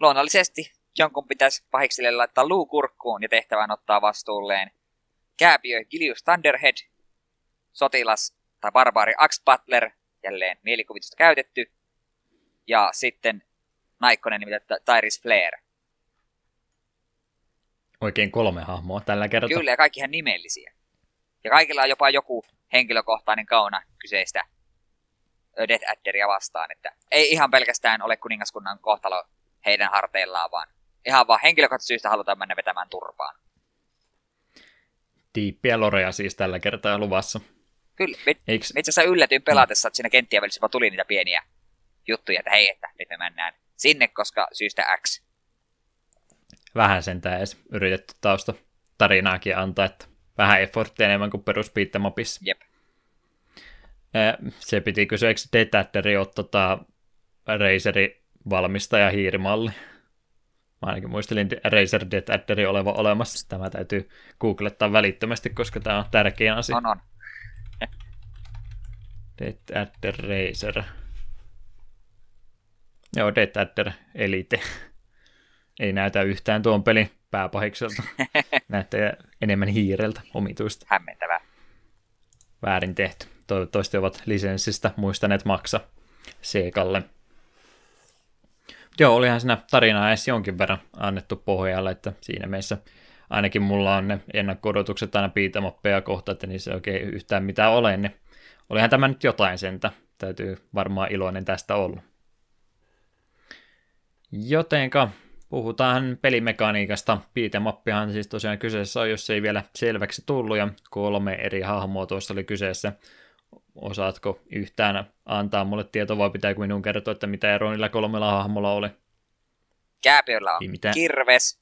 Luonnollisesti jonkun pitäisi pahiksille laittaa luu kurkkuun ja tehtävän ottaa vastuulleen kääpiö Gilius Thunderhead, sotilas tai barbaari Axe Butler, jälleen mielikuvitusta käytetty, ja sitten naikkonen nimeltä Tyrese Flair. Oikein kolme hahmoa tällä kertaa. Kyllä, ja kaikki ihan nimellisiä. Ja kaikilla on jopa joku henkilökohtainen kauna kyseistä Death Adderia vastaan, että ei ihan pelkästään ole kuningaskunnan kohtalo heidän harteillaan, vaan ihan vaan henkilökohtaisesta syystä halutaan mennä vetämään turpaan. Tiippiä lorea siis tällä kertaa luvassa. Kyllä, mit, Eiks... itse asiassa yllätyin pelatessa, että siinä kenttien välissä tuli niitä pieniä juttuja, että hei, että nyt me mennään sinne, koska syystä X. Vähän sentään edes yritetty tausta tarinaakin antaa, että vähän efforttia enemmän kuin perus Jep. Se piti kysyä, eikö Detatteri ole tota Razeri valmistaja hiirimalli? Mä ainakin muistelin Razer Detatteri oleva olemassa. Tämä täytyy googlettaa välittömästi, koska tämä on tärkeä asia. On, on. Detatter Razer. Joo, Detatter Elite. Ei näytä yhtään tuon pelin pääpahikselta. Näyttää enemmän hiireltä omituista. Hämmentävää. Väärin tehty. Toivottavasti ovat lisenssistä muistaneet maksa Seekalle. Joo, olihan siinä tarinaa edes jonkin verran annettu pohjalle, että siinä mielessä ainakin mulla on ne ennakko-odotukset aina piitamoppeja kohta, että niissä ei oikein yhtään mitään ole, niin olihan tämä nyt jotain sentä. Täytyy varmaan iloinen tästä olla. Jotenka puhutaan pelimekaniikasta. Piitemappihan siis tosiaan kyseessä on, jos ei vielä selväksi tullut, ja kolme eri hahmoa tuossa oli kyseessä. Osaatko yhtään antaa mulle tietoa, vai pitääkö minun kertoa, että mitä eroa niillä kolmella hahmolla oli? Kääpiöllä on kirves,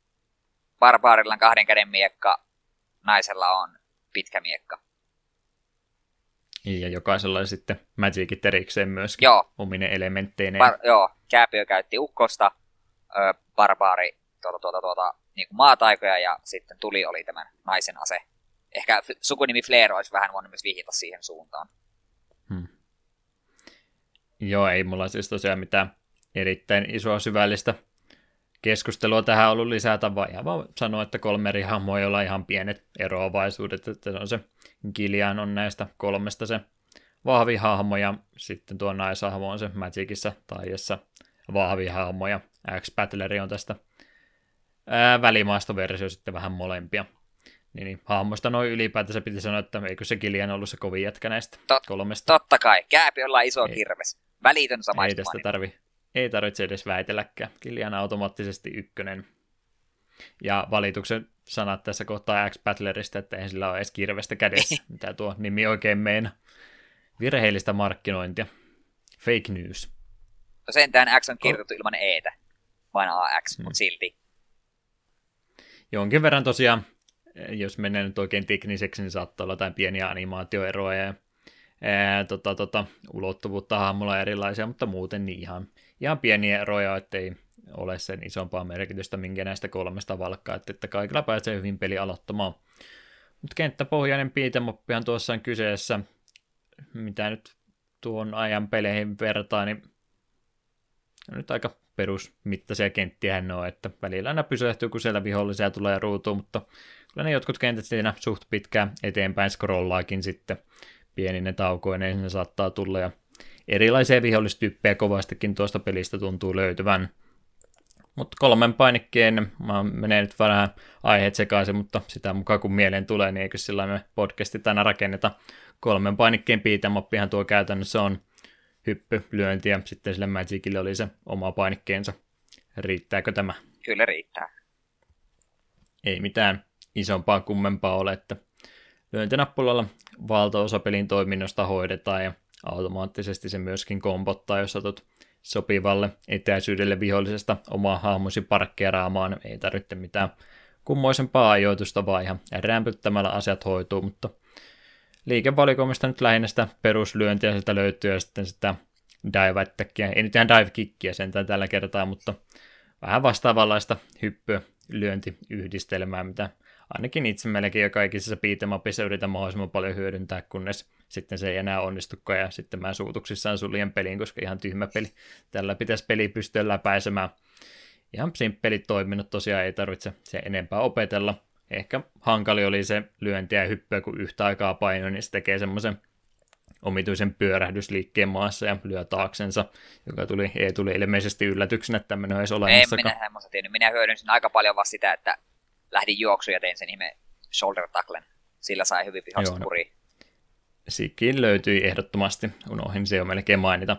barbaarilla on kahden käden miekka, naisella on pitkä miekka. Ja jokaisella sitten magicit erikseen myöskin joo. omine elementteineen. Bar- joo, Kääpiö käytti ukkosta, ö, barbaari tuota, tuota, tuota, niin kuin maataikoja ja sitten tuli oli tämän naisen ase. Ehkä sukunimi Flair olisi vähän voinut myös vihjata siihen suuntaan. Hmm. Joo, ei mulla siis tosiaan mitään erittäin isoa syvällistä keskustelua tähän ollut lisätä, vaan ihan vaan sanoa, että kolme eri hahmoa, joilla on ihan pienet eroavaisuudet, että se on se Gillian on näistä kolmesta se vahvi hahmo, ja sitten tuo naishahmo on se Magicissa tai vahvia hahmoja. X-Battleri on tästä ää, välimaastoversio sitten vähän molempia. Niin, niin hahmosta noin ylipäätänsä piti sanoa, että eikö se Kilian ollut se kovin jätkä näistä Tot, kolmesta. Totta kai, Kääpi ollaan iso Ei. kirves. Välitön Ei samaistuma. tästä tarvi, ei tarvitse edes väitelläkään. Kilian automaattisesti ykkönen. Ja valituksen sanat tässä kohtaa X-Battlerista, että eihän sillä ole edes kirvestä kädessä, mitä tuo nimi oikein meina. Virheellistä markkinointia. Fake news. No sentään X on kirjoitettu ilman Etä. Vain AX, Hmm. mutta silti. Jonkin verran tosiaan, jos menee nyt oikein tekniseksi, niin saattaa olla jotain pieniä animaatioeroja ja ää, tota, tota, ulottuvuutta hahmolla erilaisia, mutta muuten niin ihan, ihan pieniä eroja, ettei ole sen isompaa merkitystä, minkä näistä kolmesta valkkaa, että, että kaikilla pääsee hyvin peli aloittamaan. Mutta kenttäpohjainen piitemoppihan tuossa on kyseessä, mitä nyt tuon ajan peleihin vertaa, niin on nyt aika perusmittaisia kenttiä ne on, että välillä aina pysähtyy, kun siellä vihollisia tulee ruutuun, mutta kyllä ne jotkut kentät siinä suht pitkään eteenpäin scrollaakin sitten pienine taukoineen ne saattaa tulla ja erilaisia vihollistyyppejä kovastikin tuosta pelistä tuntuu löytyvän. Mutta kolmen painikkeen, mä menee nyt vähän aiheet sekaisin, mutta sitä mukaan kun mieleen tulee, niin eikö sillä me podcasti tänä rakenneta. Kolmen painikkeen piitemappihan tuo käytännössä on hyppy, lyönti ja sitten sille Magicille oli se oma painikkeensa. Riittääkö tämä? Kyllä riittää. Ei mitään isompaa kummempaa ole, että lyöntinappulalla valtaosa pelin toiminnosta hoidetaan ja automaattisesti se myöskin kompottaa, jos satut sopivalle etäisyydelle vihollisesta omaa hahmosi parkkeeraamaan. Ei tarvitse mitään kummoisempaa ajoitusta, vaan ihan rämpyttämällä asiat hoituu, mutta liikevalikoimista nyt lähinnä sitä peruslyöntiä sieltä löytyy ja sitten sitä dive attackia. Ei nyt ihan dive kickia sentään tällä kertaa, mutta vähän vastaavanlaista hyppy lyöntiyhdistelmää, mitä ainakin itse melkein jo kaikissa beatemapissa yritän mahdollisimman paljon hyödyntää, kunnes sitten se ei enää onnistukaan ja sitten mä suutuksissaan suljen peliin, koska ihan tyhmä peli. Tällä pitäisi peli pystyä läpäisemään. Ihan simppelit toiminnot tosiaan ei tarvitse se enempää opetella. Ehkä hankali oli se lyöntiä ja hyppyä, kun yhtä aikaa paino, niin se tekee semmoisen omituisen pyörähdysliikkeen maassa ja lyö taaksensa, joka tuli, ei tuli ilmeisesti yllätyksenä, että tämmöinen olisi En olemassakaan. minä semmoista tiennyt. Minä hyödynsin aika paljon vasta sitä, että lähdin juoksuun ja tein sen ihme shoulder tacklen. Sillä sai hyvin Joo, no. kuriin. Sikin löytyi ehdottomasti, unohdin se jo melkein mainita.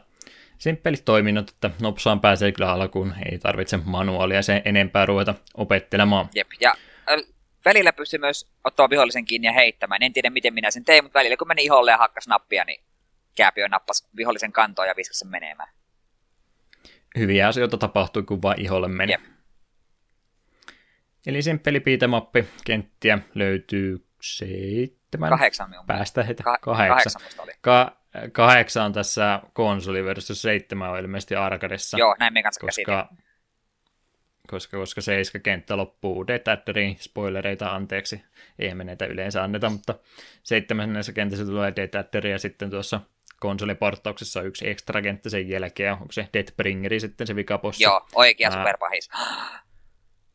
Simppelit toiminnot, että nopsaan pääsee kyllä alkuun, ei tarvitse manuaalia sen enempää ruveta opettelemaan. Jep. Ja välillä pystyi myös ottaa vihollisen kiinni ja heittämään. En tiedä, miten minä sen tein, mutta välillä kun meni iholle ja hakkas nappia, niin kääpiö nappasi vihollisen kantoon ja viskasi sen menemään. Hyviä asioita tapahtui, kun vaan iholle meni. Jep. Eli simppeli piitemappi, kenttiä löytyy seitsemän Kahdeksan minun päästä heitä. Ka- kahdeksan. kahdeksan oli. Ka- kahdeksan on tässä konsoliversiossa, seitsemän on ilmeisesti arkadessa. Joo, näin me kanssa käsitin. Koska, koska, koska seiska kenttä loppuu Detatteri, spoilereita anteeksi, ei me näitä yleensä anneta, mutta seitsemännessä kentässä tulee Detatteri ja sitten tuossa konsoliporttauksessa on yksi ekstra kenttä sen jälkeen, onko se Deathbringeri sitten se vikapossi? Joo, oikea Mä- superpahis.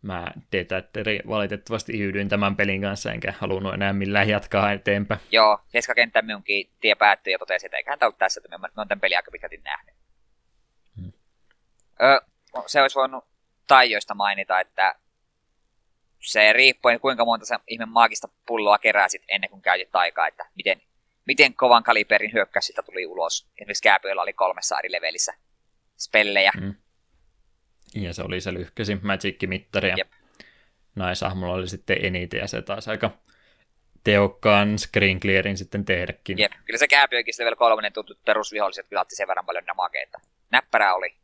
Mä Detatteri valitettavasti yhdyin tämän pelin kanssa, enkä halunnut enää millään jatkaa eteenpäin. Joo, keskakenttä minunkin tie päättyi ja totesi, että eiköhän tämä ollut tässä, että mä, oon tämän pelin aika pitkälti nähnyt. Hmm. Ö, se olisi voinut Taijoista mainita, että se riippuen kuinka monta se ihme maagista pulloa keräsit ennen kuin käytit taikaa, että miten, miten kovan kaliberin hyökkäys sitä tuli ulos. Esimerkiksi Kääpyöllä oli kolmessa eri levelissä spellejä. Mm. Ja se oli se lyhkäsi Magic-mittari Jep. naisahmolla oli sitten eniten ja se taas aika tehokkaan screen clearin sitten tehdäkin. Jep, kyllä se sitten vielä kolmonen tutut perusviholliset kyllä otti sen verran paljon damageita. Näppärää oli.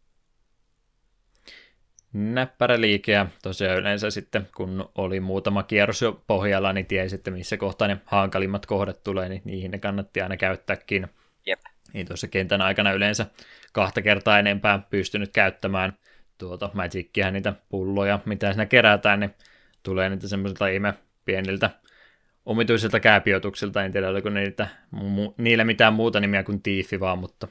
Näppärä liike ja tosiaan yleensä sitten kun oli muutama kierros jo pohjalla, niin tiesi, että missä kohtaa ne hankalimmat kohdat tulee, niin niihin ne kannatti aina käyttääkin. Jep. Niin tuossa kentän aikana yleensä kahta kertaa enempää pystynyt käyttämään tuota Magicia, niitä pulloja, mitä siinä kerätään, niin tulee niitä semmoisilta ihme pieniltä omituisilta kääpiotuksilta, en tiedä oliko niitä, mu- niillä mitään muuta nimiä kuin tiifi vaan, mutta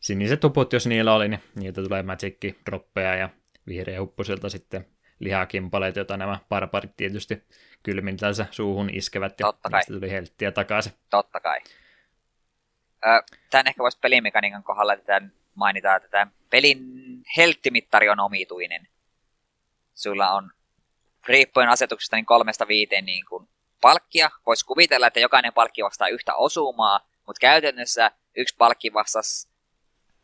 siniset tuput, jos niillä oli, niin niiltä tulee magicki droppeja ja vihreä huppusilta sitten lihakimpaleet, joita nämä barbarit tietysti kylmintänsä suuhun iskevät ja Totta kai. tuli helttiä takaisin. Totta kai. Ö, tämän ehkä voisi pelimekaniikan kohdalla tätä mainita, että tämän pelin helttimittari on omituinen. Sulla on riippuen asetuksesta niin kolmesta viiteen niin kuin palkkia. Voisi kuvitella, että jokainen palkki vastaa yhtä osumaa, mutta käytännössä yksi palkki vastasi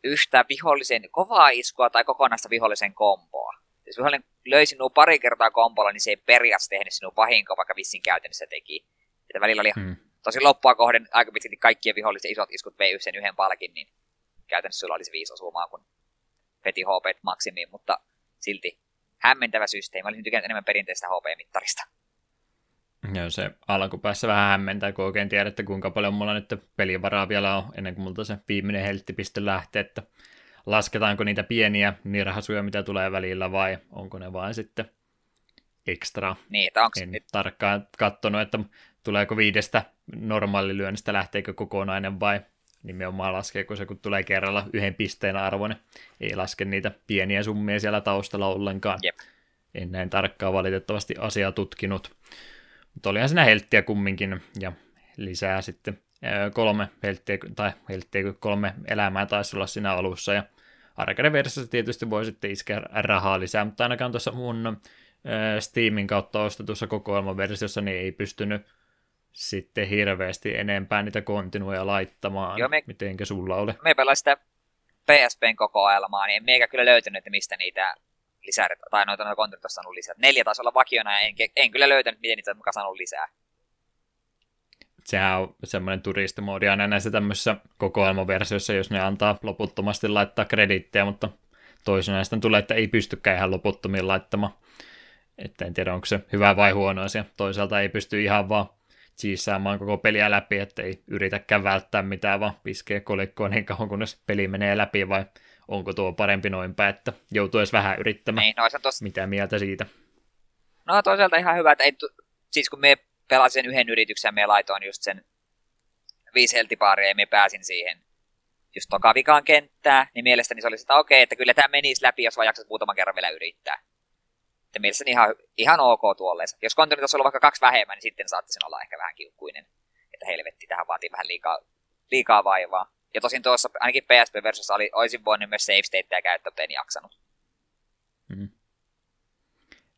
yhtä vihollisen kovaa iskua tai kokonaista vihollisen komboa. Jos vihollinen löi sinua pari kertaa kombolla, niin se ei periaatteessa tehnyt sinua pahinkoa, vaikka vissiin käytännössä teki. Että välillä oli hmm. tosi loppua kohden aika pitkälti kaikkien vihollisen isot iskut vei sen yhden palkin, niin käytännössä sulla olisi viisi osumaa, kun veti HP maksimiin, mutta silti hämmentävä systeemi. Olisin tykännyt enemmän perinteistä HP-mittarista. Joo, se alkupäässä vähän hämmentää, kun oikein tiedä, että kuinka paljon mulla nyt pelivaraa vielä on, ennen kuin multa se viimeinen helttipiste lähtee, että lasketaanko niitä pieniä nirhasuja, mitä tulee välillä, vai onko ne vain sitten ekstra. Niin, onko en nyt... tarkkaan katsonut, että tuleeko viidestä normaalilyönnistä, lähteekö kokonainen vai nimenomaan laskeeko se, kun tulee kerralla yhden pisteen arvon, ei laske niitä pieniä summia siellä taustalla ollenkaan. Jep. En näin tarkkaan valitettavasti asiaa tutkinut. Mutta olihan siinä helttiä kumminkin, ja lisää sitten kolme helttiä, tai helttiä, kolme elämää taisi olla siinä alussa, ja arcade-versiossa tietysti voi sitten iskeä rahaa lisää, mutta ainakaan tuossa mun Steamin kautta ostetussa kokoelmaversiossa niin ei pystynyt sitten hirveästi enempää niitä kontinuja laittamaan. Joo, me, Mitenkä sulla oli? Me pelasin sitä PSPn kokoelmaa, niin en meikä kyllä löytänyt, että mistä niitä lisää, tai noita, noita kontinuja on saanut lisää. Neljä taisi olla vakiona, ja en, en kyllä löytänyt, miten niitä mukaan saanut lisää. Sehän on semmoinen turistimoodi aina näissä tämmöisissä kokoelmaversioissa, jos ne antaa loputtomasti laittaa krediittejä, mutta toisena sitten tulee, että ei pystykään ihan loputtomiin laittamaan. Että en tiedä, onko se hyvä vai huono asia. Toisaalta ei pysty ihan vaan siisaamaan koko peliä läpi, että ei yritäkään välttää mitään, vaan piskee kolikkoon niin kauan, kunnes peli menee läpi, vai onko tuo parempi noinpä, että joutuu edes vähän yrittämään. Niin, no, tos... Mitä mieltä siitä? No toisaalta ihan hyvä, että ei, siis kun me pelasin yhden yrityksen ja me laitoin just sen viisi heltipaaria ja me pääsin siihen just toka vikaan kenttää, niin mielestäni se oli sitä okei, okay, että kyllä tämä menisi läpi, jos vaan jaksat muutaman kerran vielä yrittää. Että mielestäni ihan, ihan ok tuolleessa. Jos kontoni olisi ollut vaikka kaksi vähemmän, niin sitten saatte sen olla ehkä vähän kiukkuinen. Että helvetti, tähän vaatii vähän liikaa, liikaa vaivaa. Ja tosin tuossa ainakin PSP-versiossa oli, olisin voinut myös save stateja käyttää, mutta en jaksanut. Mm.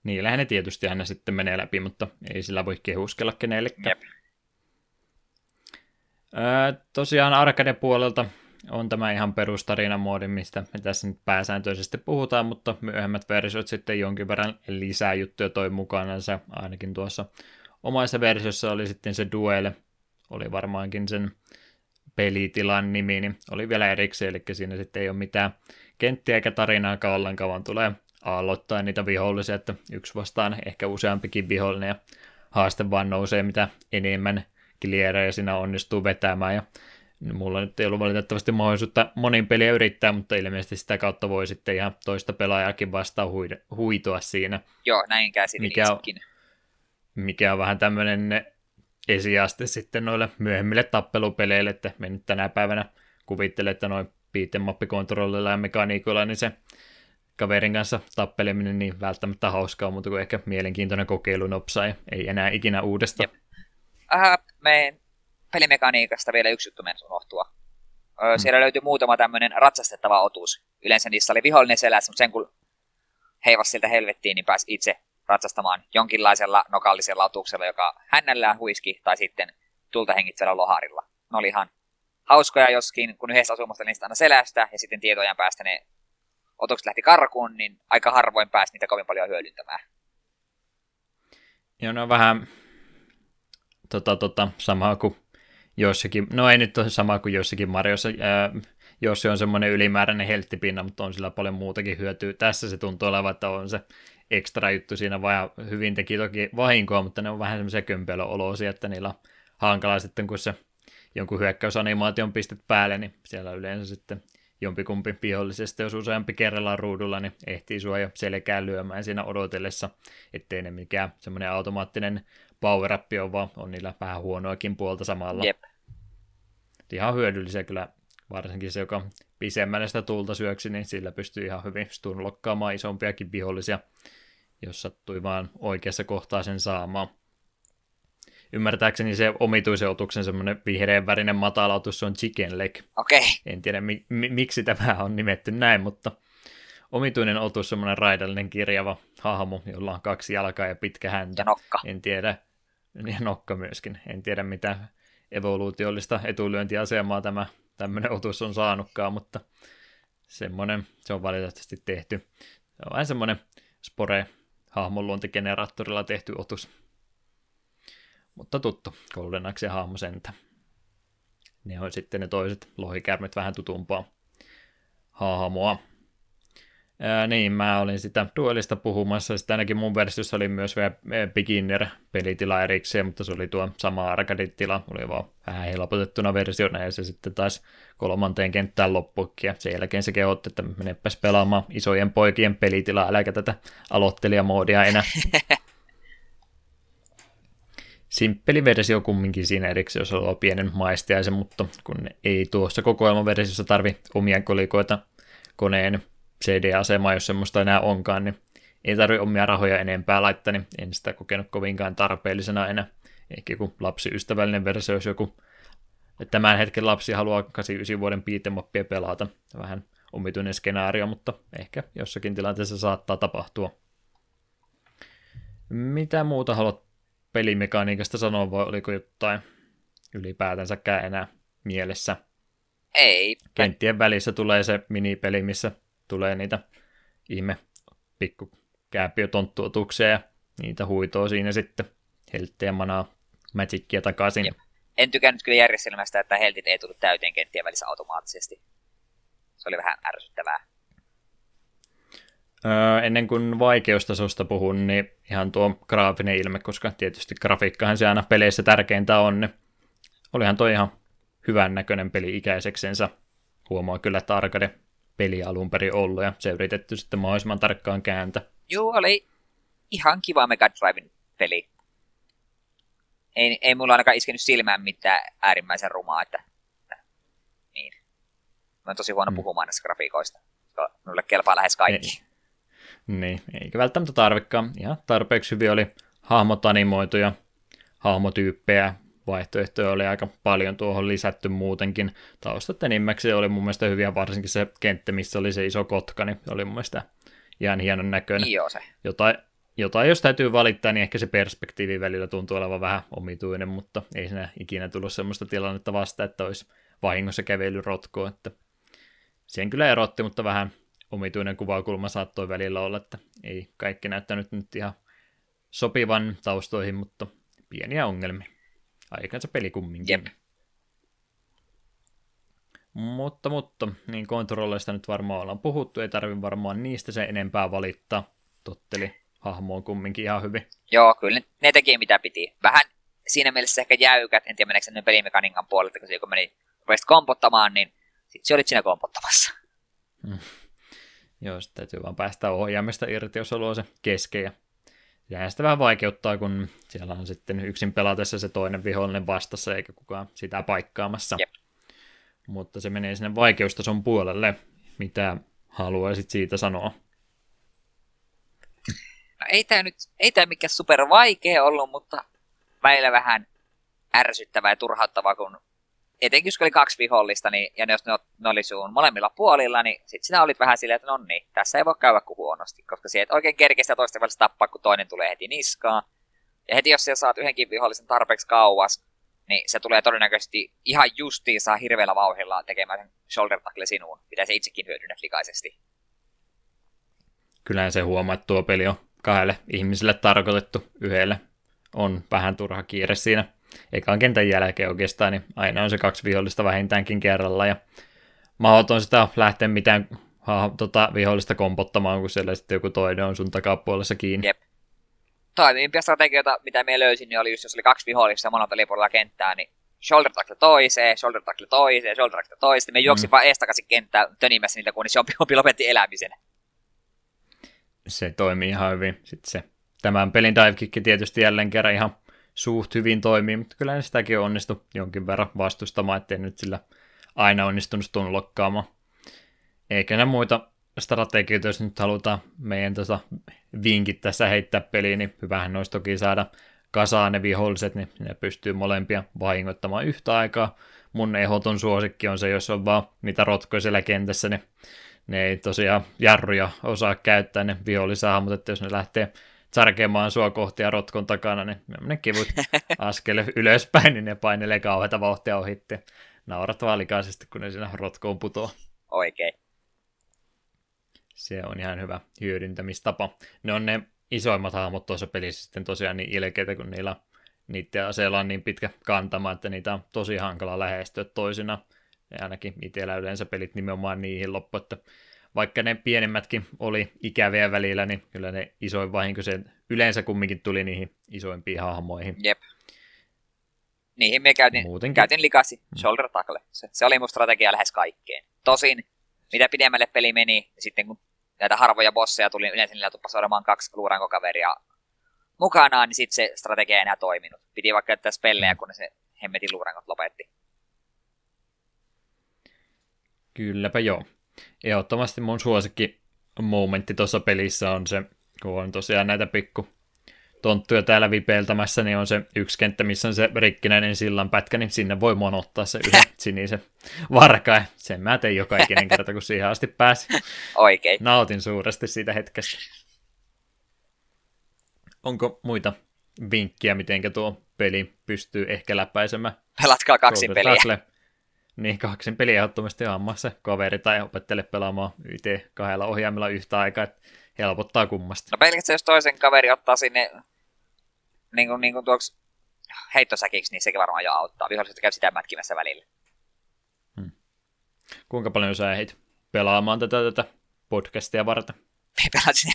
Niillähän ne tietysti aina sitten menee läpi, mutta ei sillä voi kehuskella kenellekään. Jep. Öö, tosiaan arcade-puolelta on tämä ihan perustarinamoodi, mistä me tässä nyt pääsääntöisesti puhutaan, mutta myöhemmät versiot sitten jonkin verran lisää juttuja toi se ainakin tuossa omassa versiossa oli sitten se Duel, oli varmaankin sen pelitilan nimi, niin oli vielä erikseen, eli siinä sitten ei ole mitään kenttiä eikä tarinaakaan ollenkaan, vaan tulee aloittaa niitä vihollisia, että yksi vastaan ehkä useampikin vihollinen ja haaste vaan nousee mitä enemmän klierejä siinä onnistuu vetämään ja Mulla nyt ei ollut valitettavasti mahdollisuutta monin peliä yrittää, mutta ilmeisesti sitä kautta voi sitten ihan toista pelaajakin vastaan huitoa siinä. Joo, näin käsitin mikä on, mikä on vähän tämmöinen esiaste sitten noille myöhemmille tappelupeleille, että me nyt tänä päivänä kuvittelen, että noin piitemappikontrollilla ja mekaniikoilla, niin se kaverin kanssa tappeleminen niin välttämättä hauskaa, mutta kuin ehkä mielenkiintoinen kokeilu nopsaa ja ei enää ikinä uudestaan. Äh, me pelimekaniikasta vielä yksi juttu mennä unohtua. Öö, mm. Siellä löytyi muutama tämmöinen ratsastettava otus. Yleensä niissä oli vihollinen selässä, mutta sen kun heivasi siltä helvettiin, niin pääsi itse ratsastamaan jonkinlaisella nokallisella otuksella, joka hännällään huiski, tai sitten tulta hengitsellä loharilla. Ne oli ihan hauskoja joskin, kun yhdessä asumasta niistä aina selästä, ja sitten tietojen päästä ne otukset lähti karkuun, niin aika harvoin pääsi niitä kovin paljon hyödyntämään. Joo, ne on vähän tota, tota, samaa kuin jossakin, no ei nyt ole sama kuin jossakin Mariossa, ää, jos se on semmoinen ylimääräinen helttipinna, mutta on sillä paljon muutakin hyötyä. Tässä se tuntuu olevan, että on se ekstra juttu siinä, vaan hyvin teki toki vahinkoa, mutta ne on vähän semmoisia kömpelöoloisia, että niillä on hankala sitten, kun se jonkun hyökkäysanimaation pistet päälle, niin siellä yleensä sitten jompikumpi vihollisesta, jos useampi kerrallaan ruudulla, niin ehtii sua jo selkään lyömään siinä odotellessa, ettei ne mikään semmoinen automaattinen power on, vaan on niillä vähän huonoakin puolta samalla. Jep. Ihan hyödyllisiä kyllä, varsinkin se, joka pisemmälle sitä tulta syöksi, niin sillä pystyy ihan hyvin stunlokkaamaan isompiakin vihollisia, jos sattui vaan oikeassa kohtaa sen saamaan. Ymmärtääkseni se omituisen otuksen semmoinen vihreän värinen matalautus, se on chicken leg. Okei. Okay. En tiedä mi- mi- miksi tämä on nimetty näin, mutta omituinen otus, semmoinen raidallinen kirjava hahmo, jolla on kaksi jalkaa ja pitkä häntä. Ja nokka. En tiedä, ja nokka myöskin. En tiedä, mitä evoluutiollista etulyöntiasemaa tämä tämmöinen otus on saanutkaan, mutta semmoinen se on valitettavasti tehty. Se on vain semmoinen spore hahmonluontigeneraattorilla tehty otus. Mutta tuttu, Golden Axe hahmo sentä. Ne on sitten ne toiset lohikärmet vähän tutumpaa hahmoa. Ää, niin, mä olin sitä duelista puhumassa, sitten ainakin mun versiossa oli myös vielä beginner-pelitila erikseen, mutta se oli tuo sama arcade-tila, oli vaan vähän helpotettuna versiona, ja se sitten taas kolmanteen kenttään loppuikin, ja sen jälkeen se kehotti, että menepäs pelaamaan isojen poikien pelitila, äläkä tätä aloittelijamoodia enää. Simppeli versio kumminkin siinä erikseen, jos haluaa pienen maistiaisen, mutta kun ei tuossa kokoelmaversiossa tarvi omia kolikoita koneen CD-asemaa, jos semmoista enää onkaan, niin ei tarvi omia rahoja enempää laittaa, niin en sitä kokenut kovinkaan tarpeellisena enää. Ehkä joku lapsiystävällinen versio, jos joku tämän hetken lapsi haluaa 89 vuoden piitemappia pelata. Vähän omituinen skenaario, mutta ehkä jossakin tilanteessa saattaa tapahtua. Mitä muuta haluat pelimekaniikasta sanoa, vai oliko jotain ylipäätänsäkään enää mielessä? Ei. Kenttien välissä tulee se minipeli, missä tulee niitä ihme pikku kääpiötonttuotuksia ja niitä huitoo siinä sitten helttejä manaa magicia takaisin. Jep. En tykännyt kyllä järjestelmästä, että heltit ei tullut täyteen kenttien välissä automaattisesti. Se oli vähän ärsyttävää. Öö, ennen kuin vaikeustasosta puhun, niin ihan tuo graafinen ilme, koska tietysti grafiikkahan se aina peleissä tärkeintä on, niin olihan toi ihan hyvän näköinen peli ikäiseksensä. Huomaa kyllä, että arcade peli alun perin ollut, ja se yritetty sitten mahdollisimman tarkkaan kääntä. Joo, oli ihan kiva Mega Driven peli. Ei, ei mulla ainakaan iskenyt silmään mitään äärimmäisen rumaa, että, että niin. Mä oon tosi huono mm. puhumaan näistä grafiikoista. Mulle kelpaa lähes kaikki. Ei. Niin, eikä välttämättä tarvikaan. Ihan tarpeeksi hyvin oli hahmot animoituja, hahmotyyppejä, vaihtoehtoja oli aika paljon tuohon lisätty muutenkin. Taustat enimmäkseen oli mun mielestä hyviä, varsinkin se kenttä, missä oli se iso kotka, niin oli mun mielestä ihan hienon näköinen. Joo se. Jotain, jotain, jos täytyy valittaa, niin ehkä se perspektiivi välillä tuntuu olevan vähän omituinen, mutta ei siinä ikinä tullut sellaista tilannetta vasta, että olisi vahingossa kävely rotkoon, että sen kyllä erotti, mutta vähän omituinen kuvaukulma saattoi välillä olla, että ei kaikki näyttänyt nyt ihan sopivan taustoihin, mutta pieniä ongelmia aikansa peli kumminkin. Jep. Mutta, mutta, niin kontrolleista nyt varmaan ollaan puhuttu, ei tarvi varmaan niistä se enempää valittaa. Totteli hahmo on kumminkin ihan hyvin. Joo, kyllä ne teki mitä piti. Vähän siinä mielessä ehkä jäykät, en tiedä meneekö ne pelimekaniikan puolelta, kun se joku meni rupesit kompottamaan, niin sit se olit siinä kompottamassa. Hmm. Joo, sitten täytyy vaan päästä ohjaamista irti, jos haluaa se kesken ja ja sitä vähän vaikeuttaa, kun siellä on sitten yksin pelatessa se toinen vihollinen vastassa, eikä kukaan sitä paikkaamassa. Jep. Mutta se menee sinne vaikeustason puolelle. Mitä haluaisit siitä sanoa? No ei tämä nyt, ei tämä mikään super vaikea ollut, mutta välillä vähän ärsyttävää ja turhauttavaa, kun etenkin jos oli kaksi vihollista, niin, ja jos ne, ne oli sun molemmilla puolilla, niin sit sinä olit vähän silleen, että no niin, tässä ei voi käydä kuin huonosti, koska sieltä oikein kerkeistä toisten välissä tappaa, kun toinen tulee heti niskaan. Ja heti jos sä saat yhdenkin vihollisen tarpeeksi kauas, niin se tulee todennäköisesti ihan justiinsa hirveällä vauhilla tekemään sen shoulder tackle sinuun, mitä se itsekin hyödynnät likaisesti. Kyllähän se huomaa, että tuo peli on kahdelle ihmiselle tarkoitettu, yhdelle on vähän turha kiire siinä ekan kentän jälkeen oikeastaan, niin aina on se kaksi vihollista vähintäänkin kerralla, ja mahdoton sitä lähteä mitään ha, tota, vihollista kompottamaan, kun siellä sitten joku toinen on sun takapuolessa kiinni. Jep. Toimivimpia strategioita, mitä me löysin, niin oli just, jos oli kaksi vihollista monelta lipuolella kenttää, niin shoulder tackle toiseen, shoulder tackle toiseen, shoulder tackle toiseen. Me juoksin mm. vaan eestakaisin kenttää tönimässä niitä, kunnes jopi lopetti elämisen. Se toimii ihan hyvin. Sitten se tämän pelin dive tietysti jälleen kerran ihan suht hyvin toimii, mutta kyllä sitäkin on onnistu jonkin verran vastustamaan, ettei nyt sillä aina onnistunut tunlokkaamaan. Eikä ne muita strategioita, jos nyt halutaan meidän tuossa vinkit tässä heittää peliin, niin hyvähän olisi toki saada kasaan ne viholliset, niin ne pystyy molempia vahingoittamaan yhtä aikaa. Mun ehdoton suosikki on se, jos on vaan niitä rotkoja siellä kentässä, niin ne ei tosiaan jarruja osaa käyttää ne vihollisahmot, että jos ne lähtee sarkemaan sua kohti ja rotkon takana, niin ne kivut askel ylöspäin, niin ne painelee kauheita vauhtia ohitte. Naurat vaan likaisesti, kun ne siinä rotkoon putoaa. Oikein. Se on ihan hyvä hyödyntämistapa. Ne on ne isoimmat hahmot tuossa pelissä sitten tosiaan niin ilkeitä, kun niillä niiden aseella on niin pitkä kantama, että niitä on tosi hankala lähestyä toisina. Ja ainakin itsellä yleensä pelit nimenomaan niihin loppu, että vaikka ne pienemmätkin oli ikäviä välillä, niin kyllä ne isoin vahinko se yleensä kumminkin tuli niihin isoimpiin hahmoihin. Jep. Niihin me käytin, Muutenkin. käytin likasi mm. shoulder tackle. Se, se oli mun strategia lähes kaikkeen. Tosin, mitä pidemmälle peli meni, sitten kun näitä harvoja bosseja tuli, yleensä niillä tuppasi olemaan kaksi luurankokaveria mukanaan, niin sitten se strategia ei enää toiminut. Piti vaikka käyttää spellejä, mm. kun se hemmetin luurankot lopetti. Kylläpä joo. Ehdottomasti mun suosikki momentti tuossa pelissä on se, kun on tosiaan näitä pikku tonttuja täällä vipeiltämässä, niin on se yksi kenttä, missä on se rikkinäinen sillan pätkä, niin sinne voi monottaa se yhden sinisen varkain. Sen mä tein joka ikinen kerta, kun siihen asti pääsi. Oikein. Nautin suuresti siitä hetkestä. Onko muita vinkkiä, miten tuo peli pystyy ehkä läpäisemään? Pelatkaa kaksin peliä. Niin, kaksin peliä ehdottomasti amma se kaveri tai opettele pelaamaan YT kahdella ohjaimella yhtä aikaa, että helpottaa kummasta. No pelkästään jos toisen kaveri ottaa sinne niin kuin, niin kuin tuoksi heittosäkiksi, niin sekin varmaan jo auttaa. Viholliset käy sitä mätkimässä välillä. Hmm. Kuinka paljon sä ehdit pelaamaan tätä, tätä podcastia varten? Pelasin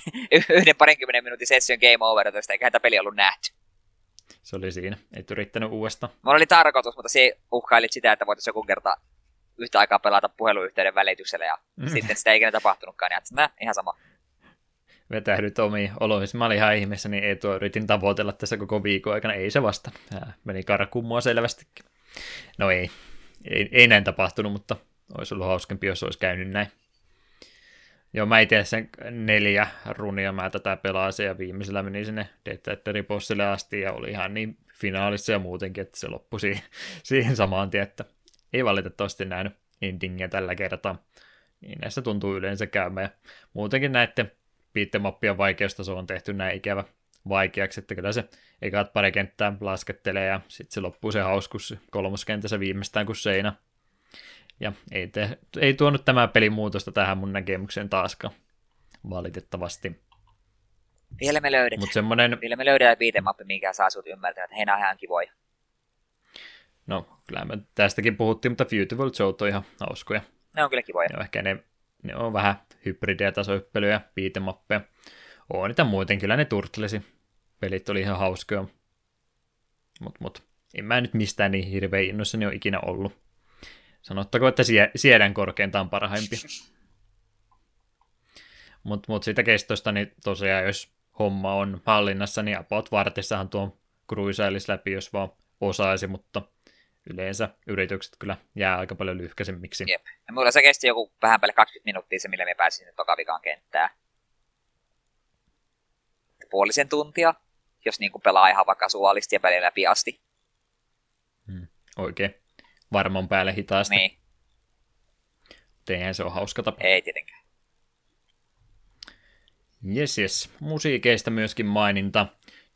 yhden parinkymmenen minuutin session game over, tästä eikä tätä peli ollut nähty. Se oli siinä. Ei yrittänyt uudestaan. Mulla oli tarkoitus, mutta se uhkaili sitä, että voitaisiin joku kerta yhtä aikaa pelata puheluyhteyden välityksellä ja mm. sitten sitä ei ikinä tapahtunutkaan. Niin että ihan sama vetähdyt omiin oloihin. Mä olin ihan ihmeessä, niin ei tuo yritin tavoitella tässä koko viikon aikana. Ei se vasta. Ää, meni karkuun mua selvästikin. No ei. ei. Ei näin tapahtunut, mutta olisi ollut hauskempi, jos olisi käynyt näin. Joo, mä itse sen neljä runia mä tätä pelasin ja viimeisellä meni sinne Dead Bossille asti ja oli ihan niin finaalissa ja muutenkin, että se loppui siihen, siihen samaan tien, että ei valitettavasti nähnyt endingiä tällä kertaa. Niin näissä tuntuu yleensä käymään. Ja muutenkin näiden beatemappien vaikeustaso on tehty näin ikävä vaikeaksi, että kyllä se ekat pari kenttää laskettelee ja sitten se loppuu se hauskus kolmoskentässä viimeistään kuin seinä. Ja ei, te, ei tuonut tämä peli muutosta tähän mun näkemykseen taaskaan, valitettavasti. Vielä me löydetään. Mut semmonen... Vielä me löydetään viitemappi, mikä saa sut ymmärtää, että heinä on ihan kivoja. No, kyllä me tästäkin puhuttiin, mutta Beautiful Joe on ihan hauskoja. Ne on kyllä kivoja. Ne on ehkä ne ne on vähän hybridejä, tasohyppelyjä, piitemappeja. On niitä muuten, kyllä ne turtlesi. Pelit oli ihan hauskoja. Mut, mut, en mä nyt mistään niin hirveän innoissani ole ikinä ollut. Sanottako, että sie- siedän korkeintaan parhaimpia. Mutta mut siitä kestosta, niin tosiaan jos homma on hallinnassa, niin about vartissahan tuo kruisailisi läpi, jos vaan osaisi, mutta yleensä yritykset kyllä jää aika paljon lyhkäisemmiksi. Jep. Ja mulla se kesti joku vähän päälle 20 minuuttia se, millä me pääsin sinne tokavikaan kenttään. Puolisen tuntia, jos niin kuin pelaa ihan vaikka suolisti ja pelin läpi asti. Hmm. Oikein. Varman päälle hitaasti. Niin. Eihän se on hauska tapa. Ei tietenkään. Jes, jes. Musiikeista myöskin maininta.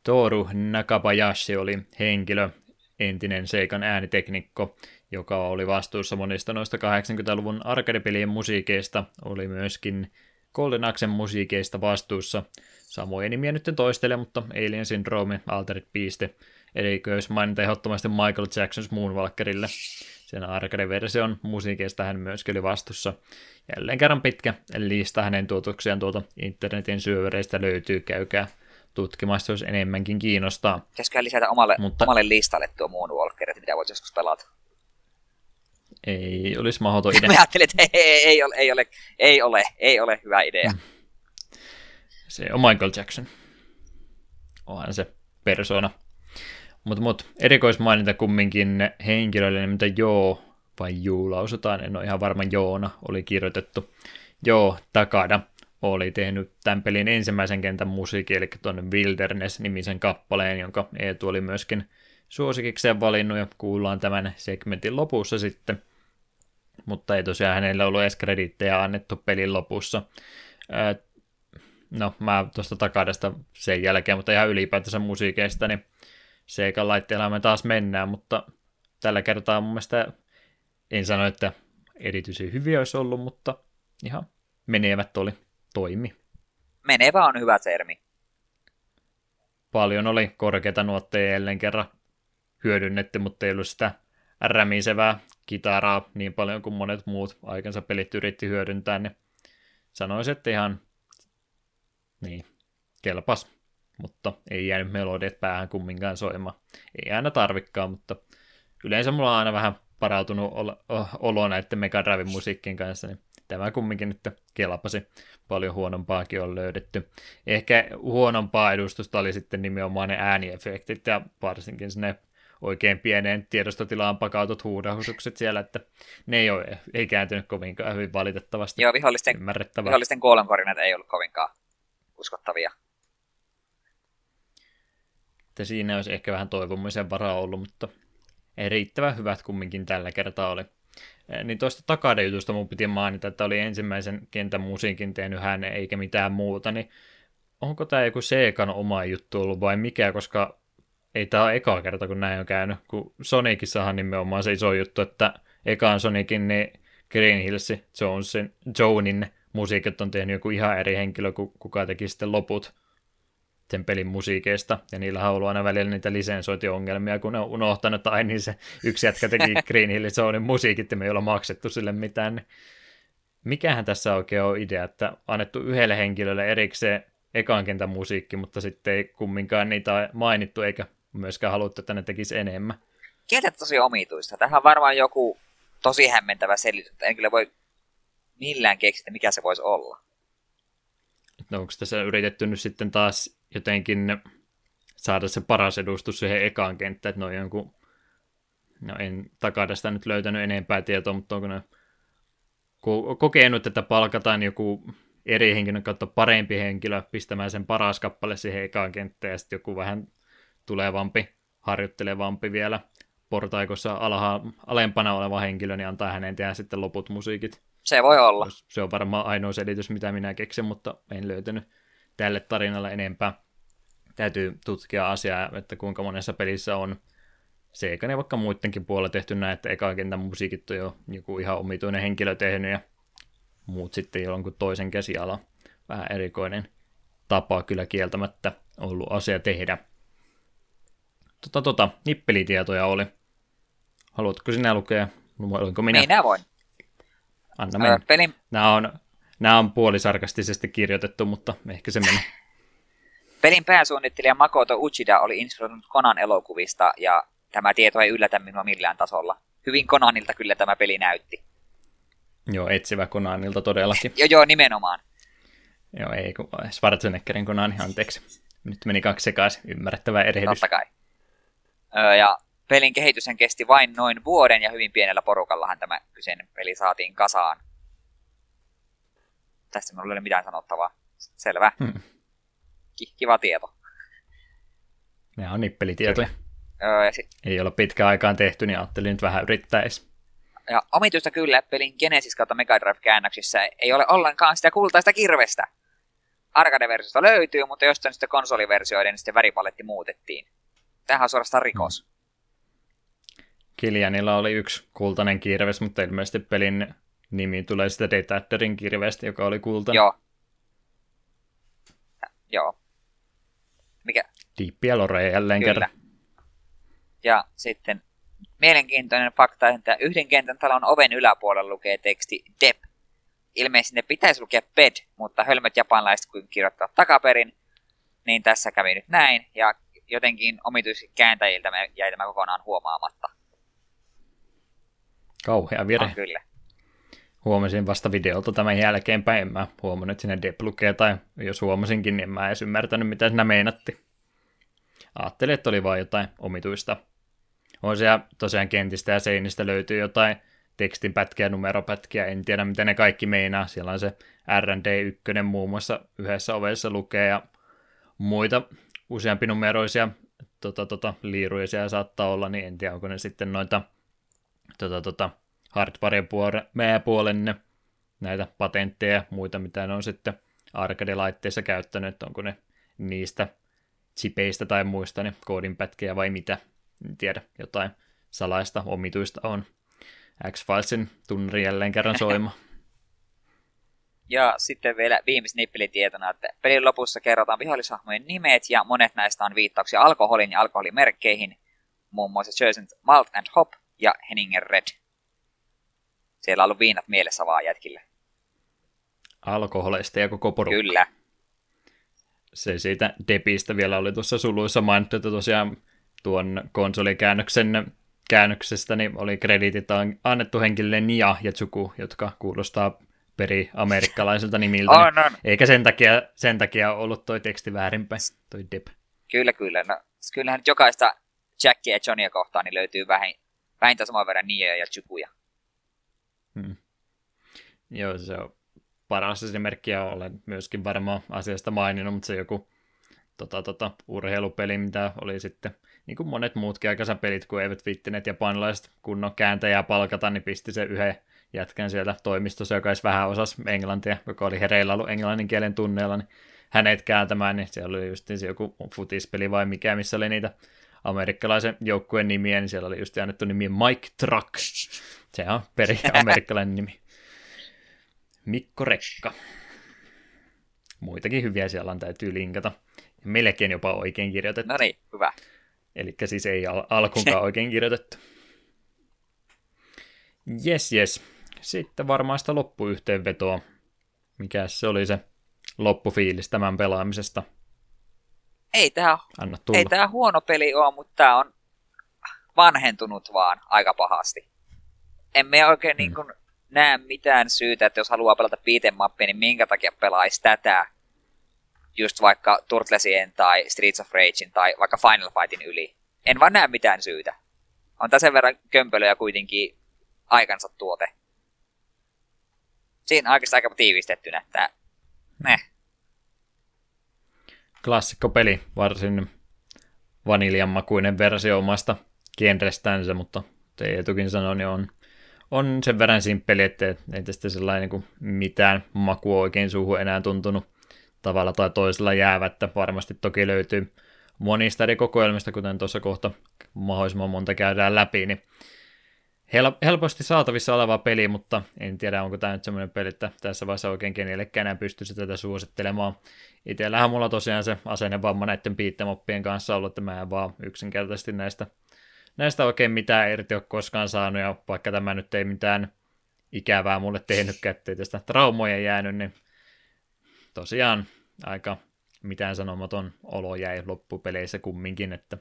Toru Nakabayashi oli henkilö, entinen Seikan ääniteknikko, joka oli vastuussa monista noista 80-luvun arcade-pelien musiikeista, oli myöskin Golden Axen musiikeista vastuussa. Samoja nimiä nyt toistele, mutta Alien Syndrome, Altered Beast, eli jos mainita ehdottomasti Michael Jackson's Moonwalkerille. Sen arcade-version musiikeista hän myöskin oli vastuussa. Jälleen kerran pitkä lista hänen tuotoksiaan tuolta internetin syövereistä löytyy, käykää tutkimasta, jos enemmänkin kiinnostaa. Pitäisikö lisätä omalle, Mutta... omalle listalle tuo Moonwalker, että mitä voisi joskus pelata? Ei olisi mahdoton idea. Mä ajattelin, että ei, ei, ei, ole, ei, ole, ei, ole, ei ole hyvä idea. Mm. Se on Michael Jackson. Onhan se persona. Mutta mut, erikoismaininta kumminkin henkilöille, mitä joo vai juu lausutaan, en ole ihan varma joona, oli kirjoitettu. Joo, Takada oli tehnyt tämän pelin ensimmäisen kentän musiikin, eli tuonne Wilderness-nimisen kappaleen, jonka Eetu oli myöskin suosikikseen valinnut, ja kuullaan tämän segmentin lopussa sitten. mutta ei tosiaan hänelle ollut edes krediittejä annettu pelin lopussa. No, mä tuosta takadesta sen jälkeen, mutta ihan ylipäätänsä musiikeista, niin Seikan laitteella me taas mennään, mutta tällä kertaa mun mielestä en sano, että erityisen hyviä olisi ollut, mutta ihan menevät oli, toimi. Menevä on hyvä termi. Paljon oli korkeita nuotteja jälleen kerran hyödynnetty, mutta ei ollut sitä rämisevää kitaraa niin paljon kuin monet muut aikansa pelit yritti hyödyntää, niin sanoisin, että ihan niin, kelpas, mutta ei jäänyt melodiat päähän kumminkaan soimaan. Ei aina tarvikkaan, mutta yleensä mulla on aina vähän parautunut olo näiden Mega Drive musiikkien kanssa, niin tämä kumminkin nyt kelpasi. Paljon huonompaakin on löydetty. Ehkä huonompaa edustusta oli sitten nimenomaan ne ääniefektit ja varsinkin ne oikein pieneen tiedostotilaan pakautut huudahusukset siellä, että ne ei, ole, ei kääntynyt kovinkaan hyvin valitettavasti. Joo, vihollisten, vihollisten kuolonkorinat ei ollut kovinkaan uskottavia. Että siinä olisi ehkä vähän toivomisen varaa ollut, mutta riittävän hyvät kumminkin tällä kertaa oli. Niin tuosta takadejutusta mun piti mainita, että oli ensimmäisen kentän musiikin tehnyt hän eikä mitään muuta, niin onko tämä joku Seekan oma juttu ollut vai mikä, koska ei tämä ole eka kerta, kun näin on käynyt, kun Sonicissahan nimenomaan se iso juttu, että ekaan Sonicin niin Green Hills, Jonesin, Jonin musiikit on tehnyt joku ihan eri henkilö, kuka teki sitten loput sen pelin musiikeista, ja niillä on ollut aina välillä niitä lisensointiongelmia, kun ne on unohtanut, että niin se yksi jätkä teki Green Hill Zonein musiikit, ja me ei olla maksettu sille mitään. Niin mikähän tässä oikein on idea, että annettu yhdelle henkilölle erikseen ekan kentän musiikki, mutta sitten ei kumminkaan niitä mainittu, eikä myöskään haluttu, että ne tekisi enemmän. Kieltä tosi omituista. Tähän on varmaan joku tosi hämmentävä selitys, että en kyllä voi millään keksitä, mikä se voisi olla. No onko tässä yritetty nyt sitten taas jotenkin saada se paras edustus siihen ekaan kenttään, että noin jonkun, no en takadasta nyt löytänyt enempää tietoa, mutta onko ne kokenut, että palkataan joku eri henkilön kautta parempi henkilö pistämään sen paras kappale siihen ekaan kenttään ja sitten joku vähän tulevampi, harjoittelevampi vielä portaikossa alha, alempana oleva henkilö, niin antaa hänen tehdä sitten loput musiikit. Se voi olla. Se on varmaan ainoa selitys, mitä minä keksin, mutta en löytänyt tälle tarinalle enempää. Täytyy tutkia asiaa, että kuinka monessa pelissä on Seikan ja vaikka muidenkin puolella tehty näin, että eka kentän musiikit on jo joku ihan omituinen henkilö tehnyt ja muut sitten jonkun toisen käsiala. Vähän erikoinen tapa kyllä kieltämättä ollut asia tehdä. Tota, tota, nippelitietoja oli. Haluatko sinä lukea? Olinko minä? Minä voin. Anna mennä. Pelin... Nämä on, nämä on puolisarkastisesti kirjoitettu, mutta ehkä se meni. Pelin pääsuunnittelija Makoto Uchida oli inspiroitunut Konan elokuvista, ja tämä tieto ei yllätä minua millään tasolla. Hyvin Konanilta kyllä tämä peli näytti. Joo, etsivä Konanilta todellakin. joo, joo, nimenomaan. Joo, ei kun Schwarzeneggerin Konani, anteeksi. Nyt meni kaksi sekaisin, ymmärrettävä erehdys. Totta kai. Öö, ja pelin kehitys kesti vain noin vuoden ja hyvin pienellä porukallahan tämä kyseinen peli saatiin kasaan. Tästä minulla ei ole mitään sanottavaa. Selvä. Hmm. Kiva tieto. Ne on nippelitietoja. Öö, sit... Ei ole pitkään aikaan tehty, niin ajattelin nyt vähän yrittäisi. Ja omituista kyllä, pelin Genesis kautta Mega Drive-käännöksissä ei ole ollenkaan sitä kultaista kirvestä. Arcade-versiosta löytyy, mutta jostain sitten konsoliversioiden niin sitten väripaletti muutettiin. Tämähän on suorastaan rikos. Hmm. Kilianilla oli yksi kultainen kirves, mutta ilmeisesti pelin nimi tulee sitä Detadderin kirvestä, joka oli kultainen. Joo. Joo. Diippiä Lore jälleen Kyllä. kerran. Ja sitten mielenkiintoinen fakta, että yhden kentän talon oven yläpuolella lukee teksti DEP. Ilmeisesti ne pitäisi lukea PED, mutta hölmöt japanilaiset kun kirjoittaa takaperin, niin tässä kävi nyt näin, ja jotenkin omituisesti kääntäjiltä me jäi tämä kokonaan huomaamatta. Kauhea vire. On kyllä. Huomasin vasta videolta tämän jälkeenpäin, en mä huomannut, että sinne dep lukee, tai jos huomasinkin, niin mä en edes ymmärtänyt, mitä sinä meinatti. Ajattelin, että oli vain jotain omituista. On siellä tosiaan kentistä ja seinistä löytyy jotain tekstinpätkiä, numeropätkiä, en tiedä mitä ne kaikki meinaa. Siellä on se R&D1 muun muassa yhdessä ovessa lukee ja muita useampi numeroisia tota, tota, liiruja siellä saattaa olla, niin en tiedä onko ne sitten noita tota, tota, hardware-puolen näitä patentteja ja muita, mitä ne on sitten arcade-laitteissa käyttänyt, onko ne niistä chipeistä tai muista ne koodinpätkiä vai mitä, en tiedä, jotain salaista omituista on. X-Filesin tunnari jälleen kerran soima. Ja sitten vielä viimeisen nippelitietona, että pelin lopussa kerrotaan vihollishahmojen nimet ja monet näistä on viittauksia alkoholin ja alkoholimerkkeihin, muun muassa Chosen Malt and Hop ja Henninger Red. Siellä on ollut viinat mielessä vaan jätkille. Alkoholeista ja koko porukka. Kyllä. Se siitä Depistä vielä oli tuossa suluissa mainittu, että tosiaan tuon konsolikäännöksen käännöksestä niin oli krediitit annettu henkilölle Nia ja Tsuku, jotka kuulostaa peri amerikkalaiselta nimiltä. On, on. Eikä sen takia, sen takia ollut toi teksti väärinpäin, toi Dep. Kyllä, kyllä. No, kyllähän jokaista Jackia ja Johnia kohtaan niin löytyy vähän, vähintään saman verran Nia ja Tsukuja. Hmm. Joo, se on paras esimerkki ja olen myöskin varmaan asiasta maininnut, mutta se joku tota, tota, urheilupeli, mitä oli sitten niin kuin monet muutkin aikaisemmin pelit, kun eivät viittineet japanilaiset kunnon kääntäjää palkata, niin pisti se yhden jätkän sieltä toimistossa, joka olisi vähän osas englantia, joka oli hereillä ollut englannin kielen tunneilla, niin hänet kääntämään, niin siellä oli just se joku futispeli vai mikä, missä oli niitä amerikkalaisen joukkueen nimiä, niin siellä oli just annettu nimi Mike Truck. Se on peri amerikkalainen nimi. Mikko Rekka. Muitakin hyviä siellä on, täytyy linkata. Melkein jopa oikein kirjoitettu. No niin, hyvä. Eli siis ei al- alkuunkaan oikein kirjoitettu. Jes, jes. Sitten varmaan sitä loppuyhteenvetoa. Mikä se oli se loppufiilis tämän pelaamisesta? Ei tämä Anna tulla. ei tää huono peli ole, mutta tämä on vanhentunut vaan aika pahasti. Emme oikein hmm. niin kuin näe mitään syytä, että jos haluaa pelata beat'em mappia, niin minkä takia pelaisi tätä just vaikka Turtlesien tai Streets of Ragein tai vaikka Final Fightin yli. En vaan näe mitään syytä. On tässä verran kömpelöjä kuitenkin aikansa tuote. Siinä oikeastaan aika tiivistettynä, että ne. Klassikko peli, varsin vaniljanmakuinen versio omasta genrestänsä, mutta te etukin sanoi, niin on, on sen verran simppeli, että ei tästä sellainen niin mitään makua oikein suuhun enää tuntunut tavalla tai toisella jäävättä. Varmasti toki löytyy monista eri kokoelmista, kuten tuossa kohta mahdollisimman monta käydään läpi, niin hel- helposti saatavissa oleva peli, mutta en tiedä, onko tämä nyt semmoinen peli, että tässä vaiheessa oikein kenellekään enää pystyisi tätä suosittelemaan. Itsellähän mulla tosiaan se asennevamma näiden piittemoppien kanssa ollut, että mä en vaan yksinkertaisesti näistä, näistä oikein mitään irti ole koskaan saanut, ja vaikka tämä nyt ei mitään ikävää mulle tehnytkään, ettei tästä traumoja jäänyt, niin tosiaan aika mitään sanomaton olo jäi loppupeleissä kumminkin, että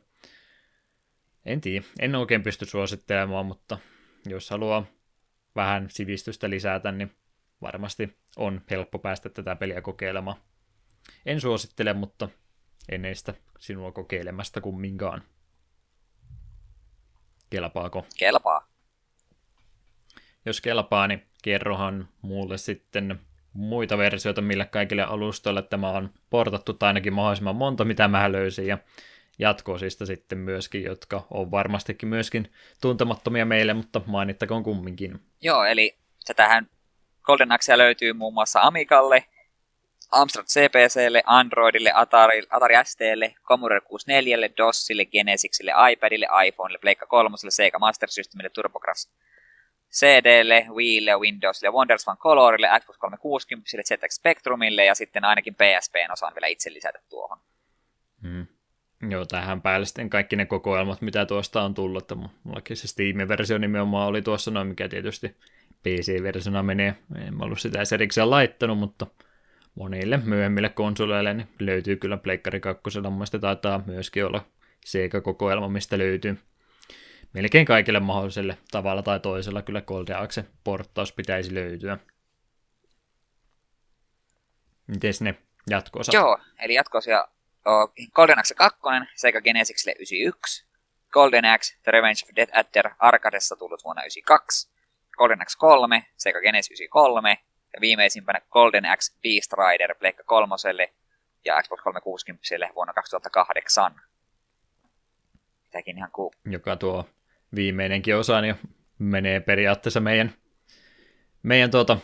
en tiedä, en oikein pysty suosittelemaan, mutta jos haluaa vähän sivistystä lisätä, niin varmasti on helppo päästä tätä peliä kokeilemaan. En suosittele, mutta en sinua kokeilemasta kumminkaan. Kelpaako? Kelpaa. Jos kelpaa, niin kerrohan mulle sitten muita versioita, millä kaikille alustoille tämä on portattu, tai ainakin mahdollisimman monta, mitä mä löysin, ja jatkoosista sitten myöskin, jotka on varmastikin myöskin tuntemattomia meille, mutta mainittakoon kumminkin. Joo, eli tähän Golden Axea löytyy muun muassa Amigalle, Amstrad CPClle, Androidille, Atari, Atari STlle, Commodore 64, DOSille, Genesisille, iPadille, iPhonelle, Pleikka 3, Sega Master Systemille, TurboGrafx CDlle, Wiille, Windowsille, WonderSwan Colorille, Xbox 360, ZX Spectrumille ja sitten ainakin PSPn osaan vielä itse lisätä tuohon. Hmm. Joo, tähän päälle sitten kaikki ne kokoelmat, mitä tuosta on tullut. Että mullakin se Steam-versio nimenomaan oli tuossa noin, mikä tietysti PC-versiona menee. En ollut sitä edes erikseen laittanut, mutta monille myöhemmille konsoleille niin löytyy kyllä Pleikkari 2. Mun taitaa myöskin olla Sega-kokoelma, mistä löytyy melkein kaikille mahdolliselle tavalla tai toisella kyllä Golden Axe porttaus pitäisi löytyä. Miten ne jatko Joo, eli jatko-osia Golden Axe 2, Sega Genesisille 91, Golden Axe The Revenge of Death Adder Arcadessa tullut vuonna 92, Golden Axe 3, Sega Genesis 93, ja viimeisimpänä Golden Axe Beast Rider Pleikka 3 ja Xbox 360 vuonna 2008. Tämäkin ihan cool. Joka tuo viimeinenkin osa niin menee periaatteessa meidän, meidän tuota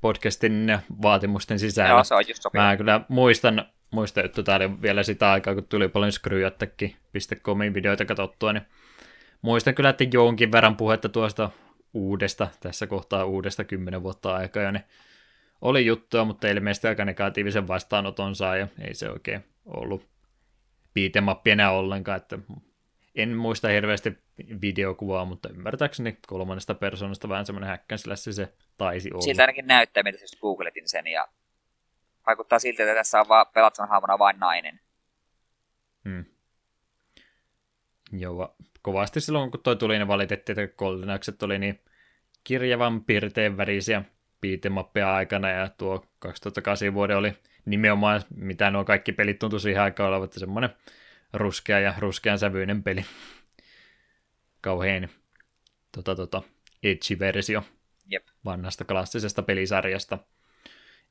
podcastin vaatimusten sisällä. Joo, se on just sopiva. Mä kyllä muistan, muistan, että tää oli vielä sitä aikaa, kun tuli paljon screwjattakin.comin videoita katsottua, niin muistan kyllä, että jonkin verran puhetta tuosta uudesta, tässä kohtaa uudesta kymmenen vuotta aikaa, ja ne oli juttuja, mutta ilmeisesti aika negatiivisen vastaanoton saa, ja ei se oikein ollut piitemappi enää ollenkaan, että en muista hirveästi videokuvaa, mutta ymmärtääkseni kolmannesta persoonasta vähän semmoinen häkkänslässi se taisi olla. Siltä ainakin näyttää, mitä just googletin sen, ja vaikuttaa siltä, että tässä on vaan pelattavan hahmona vain nainen. Hmm. Joo, kovasti silloin kun toi tuli, niin valitettiin, että Golden oli niin kirjavan pirteen värisiä piitemappeja aikana, ja tuo 2008 vuoden oli nimenomaan, mitä nuo kaikki pelit tuntui siihen aikaan olevat, semmoinen ruskea ja ruskean sävyinen peli. Kauhean tota, tota, edgy-versio Jep. vanhasta klassisesta pelisarjasta.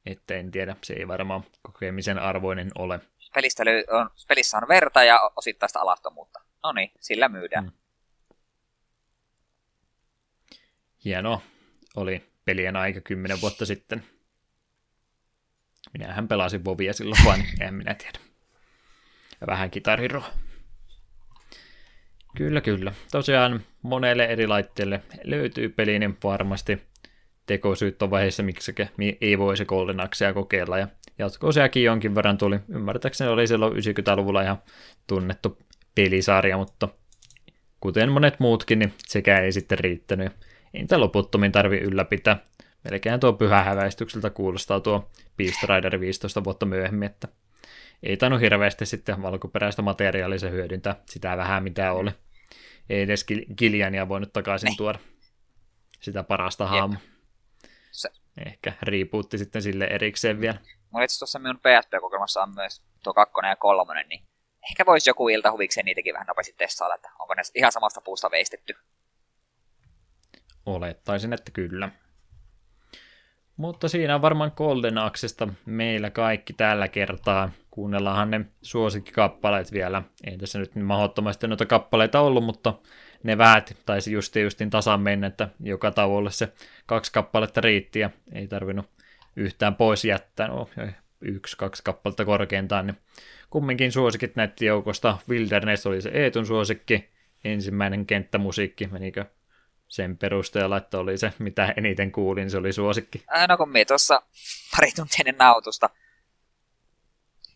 Että en tiedä, se ei varmaan kokemisen arvoinen ole. Pelistä on, pelissä on verta ja osittaista alattomuutta. No niin, sillä myydään. Hmm. Hienoa. Oli pelien aika kymmenen vuotta sitten. Minähän pelasin Vovia silloin vaan, en minä tiedä. Ja vähän kitariroa. Kyllä, kyllä. Tosiaan monelle eri laitteelle löytyy peli, niin varmasti tekosyyt on vaiheessa, miksi ei voisi Golden Axea kokeilla. Ja jatko-oseakin jonkin verran tuli. Ymmärtääkseni oli silloin 90-luvulla ihan tunnettu pelisarja, mutta kuten monet muutkin, niin sekä ei sitten riittänyt. Ei niitä loputtomin tarvi ylläpitää. Melkein tuo pyhä häväistykseltä kuulostaa tuo Beast Rider 15 vuotta myöhemmin, että ei tainnut hirveästi sitten valkoperäistä materiaalia hyödyntää sitä vähän mitä oli. Ei edes Giljania voinut takaisin ne. tuoda sitä parasta haamu. Ehkä riipuutti sitten sille erikseen vielä. Mulla itse tuossa minun PSP-kokeilmassa on myös tuo kakkonen ja kolmonen, niin ehkä voisi joku ilta huvikseen niitäkin vähän nopeasti testailla, että onko ne ihan samasta puusta veistetty. Olettaisin, että kyllä. Mutta siinä on varmaan Golden Axesta meillä kaikki tällä kertaa. Kuunnellaanhan ne suosikkikappaleet vielä. Ei tässä nyt niin mahdottomasti noita kappaleita ollut, mutta ne väät taisi just justin tasan mennä, että joka tauolle se kaksi kappaletta riitti ja ei tarvinnut yhtään pois jättää. No, yksi, kaksi kappaletta korkeintaan, niin kumminkin suosikit näiden joukosta. Wilderness oli se Eetun suosikki, ensimmäinen kenttämusiikki, menikö sen perusteella, että oli se, mitä eniten kuulin, se oli suosikki. No kun minä tuossa pari tuntia ennen nautusta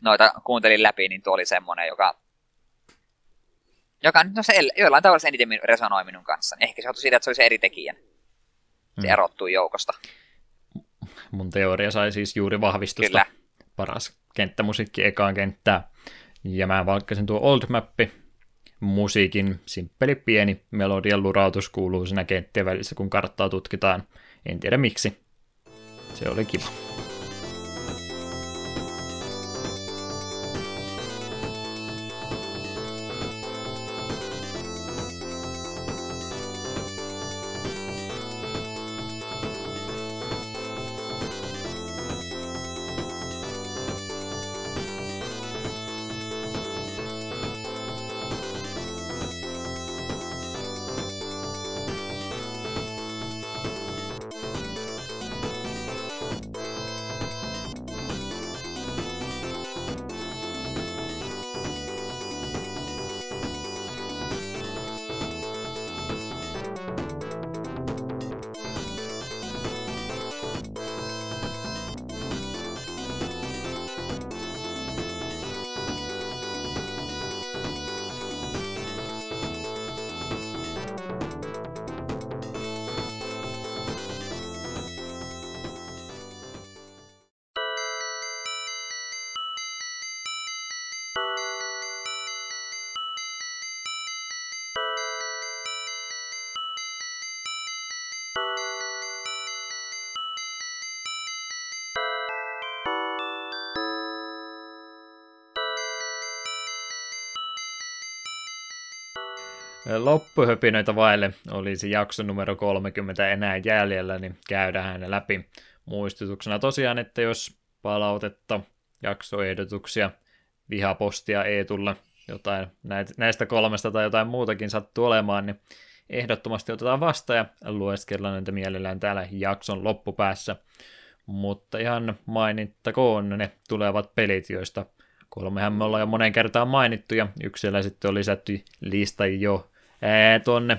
noita kuuntelin läpi, niin tuo oli semmoinen, joka, joka no se jollain tavalla se eniten resonoi minun kanssa. Ehkä se johtui siitä, että se oli se eri tekijän. Se hmm. erottui joukosta. Mun teoria sai siis juuri vahvistusta. Kyllä. Paras kenttämusiikki ekaan kenttää. Ja mä valkkasin tuo Old Mappi, musiikin simppeli pieni melodian lurautus kuuluu siinä kenttien välissä, kun karttaa tutkitaan. En tiedä miksi. Se oli kiva. Loppuhöpinöitä vaille olisi jakso numero 30 enää jäljellä, niin käydään ne läpi muistutuksena tosiaan, että jos palautetta, jaksoehdotuksia, vihapostia ei tulla jotain näistä kolmesta tai jotain muutakin sattuu olemaan, niin ehdottomasti otetaan vastaan ja lueskellaan niitä mielellään täällä jakson loppupäässä. Mutta ihan mainittakoon ne tulevat pelit, joista kolmehan me ollaan jo monen kertaan mainittu ja yksillä sitten on lisätty lista jo ää, tuonne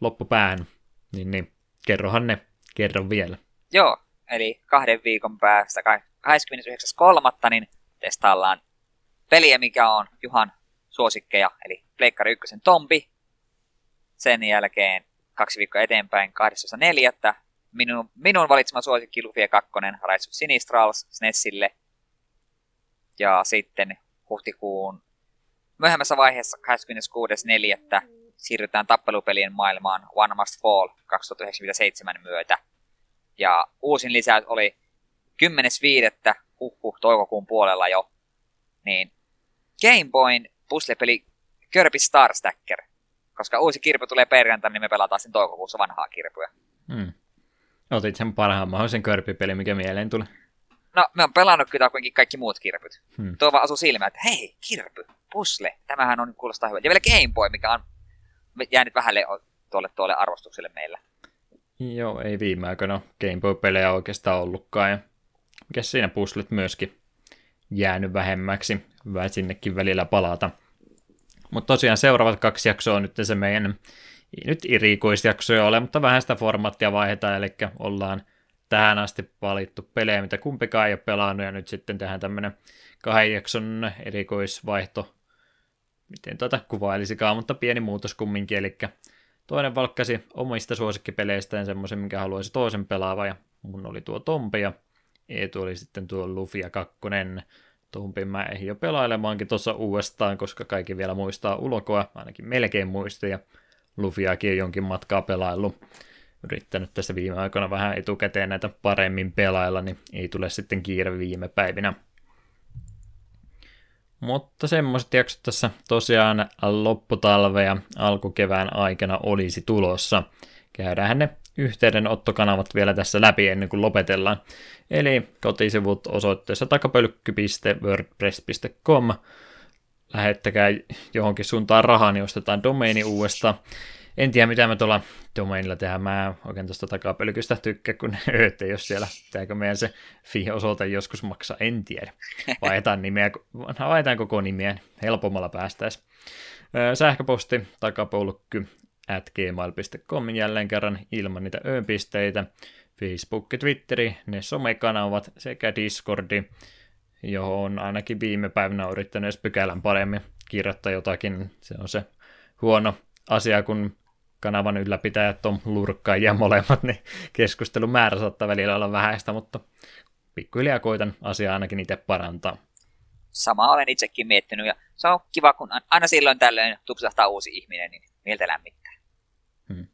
loppupään. Niin, niin kerrohan ne, kerron vielä. Joo, eli kahden viikon päästä, 29.3. niin testaillaan peliä, mikä on Juhan suosikkeja, eli Pleikkari 1 Tombi. Sen jälkeen kaksi viikkoa eteenpäin 12.4. Minun, minun valitsema suosikki Lufia 2, Rise of Sinistrals SNESille. Ja sitten huhtikuun myöhemmässä vaiheessa 26.4. siirrytään tappelupelien maailmaan One Must Fall 2097 myötä. Ja uusin lisäys oli 10.5. huhhuh toukokuun puolella jo. Niin Game Boyn puzzlepeli Kirby Star Stacker. Koska uusi kirpy tulee perjantaina, niin me pelataan sen toukokuussa vanhaa kirpyä. Hmm. Otit sen parhaan mahdollisen Kirby-peli, mikä mieleen tuli. No, me on pelannut kyllä kuitenkin kaikki muut kirpyt. Hmm. Tuo vaan asui silmään, että hei, kirpy, pusle, tämähän on kuulostaa hyvä. Ja vielä Game Boy, mikä on jäänyt vähälle tuolle, tuolle arvostukselle meillä. Joo, ei viime aikoina Game Boy-pelejä oikeastaan ollutkaan. Ja mikä siinä puslet myöskin jäänyt vähemmäksi. Hyvä sinnekin välillä palata. Mutta tosiaan seuraavat kaksi jaksoa on nyt se meidän, ei nyt irikoisjaksoja ole, mutta vähän sitä formaattia vaihdetaan, eli ollaan tähän asti valittu pelejä, mitä kumpikaan ei ole pelannut, ja nyt sitten tehdään tämmöinen kahden jakson erikoisvaihto, miten tuota kuvailisikaan, mutta pieni muutos kumminkin, eli toinen valkkasi omista suosikkipeleistään semmoisen, minkä haluaisi toisen pelaava, ja mun oli tuo Tompe, ja Eetu oli sitten tuo Lufia 2. Tumpin mä ehdin jo pelailemaankin tuossa uudestaan, koska kaikki vielä muistaa ulkoa, ainakin melkein muisti, ja Lufiakin on jonkin matkaa pelaillut. Yrittänyt tässä viime aikoina vähän etukäteen näitä paremmin pelailla, niin ei tule sitten kiire viime päivinä. Mutta semmoiset jaksot tässä tosiaan lopputalve ja alkukevään aikana olisi tulossa. Käydään ne yhteydenottokanavat vielä tässä läpi ennen kuin lopetellaan. Eli kotisivut osoitteessa takapölkky.wordpress.com. Lähettäkää johonkin suuntaan rahaa, niin ostetaan domeini uudestaan. En tiedä, mitä me tuolla domeinilla tehdään. Mä oikein tuosta takapölkystä tykkää, kun öötte, jos siellä pitääkö meidän se fi-osoite joskus maksaa, en tiedä. Vaihdetaan nimeä, vaihdetaan koko nimeä, niin helpommalla päästäisiin. Sähköposti takapolkky at gmail.com jälleen kerran ilman niitä öönpisteitä. Facebook, Twitteri, ne somekanavat sekä Discordi, johon ainakin viime päivänä yrittänyt edes pykälän paremmin kirjoittaa jotakin. Se on se huono asia, kun kanavan ylläpitäjät on lurkkaajia molemmat, niin keskustelun määrä saattaa välillä olla vähäistä, mutta pikkuhiljaa koitan asiaa ainakin itse parantaa. Sama olen itsekin miettinyt, ja se on kiva, kun aina silloin tällöin tupsahtaa uusi ihminen, niin mieltä lämmittää. Hmm.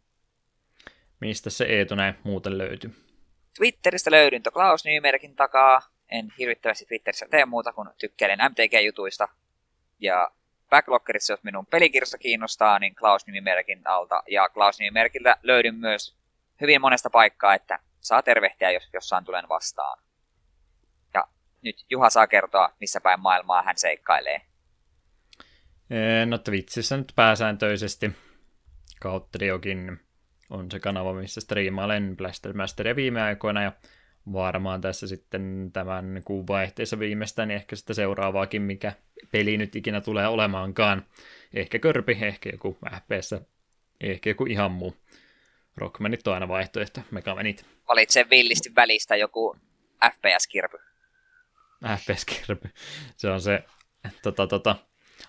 Mistä se Eetu näin muuten löytyy? Twitteristä löydyn Klaus Nymerkin takaa. En hirvittävästi Twitterissä tee muuta kuin tykkäilen MTG-jutuista. Ja Backloggerissa, jos minun pelikirjasta kiinnostaa, niin Klaus nimimerkin alta. Ja Klaus nimimerkillä löydyn myös hyvin monesta paikkaa, että saa tervehtiä, jos jossain tulen vastaan. Ja nyt Juha saa kertoa, missä päin maailmaa hän seikkailee. No Twitchissä nyt pääsääntöisesti Kautteriokin on se kanava, missä striimailen Blaster Masteria viime aikoina ja varmaan tässä sitten tämän kuun vaihteessa viimeistään, niin ehkä sitä seuraavaakin, mikä peli nyt ikinä tulee olemaankaan. Ehkä körpi, ehkä joku FPS, ehkä joku ihan muu. Rockmanit on aina vaihtoehto, Megamenit. Valitse villisti välistä joku FPS-kirpy. FPS-kirpy. Se on se tota, tota,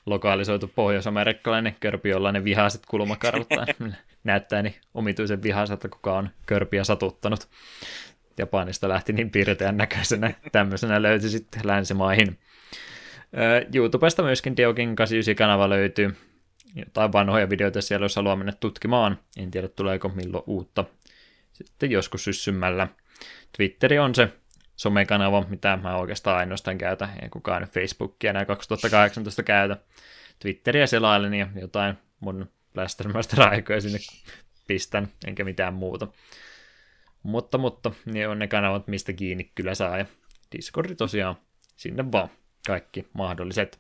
lokalisoitu pohjois-amerikkalainen körpi, jolla ne vihaiset kulmakarvat näyttää niin omituisen vihaiselta, kuka on körpiä satuttanut. Japanista lähti niin piirteän näköisenä, tämmöisenä löytyi sitten länsimaihin. YouTubesta myöskin Diokin 89-kanava löytyy. Jotain vanhoja videoita siellä, jos haluaa mennä tutkimaan. En tiedä, tuleeko milloin uutta. Sitten joskus syssymällä. Twitteri on se somekanava, mitä mä oikeastaan ainoastaan käytä. Ei kukaan Facebookia enää 2018 käytä. Twitteriä selailen ja jotain mun Blastermaster-aikoja sinne pistän, enkä mitään muuta. Mutta, mutta, ne on ne kanavat, mistä kiinni kyllä saa. Ja Discordi tosiaan, sinne vaan kaikki mahdolliset.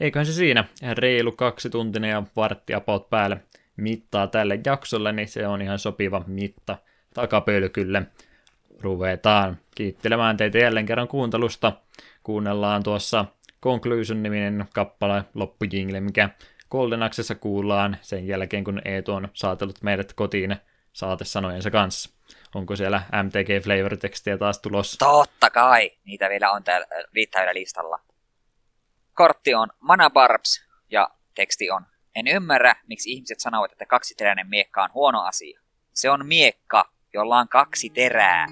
Eiköhän se siinä. Reilu kaksi tuntinen ja vartti about päälle mittaa tälle jaksolle, niin se on ihan sopiva mitta takapölkylle. Ruvetaan kiittelemään teitä jälleen kerran kuuntelusta. Kuunnellaan tuossa Conclusion-niminen kappale, loppujingle, mikä Golden kuullaan sen jälkeen, kun Eetu on saatellut meidät kotiin saatesanojensa kanssa. Onko siellä MTG Flavor-tekstiä taas tulossa? Totta kai, niitä vielä on täällä riittävillä listalla. Kortti on Mana Barbs ja teksti on En ymmärrä, miksi ihmiset sanovat, että kaksiteräinen miekka on huono asia. Se on miekka, jolla on kaksi terää.